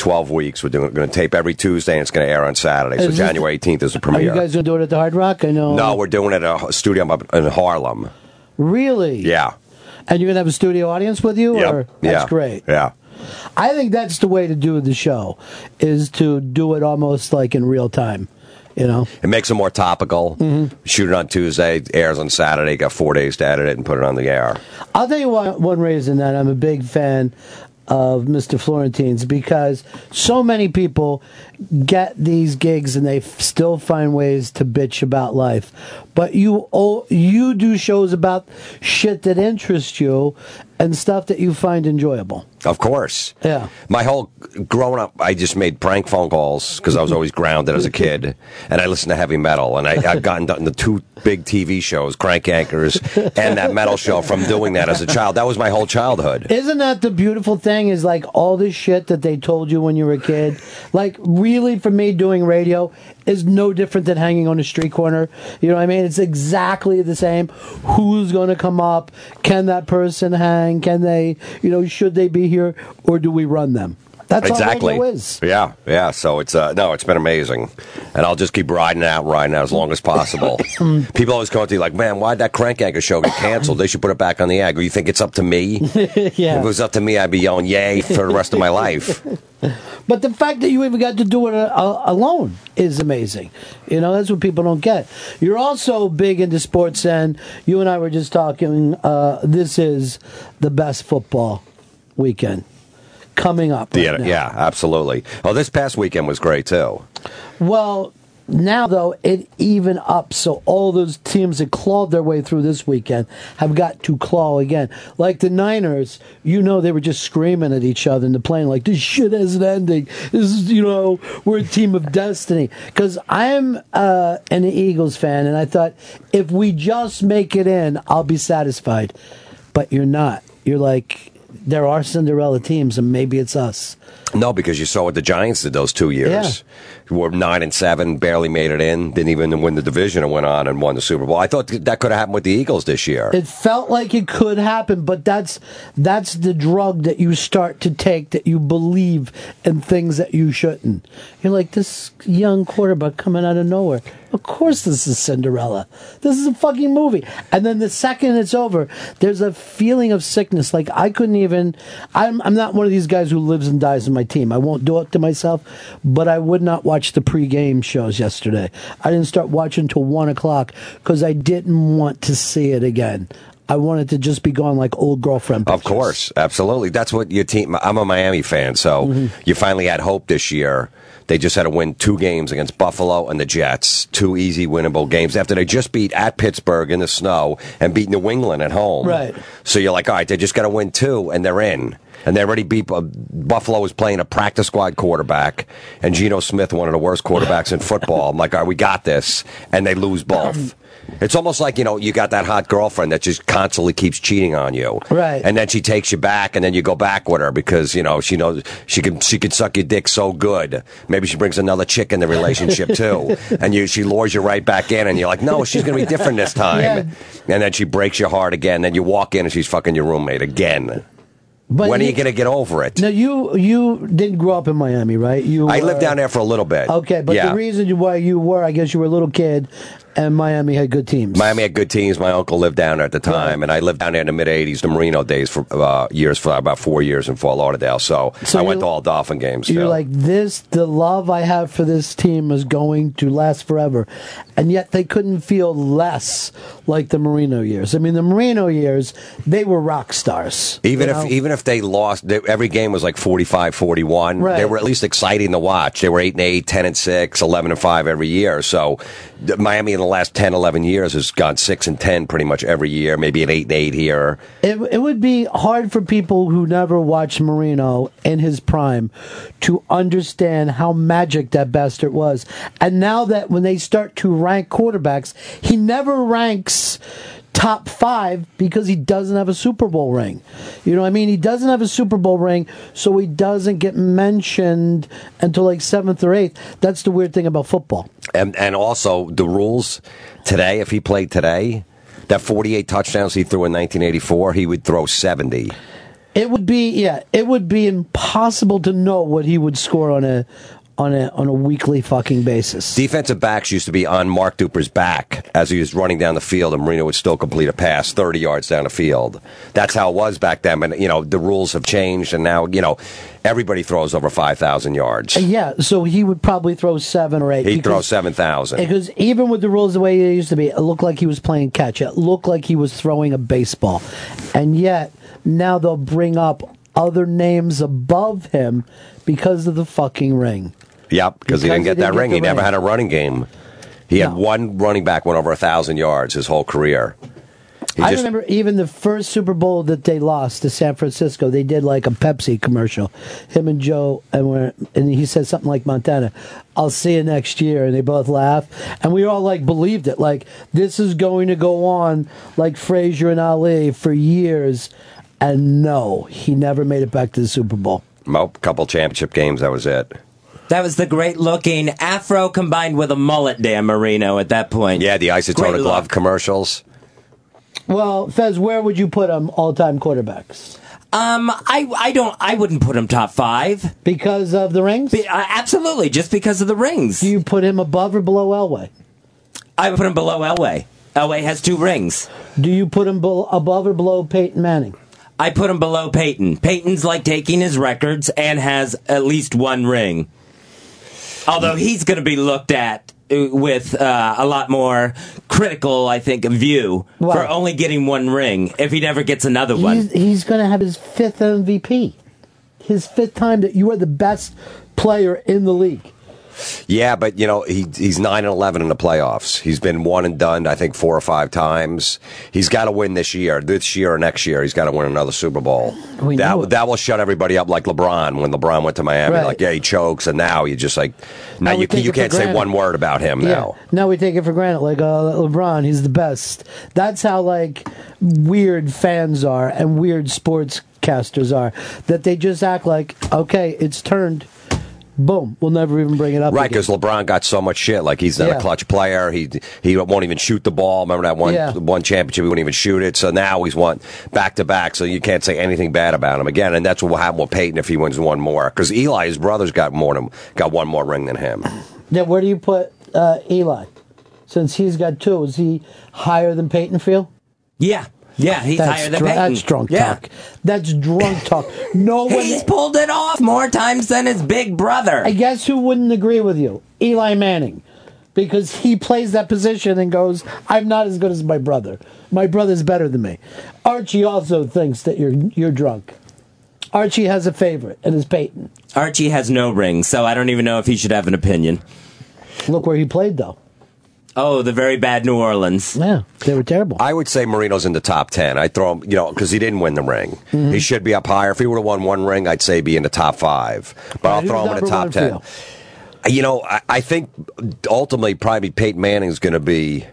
12 weeks. We're doing, going to tape every Tuesday and it's going to air on Saturday. So January 18th is the Are premiere. you guys going to do it at the Hard Rock? I know. no, we're doing it at a studio up in Harlem. Really? Yeah. And you're going to have a studio audience with you? Or? That's yeah. great. Yeah. I think that's the way to do the show, is to do it almost like in real time. You know? It makes it more topical. Mm-hmm. Shoot it on Tuesday, airs on Saturday. Got four days to edit it and put it on the air. I'll tell you one, one reason that I'm a big fan of Mr. Florentine's because so many people get these gigs and they f- still find ways to bitch about life. But you oh, you do shows about shit that interests you and stuff that you find enjoyable. Of course. Yeah. My whole growing up, I just made prank phone calls because I was always grounded as a kid, and I listened to heavy metal. And I, I've gotten done the two big TV shows, Crank Yankers, and that metal show from doing that as a child. That was my whole childhood. Isn't that the beautiful thing? Is like all this shit that they told you when you were a kid. Like really, for me, doing radio is no different than hanging on a street corner. You know what I mean? It's exactly the same. Who's going to come up? Can that person hang? Can they? You know, should they be here or do we run them? That's exactly. all radio is. Yeah, yeah. So it's uh, no, it's been amazing, and I'll just keep riding out, riding out as long as possible. People always come to you like, "Man, why'd that Crank Yanker show get canceled? They should put it back on the air." Or you think it's up to me? yeah. If it was up to me, I'd be yelling "Yay" for the rest of my life. But the fact that you even got to do it a- a- alone is amazing. You know, that's what people don't get. You're also big into sports, and you and I were just talking. Uh, this is the best football weekend coming up. right Yeah, yeah, absolutely. Oh, this past weekend was great too. Well, now though it even up, so all those teams that clawed their way through this weekend have got to claw again. Like the Niners, you know, they were just screaming at each other in the plane, like this shit isn't ending. This is, you know, we're a team of destiny. Because I'm uh, an Eagles fan, and I thought if we just make it in, I'll be satisfied. But you're not. You're like. There are Cinderella teams, and maybe it's us. No, because you saw what the Giants did those two years. Were nine and seven, barely made it in, didn't even win the division, and went on and won the Super Bowl. I thought that could have happened with the Eagles this year. It felt like it could happen, but that's that's the drug that you start to take that you believe in things that you shouldn't. You're like this young quarterback coming out of nowhere. Of course, this is Cinderella. This is a fucking movie. And then the second it's over, there's a feeling of sickness. Like I couldn't even. I'm I'm not one of these guys who lives and dies in my team. I won't do it to myself. But I would not watch the pregame shows yesterday. I didn't start watching until one o'clock because I didn't want to see it again. I wanted to just be gone like old girlfriend. Of course, absolutely. That's what your team. I'm a Miami fan, so Mm-hmm. you finally had hope this year. They just had to win two games against Buffalo and the Jets, two easy winnable games after they just beat at Pittsburgh in the snow and beat New England at home. Right. So you're like, all right, they just got to win two, and they're in. And they already beat uh, Buffalo was playing a practice squad quarterback, and Geno Smith, one of the worst quarterbacks in football. I'm like, all right, we got this, and they lose both. It's almost like you know you got that hot girlfriend that just constantly keeps cheating on you, Right. And then she takes you back, and then you go back with her because you know she knows she can she can suck your dick so good. Maybe she brings another chick in the relationship too, and you she lures you right back in, and you're like, no, she's gonna be different this time. Yeah. And then she breaks your heart again. Then you walk in, and she's fucking your roommate again. But when are you you- gonna get over it? No, you you didn't grow up in Miami, right? You I were- lived down there for a little bit. Okay, but yeah. the reason why you were, I guess you were a little kid, and Miami had good teams. Miami had good teams. My uncle lived down there at the time, and I lived down there in the mid '80s, the Marino days for uh, years, for about four years in Fort Lauderdale. So, So I went to all Dolphin games. You're Phil. like this. The love I have for this team is going to last forever, and yet they couldn't feel less like the Marino years. I mean, the Marino years, they were rock stars. Even if know? even if they lost, they, every game was like 45-41. Right. They were at least exciting to watch. They were 8 and 8, 10 and 6, 11 and 5 every year. So th- Miami the last 10, 11 years has gone 6 and 10 pretty much every year, maybe an 8 and 8 here. It, it would be hard for people who never watched Marino in his prime to understand how magic that bastard was. And now that when they start to rank quarterbacks, he never ranks top five because he doesn't have a Super Bowl ring. You know what I mean? He doesn't have a Super Bowl ring, so he doesn't get mentioned until like seventh or eighth. That's the weird thing about football. And and also the rules today, if he played today, that 48 touchdowns he threw in 1984, he would throw 70. It would be yeah, it would be impossible to know what he would score on a on a on a weekly fucking basis. Defensive backs used to be on Mark Duper's back as he was running down the field, and Marino would still complete a pass 30 yards down the field. That's how it was back then. And, you know, the rules have changed, and now, you know, everybody throws over 5,000 yards. Uh, yeah, so he would probably throw seven or eight. He'd throw 7,000. Because even with the rules the way they used to be, it looked like he was playing catch. It looked like he was throwing a baseball. And yet, now they'll bring up other names above him because of the fucking ring. Yep, because he didn't get he that didn't get ring. He never ring. had a running game. He had one running back went over a 1,000 yards his whole career. He I just- remember even the first Super Bowl that they lost to San Francisco. They did like a Pepsi commercial. Him and Joe, and and he said something like Montana, "I'll see you next year," and they both laughed, and we all like believed it. Like this is going to go on like Frazier and Ali for years, and no, he never made it back to the Super Bowl. Nope, couple championship games, that was it. That was the great looking afro combined with a mullet, Dan Marino, at that point. Yeah, the Isotoner Great glove commercials. Well, Fez, where would you put them all-time quarterbacks? Um, I I don't I wouldn't put him top five because of the rings. uh, absolutely, just because of the rings. Do you put him above or below Elway? I would put him below Elway. Elway has two rings. Do you put him bel above or below Peyton Manning? I put him below Peyton. Peyton's like taking his records and has at least one ring. Although he's going to be looked at uh, with uh, a lot more critical, I think, view for only getting one ring if he never gets another one. He's, he's going to have his fifth MVP. His fifth time that you are the best player in the league. Yeah, but you know he he's nine and eleven in the playoffs. He's been one and done, I think, four or five times. He's got to win this year, this year or next year. He's got to win another Super Bowl. We that that will shut everybody up like LeBron when LeBron went to Miami. Right. Like, yeah, he chokes, and now you just like now Now you you can't say one word about him now. Now we take it for granted, like uh, LeBron, he's the best. That's how like weird fans are and weird sportscasters are. That they just act like, okay, it's turned. Boom. We'll never even bring it up. Right, because LeBron got so much shit. Like he's not Yeah. a clutch player. He he won't even shoot the ball. Remember that one Yeah. one championship? He wouldn't even shoot it. So now he's won back to back. So you can't say anything bad about him again. And that's what will happen with Peyton if he wins one more. Because Eli, his brother's got more than got one more ring than him. Now, where do you put uh, Eli? since he's got two, is he higher than Peyton feel? Yeah. Yeah, he's That's higher than dr- Peyton. That's drunk Yeah. talk. That's drunk talk. No one. He's pulled it off more times than his big brother. I guess who wouldn't agree with you? Eli Manning. Because he plays that position and goes, I'm not as good as my brother. My brother's better than me. Archie also thinks that you're you're drunk. Archie has a favorite, and it's Peyton. Archie has no ring, so I don't even know if he should have an opinion. Look where he played, though. Oh, the very bad New Orleans. Yeah, they were terrible. I would say Marino's in the top 10. I'd throw him, you know, because he didn't win the ring. Mm-hmm. He should be up higher. If he would have won one ring, I'd say be in the top five. But I'll throw him in the top 10. for You know, I, I think ultimately probably Peyton Manning's going to be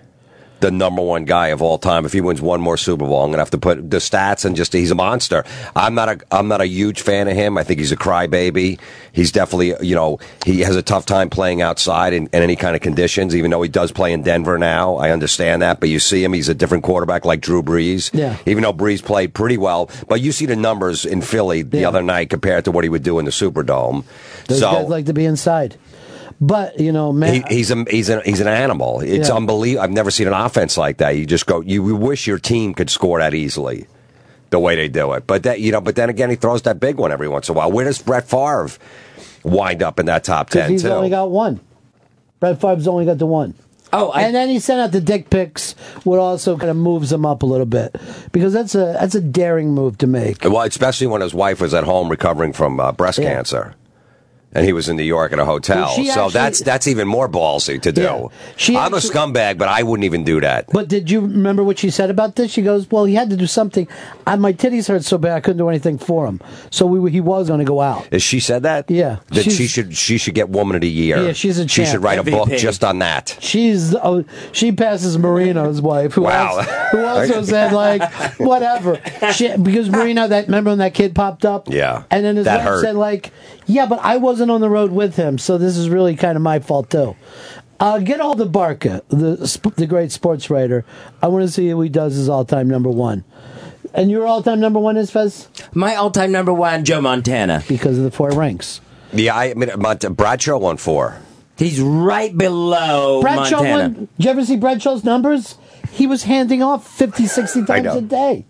the number one guy of all time. If he wins one more Super Bowl, I'm going to have to put the stats and just he's a monster. I'm not a I'm not a huge fan of him. I think he's a crybaby. He's definitely you know he has a tough time playing outside in, in any kind of conditions. Even though he does play in Denver now, I understand that. But you see him, he's a different quarterback like Drew Brees. Yeah. Even though Brees played pretty well, but you see the numbers in Philly the other night compared to what he would do in the Superdome. Those so guys like to be inside. But, you know, man. he, he's a, he's a, he's an animal. It's Yeah. unbelievable. I've never seen an offense like that. You just go. You wish your team could score that easily, the way they do it. But that you know. But then again, he throws that big one every once in a while. Where does Brett Favre wind up in that top Because ten he's too? only got one. Brett Favre's only got the one. Oh, and then he sent out the dick pics, what also kind of moves him up a little bit because that's a that's a daring move to make. well, especially when his wife was at home recovering from uh, breast Yeah. cancer. And he was in New York at a hotel, Well, so actually- that's that's even more ballsy to do. Yeah. She I'm actually- a scumbag, but I wouldn't even do that. But did you remember what she said about this? She goes, "Well, he had to do something. I, my titties hurt so bad I couldn't do anything for him. So we, he was going to go out." Is she said that? Yeah, That she should she should get Woman of the Year. Yeah, she's a She should write a book just on that. She's oh, she passes Marino's wife, who Wow. also, who also said like whatever. She, because Marino, that remember when that kid popped up? Yeah, And then his that wife hurt. said like, "Yeah, but I wasn't on the road with him, so this is really kind of my fault too." Uh, get all the Barca, the the great sports writer. I want to see who he does his all time number one. And your all time number one is Fez My all time number one, Joe Montana. because of the four ranks. Yeah, I mean, Mont- Bradshaw won four. He's right below Bradshaw Montana. won. Did you ever see Bradshaw's numbers? He was handing off 50, 60 times a day.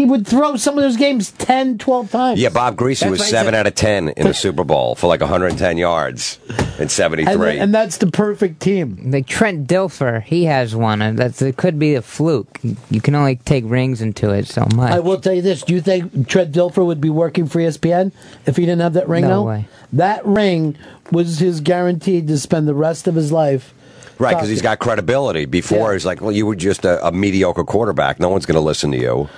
He would throw some of those games 10, 12 times. Yeah, Bob Griese That's was seven said- out of ten in the Super Bowl for like 110 yards in '73. And, and that's the perfect team. Like Trent Dilfer, he has one. and That's it. Could be a fluke. You can only take rings into it so much. I will tell you this. Do you think Trent Dilfer would be working for ESPN if he didn't have that ring No now? way. That ring was his guaranteed to spend the rest of his life. right because he's got credibility. Before he's like, well, you were just a, a mediocre quarterback. No one's going to listen to you.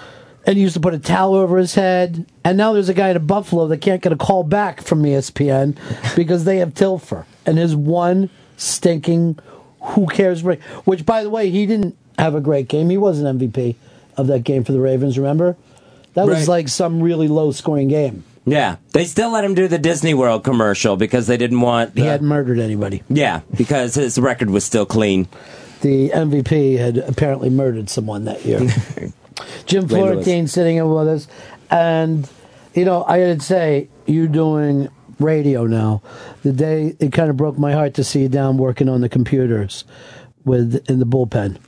And he used to put a towel over his head. And now there's a guy in Buffalo that can't get a call back from ESPN because they have Dilfer and his one stinking who cares ring. Which, by the way, he didn't have a great game. He was an MVP of that game for the Ravens. Remember, that was Right. like some really low scoring game. Yeah, they still let him do the Disney World commercial because they didn't want. He hadn't murdered anybody. yeah, because his record was still clean. The MVP had apparently murdered someone that year. Jim Ray Lewis. Florentine sitting in with us, and you know, I gotta say, you're doing radio now. The day it kind of broke my heart to see you down working on the computers with in the bullpen.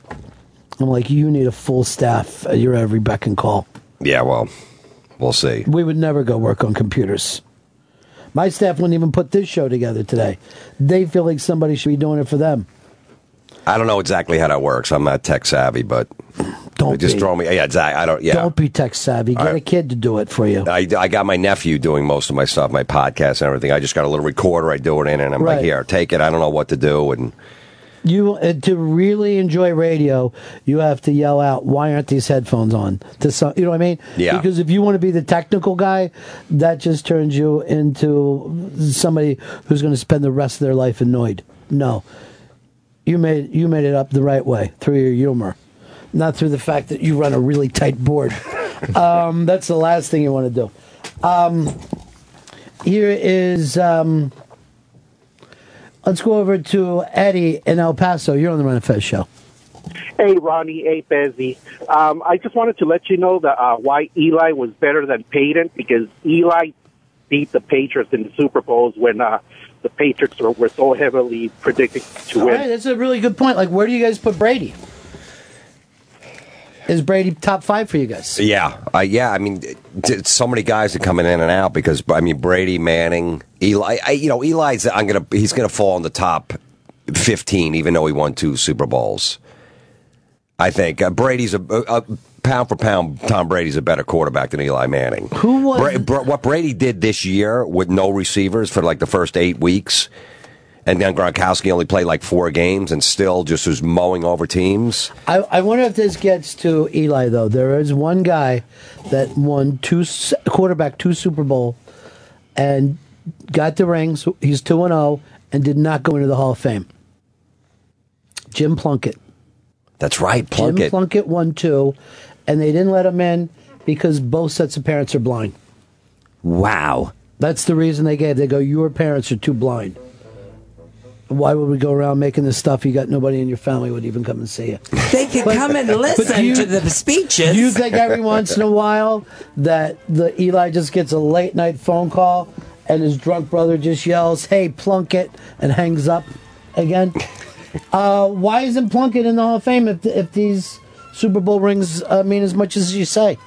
I'm like, you need a full staff at your every beck and call. Yeah, well, we'll see. We would never go work on computers. My staff wouldn't even put this show together today. They feel like somebody should be doing it for them. I don't know exactly how that works. I'm not tech savvy, but Don't just be. throw me. Yeah, exactly. I don't. Yeah. Don't be tech savvy. Get I- a kid to do it for you. I, I got my nephew doing most of my stuff, my podcast and everything. I just got a little recorder. I do it in, and I'm Right. like, here, take it. I don't know what to do, and You uh, to really enjoy radio, you have to yell out, "Why aren't these headphones on?" To some, you know what I mean? Yeah. Because if you want to be the technical guy, that just turns you into somebody who's going to spend the rest of their life annoyed. No, you made you made it up the right way through your humor, not through the fact that you run a really tight board. um, that's the last thing you want to do. Um, here is. Um, Let's go over to Eddie in El Paso. You're on the Ron and Fez show. Hey, Ronnie. Hey, Fezzy. Um, I just wanted to let you know that uh, why Eli was better than Peyton because Eli beat the Patriots in the Super Bowls when uh, the Patriots were, were so heavily predicted to All win. right, that's a really good point. Like, where do you guys put Brady? Is Brady top five for you guys? Yeah, uh, yeah. I mean, so many guys are coming in and out because I mean Brady, Manning, Eli. I, you know, Eli's. I'm gonna. He's gonna fall in the top fifteen, even though he won two Super Bowls. I think uh, Brady's a, a, a pound for pound. Tom Brady's a better quarterback than Eli Manning. Who was Bra- Bra- what Brady did this year with no receivers for like the first eight weeks, and then Gronkowski only played like four games and still just was mowing over teams. I, I wonder if this gets to Eli though. There is one guy that won two quarterback two Super Bowl and got the rings. He's two and zero and did not go into the Hall of Fame. Jim Plunkett. That's right, Jim Plunkett. Plunkett won two, and they didn't let him in because both sets of parents are blind. Wow. That's the reason they gave. They go, your parents are too blind. Why would we go around making this stuff? You got nobody in your family would even come and see you. They could come and listen you- to the speeches. You think every once in a while that the Eli just gets a late night phone call and his drunk brother just yells, "Hey, Plunkett," and hangs up again? Uh, why isn't Plunkett in the Hall of Fame if, if these Super Bowl rings uh, mean as much as you say?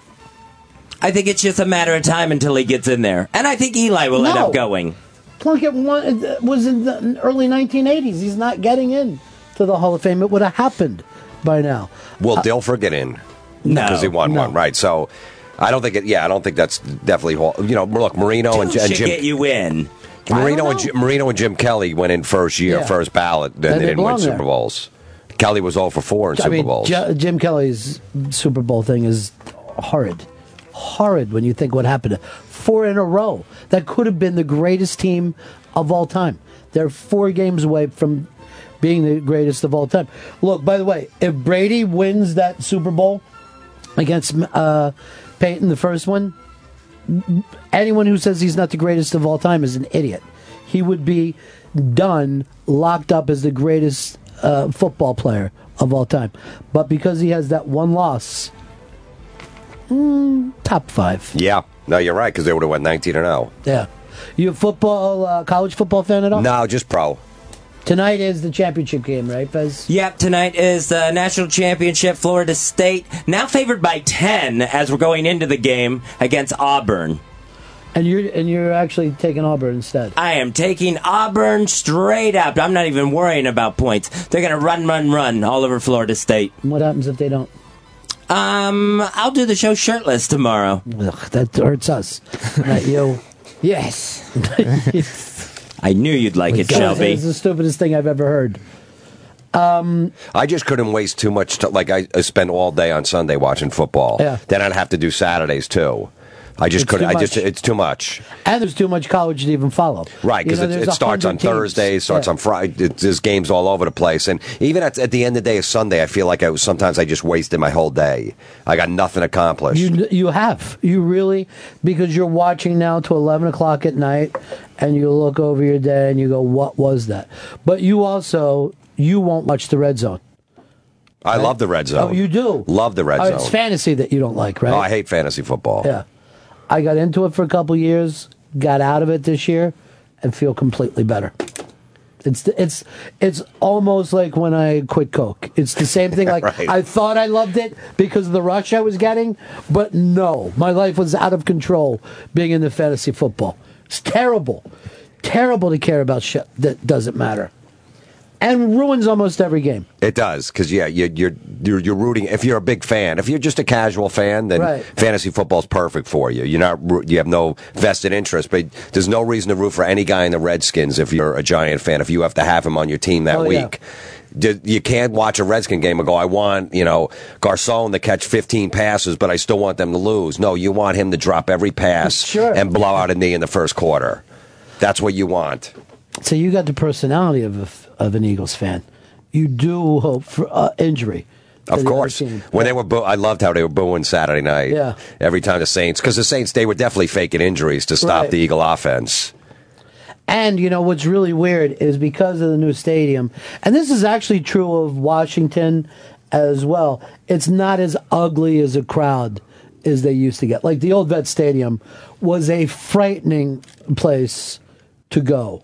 I think it's just a matter of time until he gets in there. And I think Eli will end No. up going. Plunkett won, uh, was in the early 1980s. He's not getting in to the Hall of Fame. It would have happened by now. Will Dilfer get in? No. because he won one, right? So I don't think it. Yeah, I don't think that's definitely. You know, look, Marino and, Two and should Jim. get you in. Marino and Jim, Marino and Jim Kelly went in first year, Yeah. first ballot. Then And they they didn't win belong Super. Bowls. Kelly was all for 4 in Super I mean, Bowls. J- Jim Kelly's Super Bowl thing is horrid. Horrid when you think what happened. Four in a row. That could have been the greatest team of all time. They're four games away from being the greatest of all time. Look, by the way, if Brady wins that Super Bowl against uh, Peyton, the first one, anyone who says he's not the greatest of all time is an idiot. He would be done, locked up as the greatest uh, football player of all time. But because he has that one loss, mm, top five. yeah, no, you're right because they would have went 19 and 0. Yeah. You a football, uh, college football fan at all? No, just pro. Tonight is the championship game, right, Fez? Yep, tonight is the national championship. Florida State now favored by 10 as we're going into the game against Auburn. And you're and you're actually taking Auburn instead. I am taking Auburn straight up. I'm not even worrying about points. They're going to run, run, run all over Florida State. What happens if they don't? Um, I'll do the show shirtless tomorrow. Ugh, that hurts us, not you. Yes. I knew you'd like it, Shelby. It's the stupidest thing I've ever heard. Um, I just couldn't waste too much. T- like I, I spend all day on Sunday watching football. Yeah. Then I'd have to do Saturdays too. I just It's couldn't. I just it's too much. and there's too much college to even follow. Right, because You know, it, it starts on 100 teams. Thursdays, starts Yeah. on Friday. It, there's games all over the place, and even at, at the end of the day of Sunday, I feel like I was, sometimes I just wasted my whole day. I got nothing accomplished. You you have you really because you're watching now to eleven o'clock at night, and you look over your day and you go, "What was that?" But you also you won't watch the red zone. I love the red oh, zone. Oh, you do. Love the red Oh, zone. it's fantasy that you don't like, right? Oh, I hate fantasy football. Yeah, I got into it for a couple years, got out of it this year, and feel completely better. It's it's it's almost like when I quit coke. It's the same thing. Like Right. I thought I loved it because of the rush I was getting, but no, my life was out of control being in the fantasy football. It's terrible, terrible to care about shit that doesn't matter, and ruins almost every game. It does because yeah, you, you're you're you're rooting. If you're a big fan, if you're just a casual fan, then Right. fantasy football's perfect for you. You're not you have no vested interest, but there's no reason to root for any guy in the Redskins if you're a Giant fan. If you have to have him on your team that Oh, week. D- You can't watch a Redskin game and go, I want, you know, Garcon to catch 15 passes, but I still want them to lose. No, you want him to drop every pass Sure. and blow out a knee in the first quarter. That's what you want. So you got the personality of a, of an Eagles fan. You do hope for uh, injury. Of course. When they were, boo- I loved how they were booing Saturday night. Yeah. Every time the Saints, because the Saints, they were definitely faking injuries to stop Right. the Eagle offense. And you know what's really weird is because of the new stadium, and this is actually true of Washington as well. It's not as ugly as a crowd as they used to get. Like the old Vet Stadium was a frightening place to go.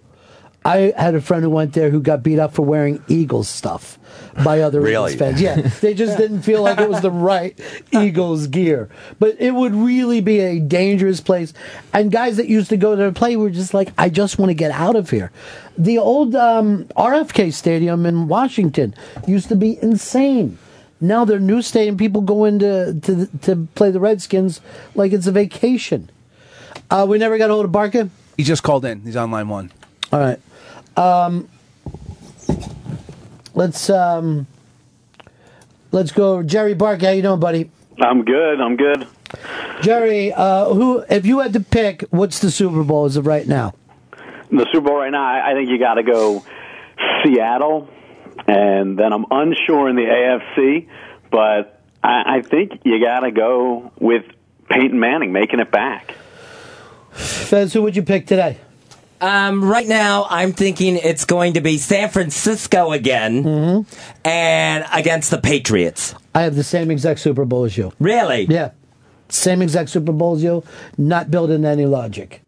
I had a friend who went there who got beat up for wearing Eagles stuff by other Really? Eagles fans. Yeah, they just didn't feel like it was the right Eagles gear. But it would really be a dangerous place. And guys that used to go there to play were just like, I just want to get out of here. The old um, RFK Stadium in Washington used to be insane. Now their new stadium, people go in to, to, to play the Redskins like it's a vacation. Uh, we never got a hold of Barker. He just called in. He's on line one. All right. Um, let's um, let's go, Jerry Bark, How you doing, buddy? I'm good. I'm good. Jerry, uh, who if you had to pick, what's the Super Bowl as of right now? The Super Bowl right now, I, I think you got to go Seattle, and then I'm unsure in the AFC, but I, I think you got to go with Peyton Manning making it back. Fez, who would you pick today? Um, right now, I'm thinking it's going to be San Francisco again, Mm-hmm. and against the Patriots. I have the same exact Super Bowl as you. Really? Yeah. Same exact Super Bowl as you. Not building any logic.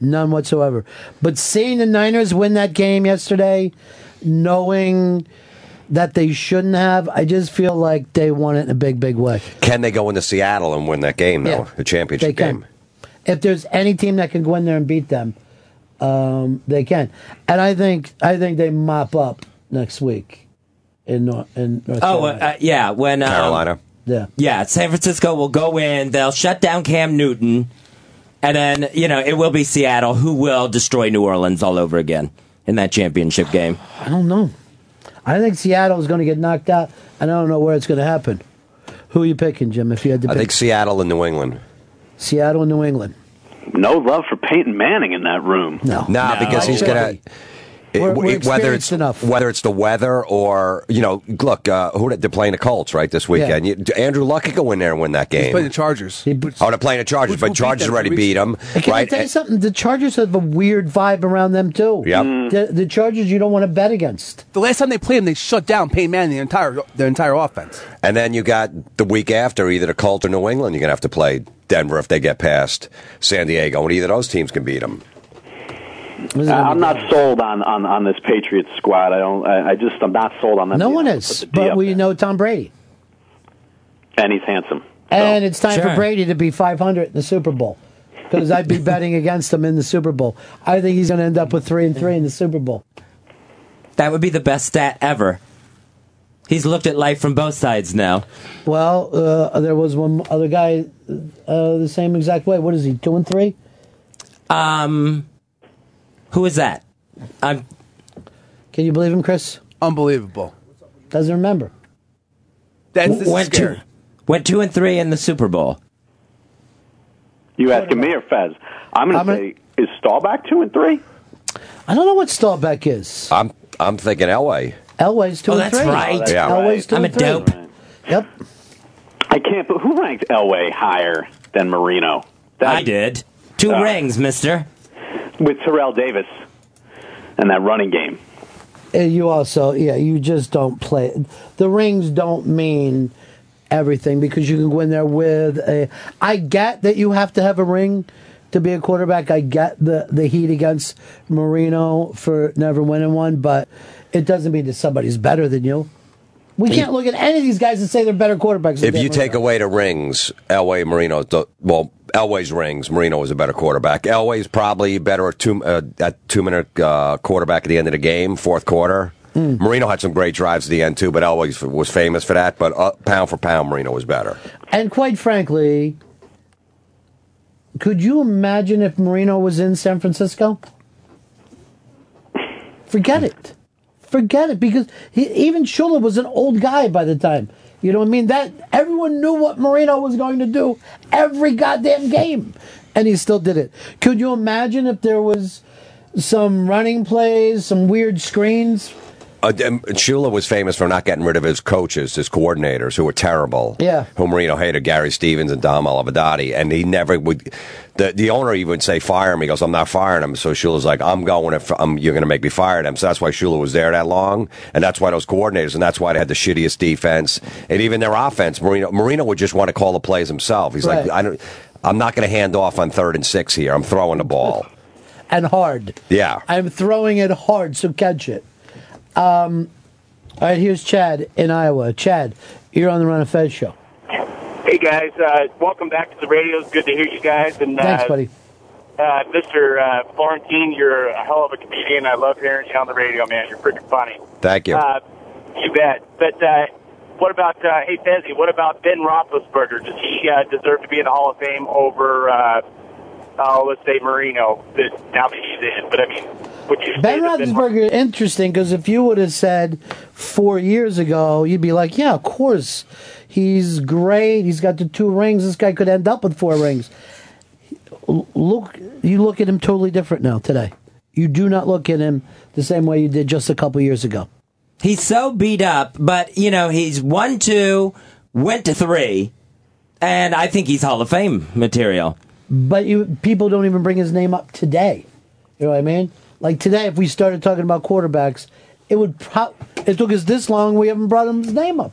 None whatsoever. But seeing the Niners win that game yesterday, knowing that they shouldn't have, I just feel like they won it in a big, big way. Can they go into Seattle and win that game, though? Yeah. the They championship can. game? If there's any team that can go in there and beat them, um, they can. And I think I think they mop up next week in North, in North Oh, Carolina. uh, yeah. When um, Carolina. Yeah. Yeah, San Francisco will go in. They'll shut down Cam Newton, and then you know it will be Seattle who will destroy New Orleans all over again in that championship game. I don't know. I think Seattle is going to get knocked out, and I don't know where it's going to happen. Who are you picking, Jim? If you had to I pick think Seattle and New England. Seattle and New England. No love for Peyton Manning in that room. No, Nah, because he's gonna. It- We're- we're it- whether it's enough. whether it's the weather or you know, look, uh, who they're playing the Colts right this weekend. You, Andrew Luck could go in there and win that game. He's playing the Chargers. oh, they're playing the Chargers, but who Chargers them already beat weeks them, And Can I right? tell you something? The Chargers have a weird vibe around them too. Yep. The, the Chargers you don't want to bet against. The last time they played them, they shut down Peyton Manning the entire their entire offense. And then you got the week after either the Colts or New England. You're gonna have to play Denver if they get past San Diego, and either of those teams can beat them. I- I'm not sold on, on, on this Patriots squad. I don't. I, I just I'm not sold on them. No being one is, put the D but we there. know Tom Brady, and he's handsome. and it's time for Brady to be 500 in the Super Bowl because I'd be betting against him in the Super Bowl. I think he's going to end up with three and three in the Super Bowl. That would be the best stat ever. He's looked at life from both sides now. Well, uh, there was one other guy uh, the same exact way. What is he? Two and three? Um, who is that? I'm. Can you believe him, Chris? Unbelievable. Doesn't remember. That's this is went scary. two, went two and three in the Super Bowl. You asking me or Fez? I'm going to say is Staubach two and three. I don't know what Staubach is. I'm I'm thinking Elway. Elway's two Oh, and that's three. right. Yeah. Elway's two I'm a three. dope. Yep. I can't. But who ranked Elway higher than Marino? I did. Two Uh, rings, Mister. With Terrell Davis and that running game. Uh, You also, yeah, you just don't play. The rings don't mean everything because you can go in there with a. I get that you have to have a ring to be a quarterback. I get the the heat against Marino for never winning one, but it doesn't mean that somebody's better than you. We can't look at any of these guys and say they're better quarterbacks. than If you Dan take away the rings, Elway, Marino, the- well, Elway's rings, Marino was a better quarterback. Elway's probably better at two uh, at two minute uh, quarterback at the end of the game, fourth quarter. Hmm. Marino had some great drives at the end too, but Elway was famous for that. But uh, pound for pound, Marino was better. And quite frankly, could you imagine if Marino was in San Francisco? Forget it. Forget it because he, even Shula was an old guy by the time. You know what I mean? That everyone knew what Marino was going to do every goddamn game, and he still did it. Could you imagine if there was some running plays, some weird screens Uh, um, Shula was famous for not getting rid of his coaches, his coordinators, who were terrible. Yeah. Who Marino hated, Gary Stevens and Dom Olivadotti, and he never would. The the owner even would say fire him. He goes, I'm not firing him. So Shula's like, I'm going if I'm, you're going to make me fire him. So that's why Shula was there that long, and that's why those coordinators, and that's why they had the shittiest defense, and even their offense. Marino Marino would just want to call the plays himself. He's like, I don't. I'm not going to hand off on third and six here. I'm throwing the ball. and hard. Yeah. I'm throwing it hard, so catch it. Um, all right, here's Chad in Iowa. Chad, you're on the Ron of Fez show. Hey guys, uh, welcome back to the radio. It's good to hear you guys. And uh, Thanks, buddy. Uh, Mr. Uh, Florentine, you're a hell of a comedian. I love hearing you on the radio, man. You're freaking funny. Thank you. Uh, you bet. But uh, what about uh, hey Fezzi? What about Ben Roethlisberger? Does he uh, deserve to be in the Hall of Fame over? Uh, oh, let's say Marino. That now that he's in, but I mean, would you Ben say that Roethlisberger, interesting because if you would have said four years ago, you'd be like, yeah, of course, he's great. He's got the two rings. This guy could end up with four rings. Look, you look at him totally different now today. You do not look at him the same way you did just a couple years ago. He's so beat up, but you know he's one two, went to three, and I think he's Hall of Fame material. But you people don't even bring his name up today. You know what I mean? Like today, if we started talking about quarterbacks, it would. Pro- it took us this long. We haven't brought him his name up.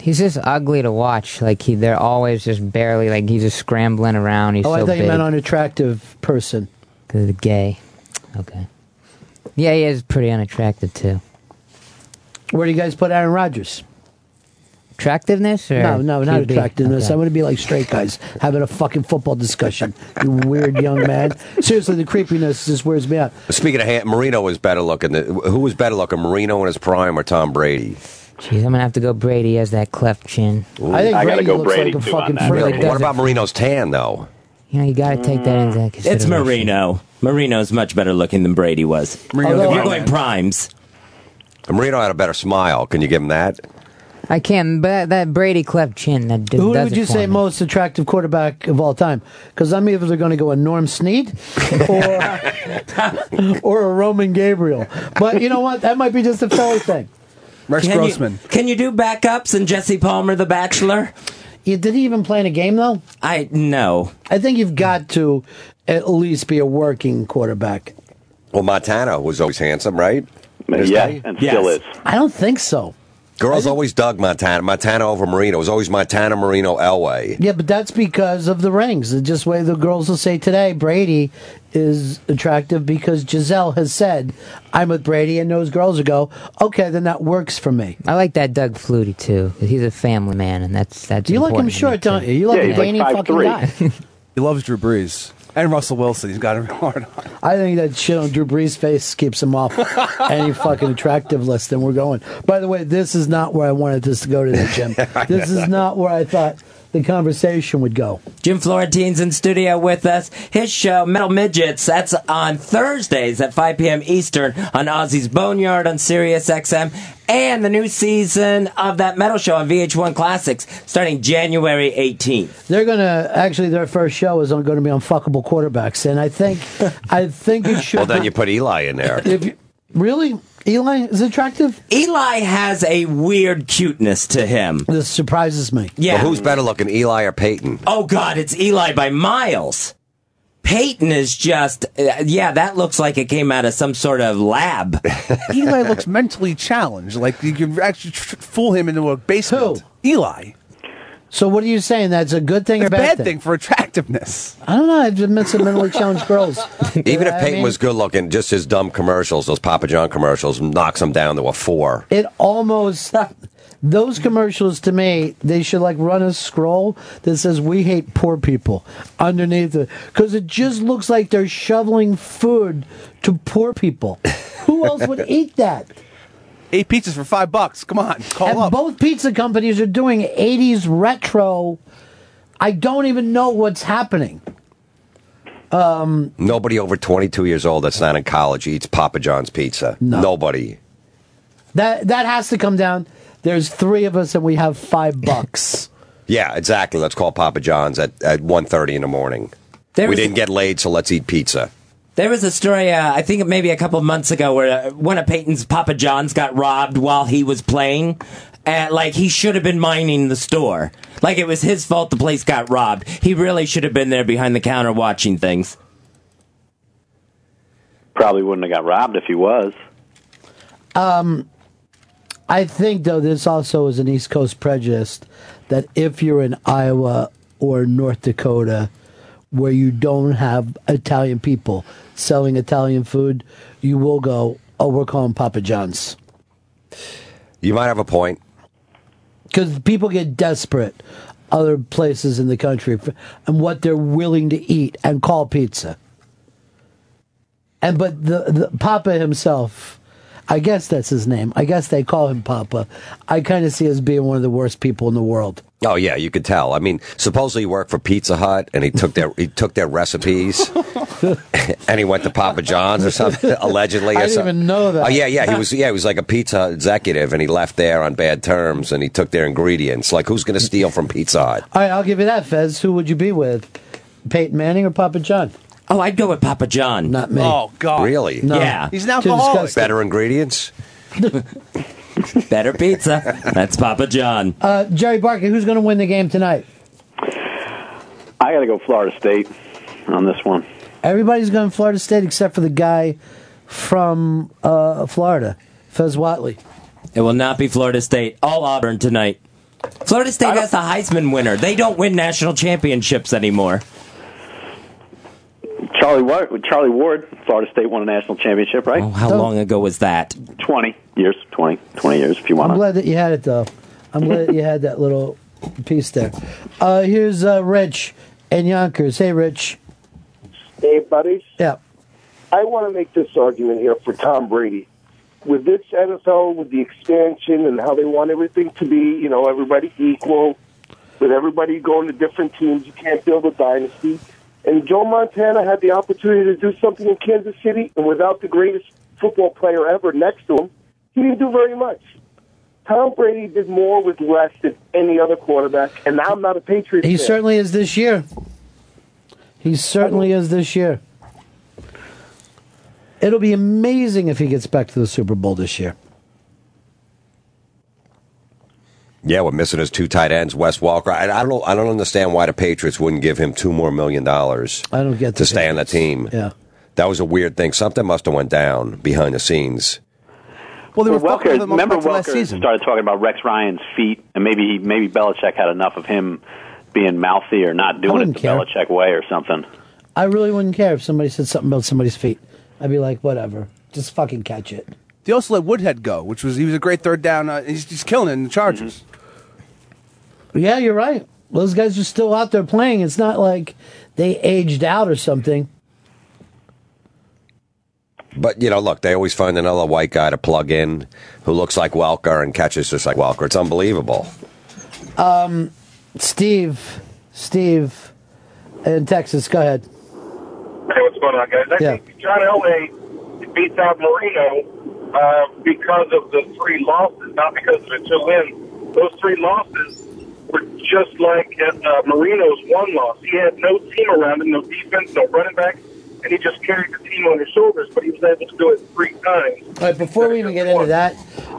He's just ugly to watch. Like he, they're always just barely like he's just scrambling around. He's oh, so I thought big. you meant unattractive person. Cause gay. Okay. Yeah, he is pretty unattractive too. Where do you guys put Aaron Rodgers? Attractiveness or No, no, not QB? attractiveness. Okay. I want to be like straight guys having a fucking football discussion. You weird young man. Seriously, the creepiness just wears me out. Speaking of hand, Marino was better looking. Than, who was better looking, Marino in his prime or Tom Brady? Jeez, I'm gonna have to go Brady. He has that cleft chin. I think Brady looks like a fucking Really? freak. What about Marino's tan though? You know, you got to take that into mm. consideration. It's. Marino. Marino's much better looking than Brady was. Marino if you're going primes, Marino had a better smile. Can you give him that? I can't. But that Brady cleft chin. That d- Who does would you say me. most attractive quarterback of all time? Because I'm either going to go a Norm Snead or, or a Roman Gabriel. But you know what? That might be just a Philly thing. Rex can You, can you do backups and Jesse Palmer, The Bachelor? Yeah, did he even play in a game though? I no. I think you've got to at least be a working quarterback. Well, Montana was always handsome, right? Yeah, and still is. I don't think so. Girls always dug Montana. Montana over Marino. It was always Montana, Marino, Elway. Yeah, but that's because of the rings. It's just way the girls will say today Brady is attractive because Gisele has said, I'm with Brady, and those girls will go, okay, then that works for me. I like that Doug Flutie too. 'cause He's a family man, and that's that's. You like him important to me, short, too. don't you? You like a veiny fucking guy. he loves Drew Brees and Russell Wilson. He's got him hard on. I think that shit on Drew Brees' face keeps him off any fucking attractive list. Then we're going. By the way, this is not where I wanted this to go to today, Jim. this is not where I thought the conversation would go. Jim Florentine's in studio with us. His show, Metal Midgets, that's on Thursdays at 5 p.m. Eastern on Ozzy's Boneyard on Sirius XM. And the new season of that metal show on VH1 Classics starting January 18th. They're gonna actually their first show is going to be on fuckable quarterbacks, and I think I think it should. Well, then you put Eli in there. If you, really, Eli is attractive. Eli has a weird cuteness to him. This surprises me. Yeah. Well, who's better looking, Eli or Peyton? Oh God, it's Eli by miles. Peyton is just, uh, yeah, that looks like it came out of some sort of lab. Eli looks mentally challenged. Like you can actually tr- fool him into a basement. Who? Eli. So what are you saying? That's a good thing It's or a bad, bad thing for attractiveness. I don't know. I've just met some mentally challenged girls. Even if I mean, was good looking, just his dumb commercials, those Papa John commercials, knocks him down to a four. It almost those commercials to me, they should like run a scroll that says "We hate poor people" underneath it because it just looks like they're shoveling food to poor people. Who else would eat that? Eight pizzas for five bucks. Come on, call and up. both pizza companies are doing '80s retro. I don't even know what's happening. Um, Nobody over 22 years old that's not in college eats Papa John's pizza. Nobody. that that has to come down. There's three of us and we have five bucks. Yeah, exactly. Let's call Papa John's at, at 1.30 in the morning. There we didn't get laid, so let's eat pizza. There was a story, uh, I think maybe a couple of months ago, where uh, one of Peyton's Papa John's got robbed while he was playing. And, like, he should have been mining the store. Like, it was his fault the place got robbed. He really should have been there behind the counter watching things. Probably wouldn't have got robbed if he was. Um, I think though this also is an East Coast prejudice that if you're in Iowa or North Dakota, where you don't have Italian people selling Italian food, you will go. Oh, we're calling Papa John's You might have a point. because people get desperate other places in the country for, and what they're willing to eat and call pizza. And but the, the Papa himself, I guess that's his name. I guess they call him Papa. I kind of see as being one of the worst people in the world. Oh yeah, you could tell. I mean, supposedly he worked for Pizza Hut, and he took their he took their recipes, and he went to Papa John's or something. Allegedly, Or I didn't something. even know that. Oh yeah, yeah. He was yeah, he was like a pizza Hut executive, and he left there on bad terms, and he took their ingredients. Like, who's going to steal from Pizza Hut? All right, I'll give you that, Fez. Who would you be with? Peyton Manning or Papa John? Oh, I'd go with Papa John. Not me. Oh God, Really? No. Yeah. He's an alcoholic. Better ingredients. Better pizza. That's Papa John. Uh, Jerry Barker, who's going to win the game tonight? I got to go Florida State on this one. Everybody's going Florida State except for the guy from uh, Florida, Fez Whatley. It will not be Florida State. All Auburn tonight. Florida State has the Heisman winner. They don't win national championships anymore. Charlie Ward, Charlie Ward, Florida State won a national championship, right? Oh, how long ago was that? 20 years, 20, 20 years if you want to. I'm glad that you had it, though. I'm glad that you had that little piece there. Uh, here's uh, Rich and Yonkers. Hey, Rich. Hey, buddies. Yeah. I want to make this argument here for Tom Brady. With this NFL, with the expansion and how they want everything to be, you know, everybody equal, with everybody going to different teams, you can't build a dynasty. And Joe Montana had the opportunity to do something in Kansas City, and without the greatest football player ever next to him, he didn't do very much. Tom Brady did more with less than any other quarterback, and I'm not a Patriot. He fan. certainly is this year. He certainly is this year. It'll be amazing if he gets back to the Super Bowl this year. Yeah, we're missing his two tight ends, Wes Welker. I, I don't know. I don't understand why the Patriots wouldn't give him two more million dollars. I don't get to the stay on the team. Yeah, that was a weird thing. Something must have went down behind the scenes. Well, they were Welker, fucking with him remember up Welker started talking about Rex Ryan's feet, and maybe he, maybe Belichick had enough of him being mouthy or not doing it the care. Belichick way or something. I really wouldn't care if somebody said something about somebody's feet. I'd be like, whatever, just fucking catch it. They also let Woodhead go, which was he was a great third down. Uh, he's, he's killing it in the Chargers. Yeah, you're right. Those guys are still out there playing. It's not like they aged out or something. But you know, look, they always find another white guy to plug in who looks like Welker and catches just like Welker. It's unbelievable. Um, Steve, Steve, in Texas, go ahead. Hey, what's going on, guys? I Yeah. think John Elway beats out Marino uh, because of the three losses, not because of the two wins. Those three losses were just like uh, Marino's one loss. He had no team around him, no defense, no running back, and he just carried the team on his shoulders. But he was able to do it three times. All right, before we even get into that,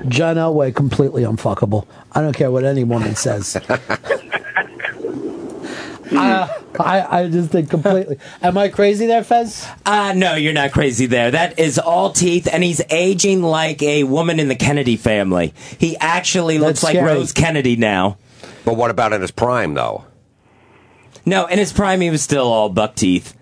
John Elway completely unfuckable. I don't care what any woman says. Uh, I, I just think completely. Am I crazy there, Fez? Uh, no, you're not crazy there. That is all teeth, and he's aging like a woman in the Kennedy family. He actually looks That's like scary. Rose Kennedy now. But what about in his prime, though? No, in his prime, he was still all buck teeth.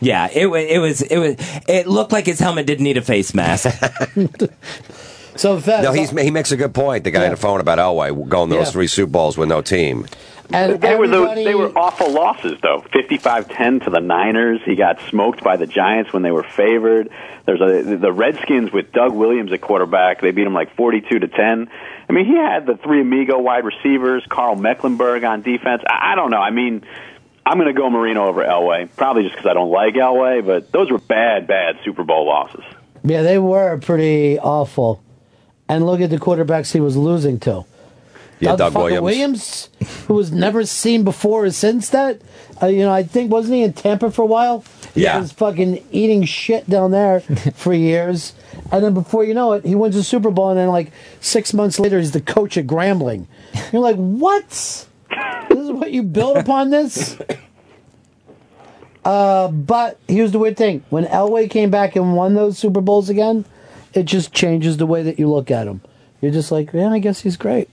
Yeah, it was. It was. It was. It looked like his helmet didn't need a face mask. so Fez, No, he's, he makes a good point. The guy on the phone about Elway going those Yeah. three Super Bowls with no team. And they were those, they were awful losses though. 55-10 to the Niners. He got smoked by the Giants when they were favored. There's a the Redskins with Doug Williams at quarterback. They beat him like 42 to 10. I mean, he had the three amigo wide receivers, Karl Mecklenburg on defense. I, I don't know. I mean, I'm going to go Marino over Elway, probably just because I don't like Elway. But those were bad, bad Super Bowl losses. Yeah, they were pretty awful. And look at the quarterbacks he was losing to. Yeah, Doug Fucker Williams. who was never seen before or since that. Uh, you know, I think wasn't he in Tampa for a while? Yeah. He was fucking eating shit down there for years. And then before you know it, he wins the Super Bowl. And then, like, six months later, he's the coach at Grambling. You're like, what? This is what you build upon this? Uh, but here's the weird thing: when Elway came back and won those Super Bowls again, it just changes the way that you look at him. You're just like, man, I guess he's great.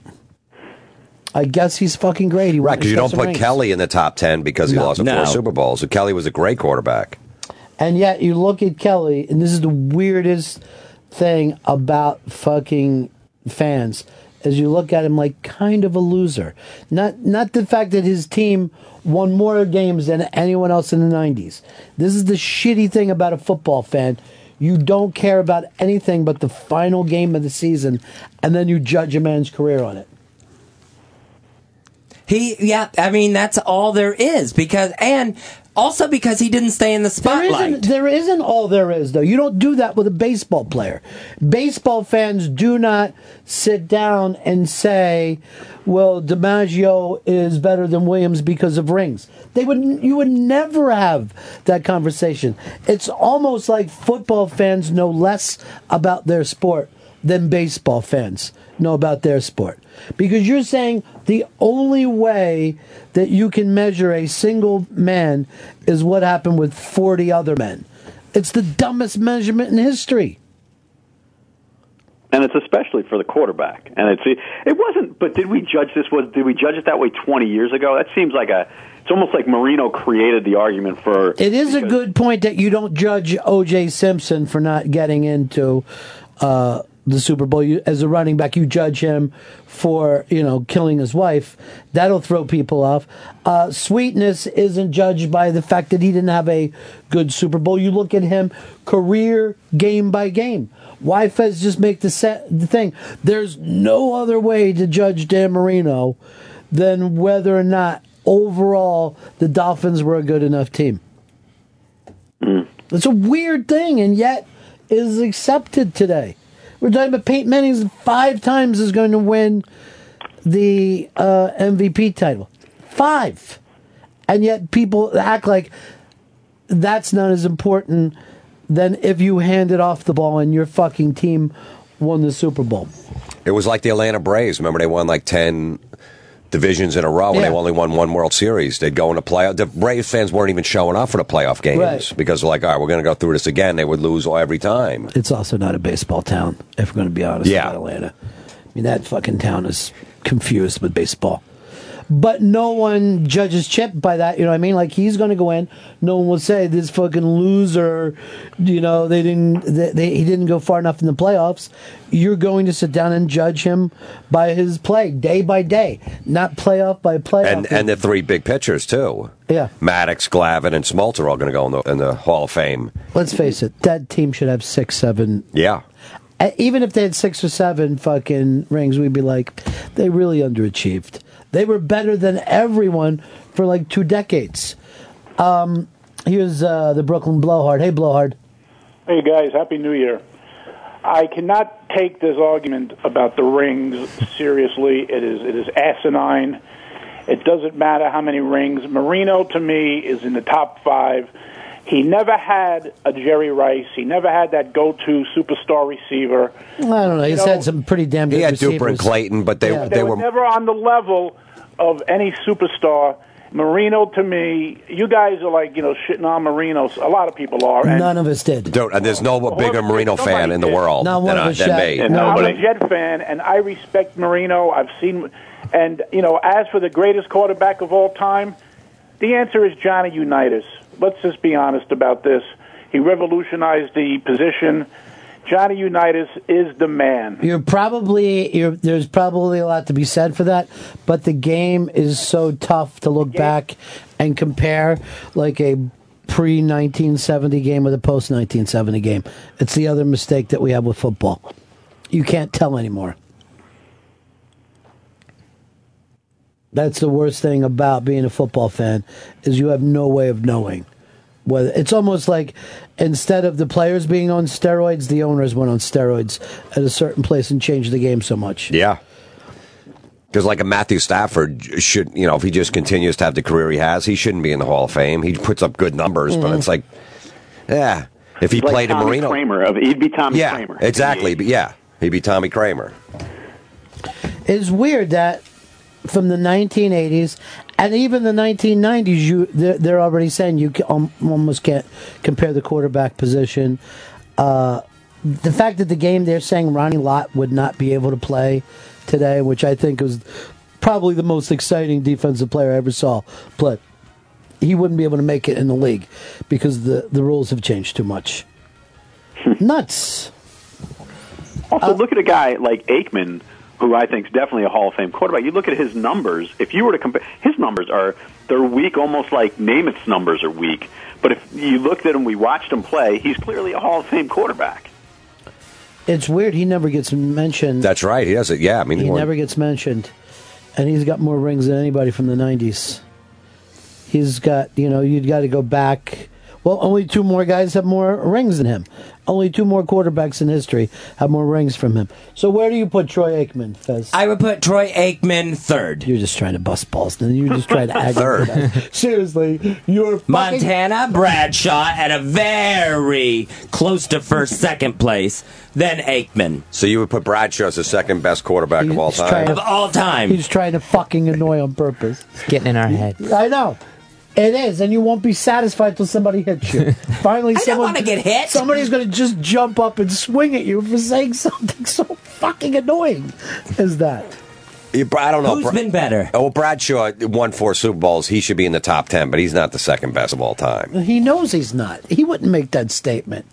I guess he's fucking great. He Right, because you don't put rings. Kelly in the top 10 because he No. lost No. four Super Bowls. So Kelly was a great quarterback. And yet you look at Kelly, and this is the weirdest thing about fucking fans, as you look at him like kind of a loser. Not not the fact that his team won more games than anyone else in the nineties. This is the shitty thing about a football fan. You don't care about anything but the final game of the season, and then you judge a man's career on it. He, yeah, I mean, that's all there is because, and also because he didn't stay in the There spotlight. isn't, there isn't all there is, though. You don't do that with a baseball player. Baseball fans do not sit down and say, "Well, DiMaggio is better than Williams because of rings." They would. You would never have that conversation. It's almost like football fans know less about their sport than baseball fans know about their sport. Because you're saying the only way that you can measure a single man is what happened with 40 other men. It's the dumbest measurement in history. and it's especially for the quarterback. And it's it wasn't. But did we judge this? Was did we judge it that way 20 years ago? That seems like a. It's almost like Marino created the argument for. It is a good point that you don't judge O.J. Simpson for not getting into uh, the Super Bowl. You, as a running back, you judge him for you know killing his wife. That'll throw people off. Uh, sweetness isn't judged by the fact that he didn't have a good Super Bowl. You look at him career game by game. Why Fez just make the set the thing? There's no other way to judge Dan Marino than whether or not overall the Dolphins were a good enough team. It's a weird thing, and yet is accepted today. We're talking about Peyton Manning's five times is going to win the uh, MVP title. Five. And yet people act like that's not as important than if you handed off the ball and your fucking team won the Super Bowl. It was like the Atlanta Braves. Remember, they won like 10 divisions in a row and Yeah. they only won one World Series. They'd go into playoff. The Braves fans weren't even showing up for the playoff games Right. because they're like, all right, we're going to go through this again. They would lose every time. It's also not a baseball town, if we're going to be honest Yeah. Atlanta. I mean, that fucking town is confused with baseball. But no one judges Chip by that, you know what I mean? Like, he's going to go in. No one will say, this fucking loser, you know, they didn't, they, they, he didn't go far enough in the playoffs. You're going to sit down and judge him by his play, day by day, not playoff by playoff. And and the three big pitchers, too. yeah. Maddux, Glavine, and Smoltz are all going to go in the, in the Hall of Fame. Let's face it, that team should have six, seven, Yeah. Even if they had six or seven fucking rings, we'd be like, they really underachieved. They were better than everyone for like two decades. Um, here's uh, the Brooklyn Blowhard. Hey, Blowhard. Hey guys, happy New Year. I cannot take this argument about the rings seriously. It is it is asinine. It doesn't matter how many rings. Marino to me is in the top five. He never had a Jerry Rice. He never had that go-to superstar receiver. I don't know. He's You know, had some pretty damn good He had receivers. Duper and Clayton, but they, Yeah. they, They were. were never on the level of any superstar. Marino to me, you guys are like you know shitting on Marino. A lot of people are. And None of us did. Don't, and there's no bigger Marino fan in the world Not one than, of us than shot. me. And I'm a Jet fan, and I respect Marino. I've seen, and you know, as for the greatest quarterback of all time, the answer is Johnny Unitas. Let's just be honest about this. He revolutionized the position. Johnny Unitas is the man. You're probably you're, there's probably a lot to be said for that, but the game is so tough to look back and compare like a pre 1970 game with a post 1970 game. It's the other mistake that we have with football. You can't tell anymore. That's the worst thing about being a football fan is you have no way of knowing whether it's almost like instead of the players being on steroids, the owners went on steroids at a certain place and changed the game so much. Yeah. Because like a Matthew Stafford should, you know, if he just continues to have the career he has, he shouldn't be in the Hall of Fame. He puts up good numbers, but Mhm. it's like Yeah. If he like played in Marino. Kramer. Of, he'd be Tommy yeah, Kramer. exactly. But yeah, he'd be Tommy Kramer. It's weird that from the 1980s and even the 1990s, you they're, they're already saying you um, almost can't compare the quarterback position. Uh, the fact that the game they're saying Ronnie Lott would not be able to play today, which I think was probably the most exciting defensive player I ever saw play. He wouldn't be able to make it in the league because the, the rules have changed too much. Nuts. Also, look at a guy like Aikman, who I think is definitely a Hall of Fame quarterback. You look at his numbers. If you were to compare, his numbers are they're weak, almost like Namath's numbers are weak. But if you looked at him, we watched him play. He's clearly a Hall of Fame quarterback. It's weird. He never gets mentioned. That's right. He does it. Yeah, I mean, he one- never gets mentioned, and he's got more rings than anybody from the '90s. He's got, you know, you'd got to go back. Well, only two more guys have more rings than him. Only two more quarterbacks in history have more rings from him. So where do you put Troy Aikman, Fez? I would put Troy Aikman third. You're just trying to bust balls. Then you're just trying to aggravate us. Seriously, you're fucking- Montana, Bradshaw at a very close to first, second place. Then Aikman. So you would put Bradshaw as the second best quarterback of all time. to- Of all time. He's trying to fucking annoy on purpose. He's Getting in our head. I know. It is, and you won't be satisfied till somebody hits you. Finally, I don't someone, wanna get hit. Somebody's going to just jump up and swing at you for saying something so fucking annoying as that. You- I don't know. Who's Bra- been better? Oh, Bradshaw won four Super Bowls. He should be in the top ten, but he's not the second best of all time. He knows he's not. He wouldn't make that statement.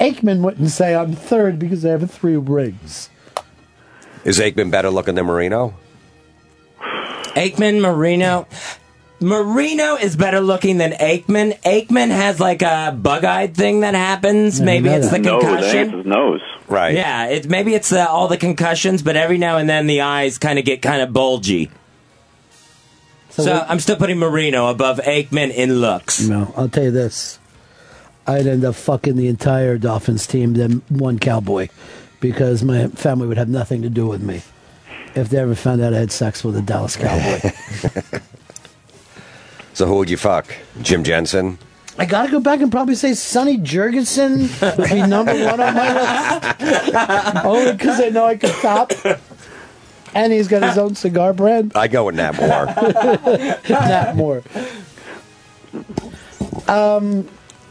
Aikman wouldn't say I'm third because I have three rings. Is Aikman better looking than Marino? Aikman, Marino. Marino is better looking than Aikman. Aikman has like a bug-eyed thing that happens. Yeah, maybe it's the that. No, that concussion. ain't his nose. Right. Yeah, it, maybe it's uh, all the concussions, but every now and then the eyes kind of get kind of bulgy. So, what- I'm still putting Marino above Aikman in looks. No, I'll tell you this. I'd end up fucking the entire Dolphins team than one cowboy because my family would have nothing to do with me if they ever found out I had sex with a Dallas Cowboy. So who would you fuck? Jim Jensen? I gotta go back and probably say Sonny Jurgensen would be number one on my list. Only because I know I could top. And he's got his own cigar brand. I go with Nat Moore. Not more. Um,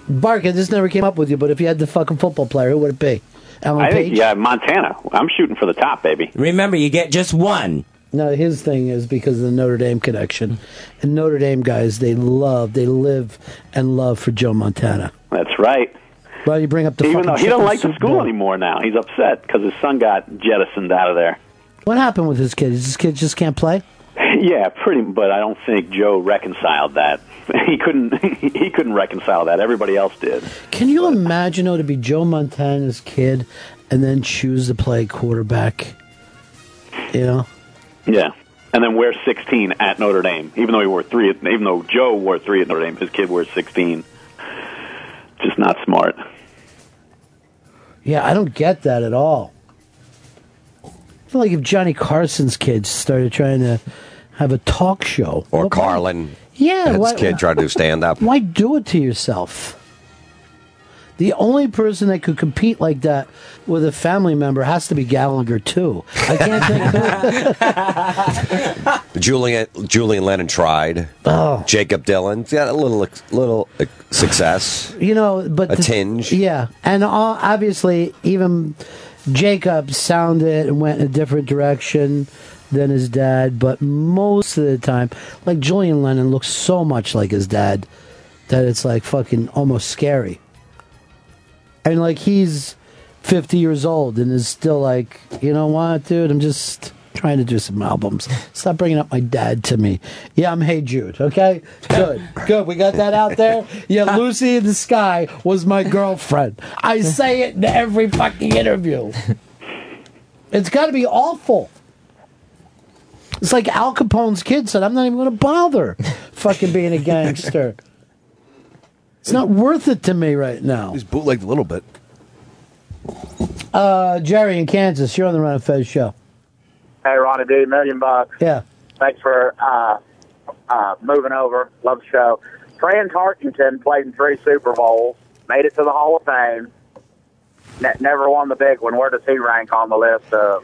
Barker, this never came up with you, but if you had the fucking football player, who would it be? Alan I Page? think, yeah, Montana. I'm shooting for the top, baby. Remember, you get just one. No, his thing is because of the Notre Dame connection. And Notre Dame guys, they love, they live and love for Joe Montana. That's right. Well, you bring up the Even though he don't like the school bowl. anymore now, he's upset because his son got jettisoned out of there. What happened with his kid? His kid just can't play? Yeah, pretty. But I don't think Joe reconciled that. He couldn't. He couldn't reconcile that. Everybody else did. Can you imagine, though, to be Joe Montana's kid and then choose to play quarterback? You know? Yeah. And then wear 16 at Notre Dame, even though he wore three. Even though Joe wore three at Notre Dame, his kid wears 16. Just not smart. Yeah, I don't get that at all. I feel like if Johnny Carson's kids started trying to have a talk show. Or Carlin. Yeah, Had his why- kid tried to do stand up. Why do it to yourself? The only person that could compete like that with a family member has to be Gallagher too. I can't think. Julian Julian Lennon tried. Oh. Jakob Dylan got a little little uh, success. you know, but A the- tinge. Yeah, and all, obviously even Jakob sounded and went in a different direction than his dad. But most of the time, like Julian Lennon looks so much like his dad that it's like fucking almost scary. And like he's fifty years old and is still like, you know what, dude? I'm just trying to do some albums. Stop bringing up my dad to me. Yeah, I'm Hey Jude. Okay, good, good. We got that out there. Yeah, Lucy in the Sky was my girlfriend. I say it in every fucking interview. It's got to be awful. It's like Al Capone's kid said, "I'm not even going to bother fucking being a gangster." It's not worth it to me right now. He's bootlegged a little bit. Uh, Jerry in Kansas, you're on the Ron and Fez show. Hey, Ronnie B, million bucks. Yeah. Thanks for uh, uh, moving over. Love the show. Fran Tarkenton played in three Super Bowls. made it to the Hall of Fame. Ne- never won the big one. Where does he rank on the list of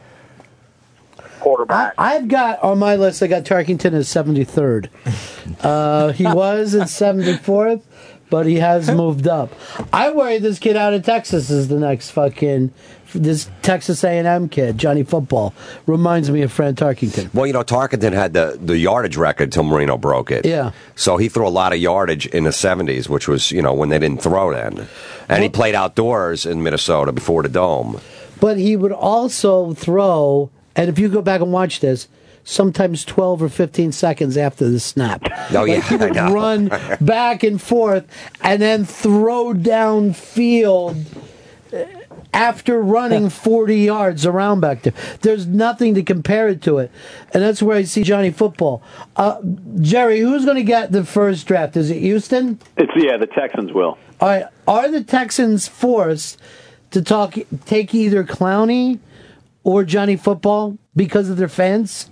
quarterbacks? I've got on my list. I got Tarkenton as seventy third. Uh, he was at seventy fourth, but he has moved up. I worry this kid out of Texas is the next fucking this Texas A and M kid, Johnny Football. Reminds me of Fran Tarkenton. Well, you know, Tarkenton had the, the yardage record till Marino broke it. Yeah. So he threw a lot of yardage in the 70s, which was, you know, when they didn't throw then. And he played outdoors in Minnesota before the dome. But he would also throw, and if you go back and watch this, sometimes 12 or 15 seconds after the snap. Oh, Like, yeah, he I would know. run back and forth and then throw downfield uh, after running 40 yards around back there. There's nothing to compare it to it. And that's where I see Johnny Football. Uh, Jerry, who's going to get the first draft? Is it Houston? It's yeah, the Texans will. All right. Are the Texans forced to talk take either Clowney or Johnny Football because of their fans?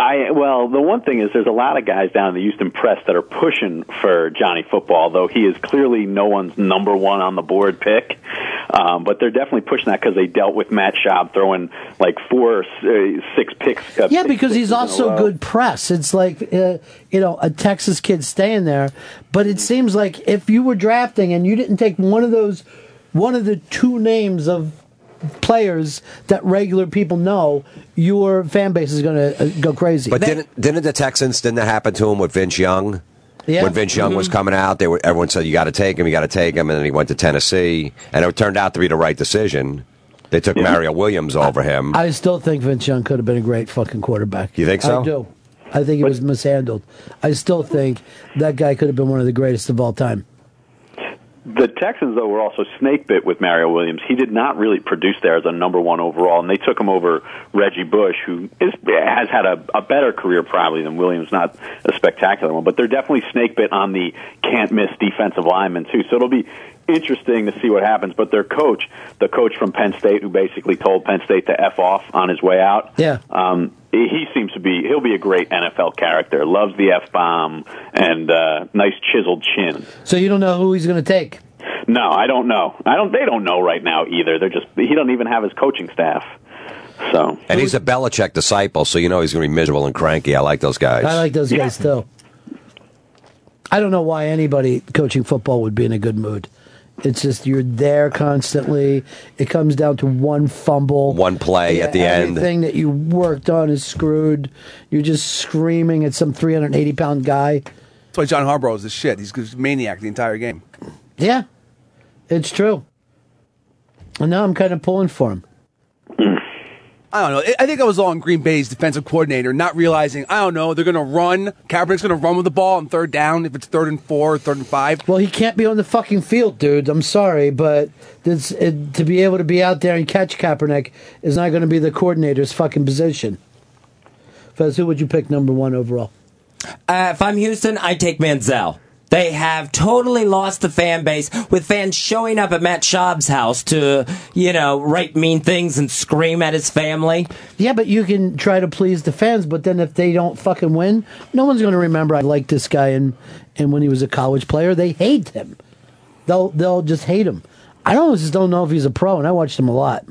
I well, the one thing is there's a lot of guys down in the Houston press that are pushing for Johnny Football, though he is clearly no one's number one on the board pick. Um, but they're definitely pushing that because they dealt with Matt Schaub throwing like four, uh, six picks. Uh, Yeah, because he's sixes in a also good press. It's like uh, you know a Texas kid staying there, but it seems like if you were drafting and you didn't take one of those, one of the two names of players that regular people know, your fan base is going to uh, go crazy. But didn't didn't the Texans didn't that happen to him with Vince Young? Yeah. When Vince Young was Mhm. coming out, they were everyone said you got to take him, you got to take him, and then he went to Tennessee, and it turned out to be the right decision. They took Mario Williams over him. I still think Vince Young could have been a great fucking quarterback. You think so? I do. I think he was mishandled. I still think that guy could have been one of the greatest of all time. The Texans, though, were also snake bit with Mario Williams. He did not really produce there as a number one overall, and they took him over Reggie Bush, who is, has had a, a better career probably than Williams, not a spectacular one, but they're definitely snake bit on the can't miss defensive lineman too. So it'll be interesting to see what happens. But their coach, the coach from Penn State, who basically told Penn State to f off on his way out, Yeah. um, he he seems to be he'll be a great NFL character. Loves the f bomb and uh, nice chiseled chin. So you don't know who he's going to take. No, I don't know. I don't. They don't know right now either. They're just. He doesn't even have his coaching staff. So And he's a Belichick disciple, so you know he's going to be miserable and cranky. I like those guys. I like those guys too. I don't know why anybody coaching football would be in a good mood. It's just you're there constantly. It comes down to one fumble, One play at the end. Everything that you worked on is screwed. You're just screaming at some 380 pound guy. That's why John Harbaugh is the shit. He's a maniac the entire game. Yeah, it's true. And now I'm kind of pulling for him. I don't know. I- I think I was all on Green Bay's defensive coordinator, not realizing, I don't know, they're going to run. Kaepernick's going to run with the ball on third down if it's third and four or third and five. Well, he can't be on the fucking field, dude. I'm sorry, but this, it, to be able to be out there and catch Kaepernick is not going to be the coordinator's fucking position. Fez, who would you pick number one overall? Uh, if I'm Houston, I take Manziel. They have totally lost the fan base with fans showing up at Matt Schaub's house to, you know, write mean things and scream at his family. Yeah, but you can try to please the fans, but then if they don't fucking win, no one's going to remember I liked this guy and and when he was a college player, they hate him. They'll they'll just hate him. I don't just don't know if he's a pro, and I watched him a lot.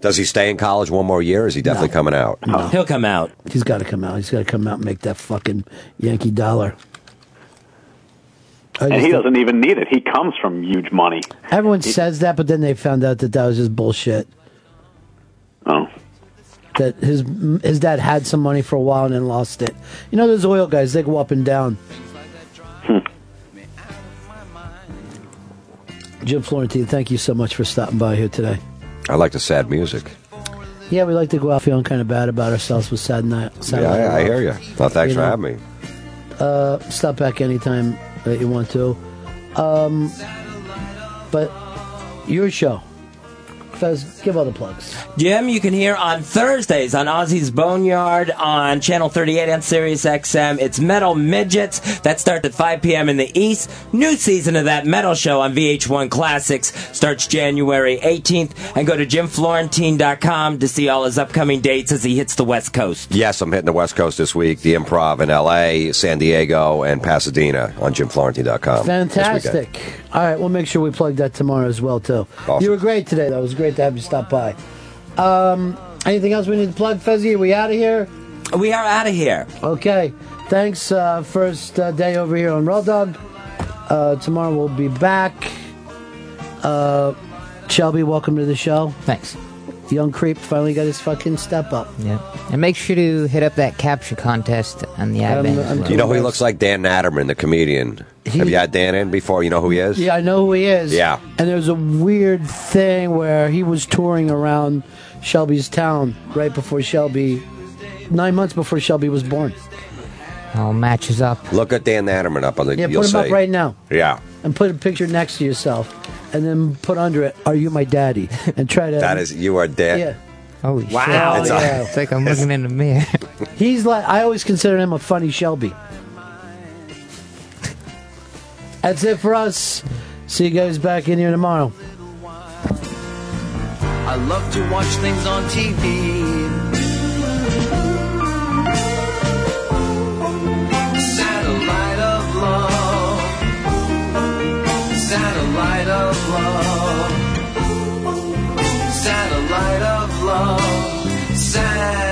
Does he stay in college one more year? Or is he definitely coming out? He'll come out. He's got to come out. He's got to come out and make that fucking Yankee dollar. I and just he don't- doesn't even need it. He comes from huge money. Everyone says that, but then they found out that that was just bullshit. Oh. That his his dad had some money for a while and then lost it. You know, those oil guys, they go up and down. Hmm. Jim Florentine, thank you so much for stopping by here today. I like the sad music. Yeah, we like to go out feeling kind of bad about ourselves with sad night. Sad Yeah, Night I, I hear you. Well, thanks You for know? having me. Uh, stop back anytime that you want to. Um, but your show, Fez, give all the plugs. Jim, you can hear on Thursdays on Ozzy's Boneyard on Channel 38 and Sirius XM. It's Metal Midgets. That starts at 5 p.m. in the East. New season of that metal show on VH1 Classics starts January 18th. And go to jimflorentine.com to see all his upcoming dates as he hits the West Coast. Yes, I'm hitting the West Coast this week. The Improv in L.A., San Diego, and Pasadena on jimflorentine.com. this. Fantastic. All right, we'll make sure we plug that tomorrow as well too. Awesome. You were great today. though. It was great to have you stop by. Um, anything else we need to plug, Fezzy? Are we out of here? We are out of here. Okay. Thanks. Uh, first uh, day over here on Raw Dog. Uh, tomorrow we'll be back. Uh, Shelby, welcome to the show. Thanks. Young creep finally got his fucking step up. Yeah. And make sure to hit up that capture contest on the I'm- advent. I'm well. You know who he looks like? Dan Natterman, the comedian. Have you had Dan in before? You know who he is? Yeah, I know who he is. Yeah. And there's a weird thing where he was touring around Shelby's town right before Shelby, nine months before Shelby was born. All matches up. Look at Dan Natterman up on the. Yeah, you'll put him see. up right now Yeah, and put a picture next to yourself, and then put under it, "Are you my daddy?" And try to. that is you are Dan. Yeah. Holy Wow. shit. It's a- It's like I'm looking in the mirror. He's like I always consider him a funny Shelby. That's it for us. See you guys back in here tomorrow. I love to watch things on TV. Satellite of love. Satellite of love. Satellite of love. Satellite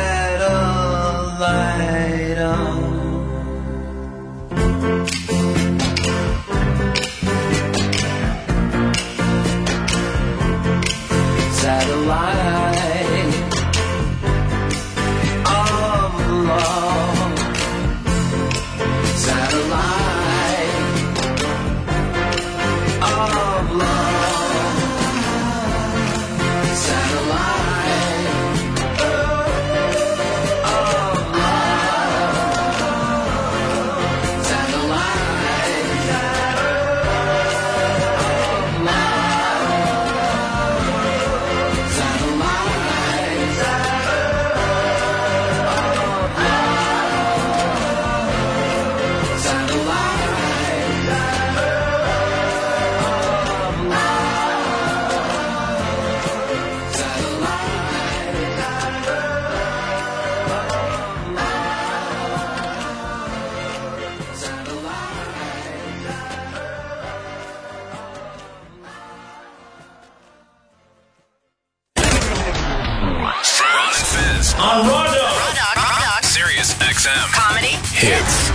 satellite XM Comedy. hits.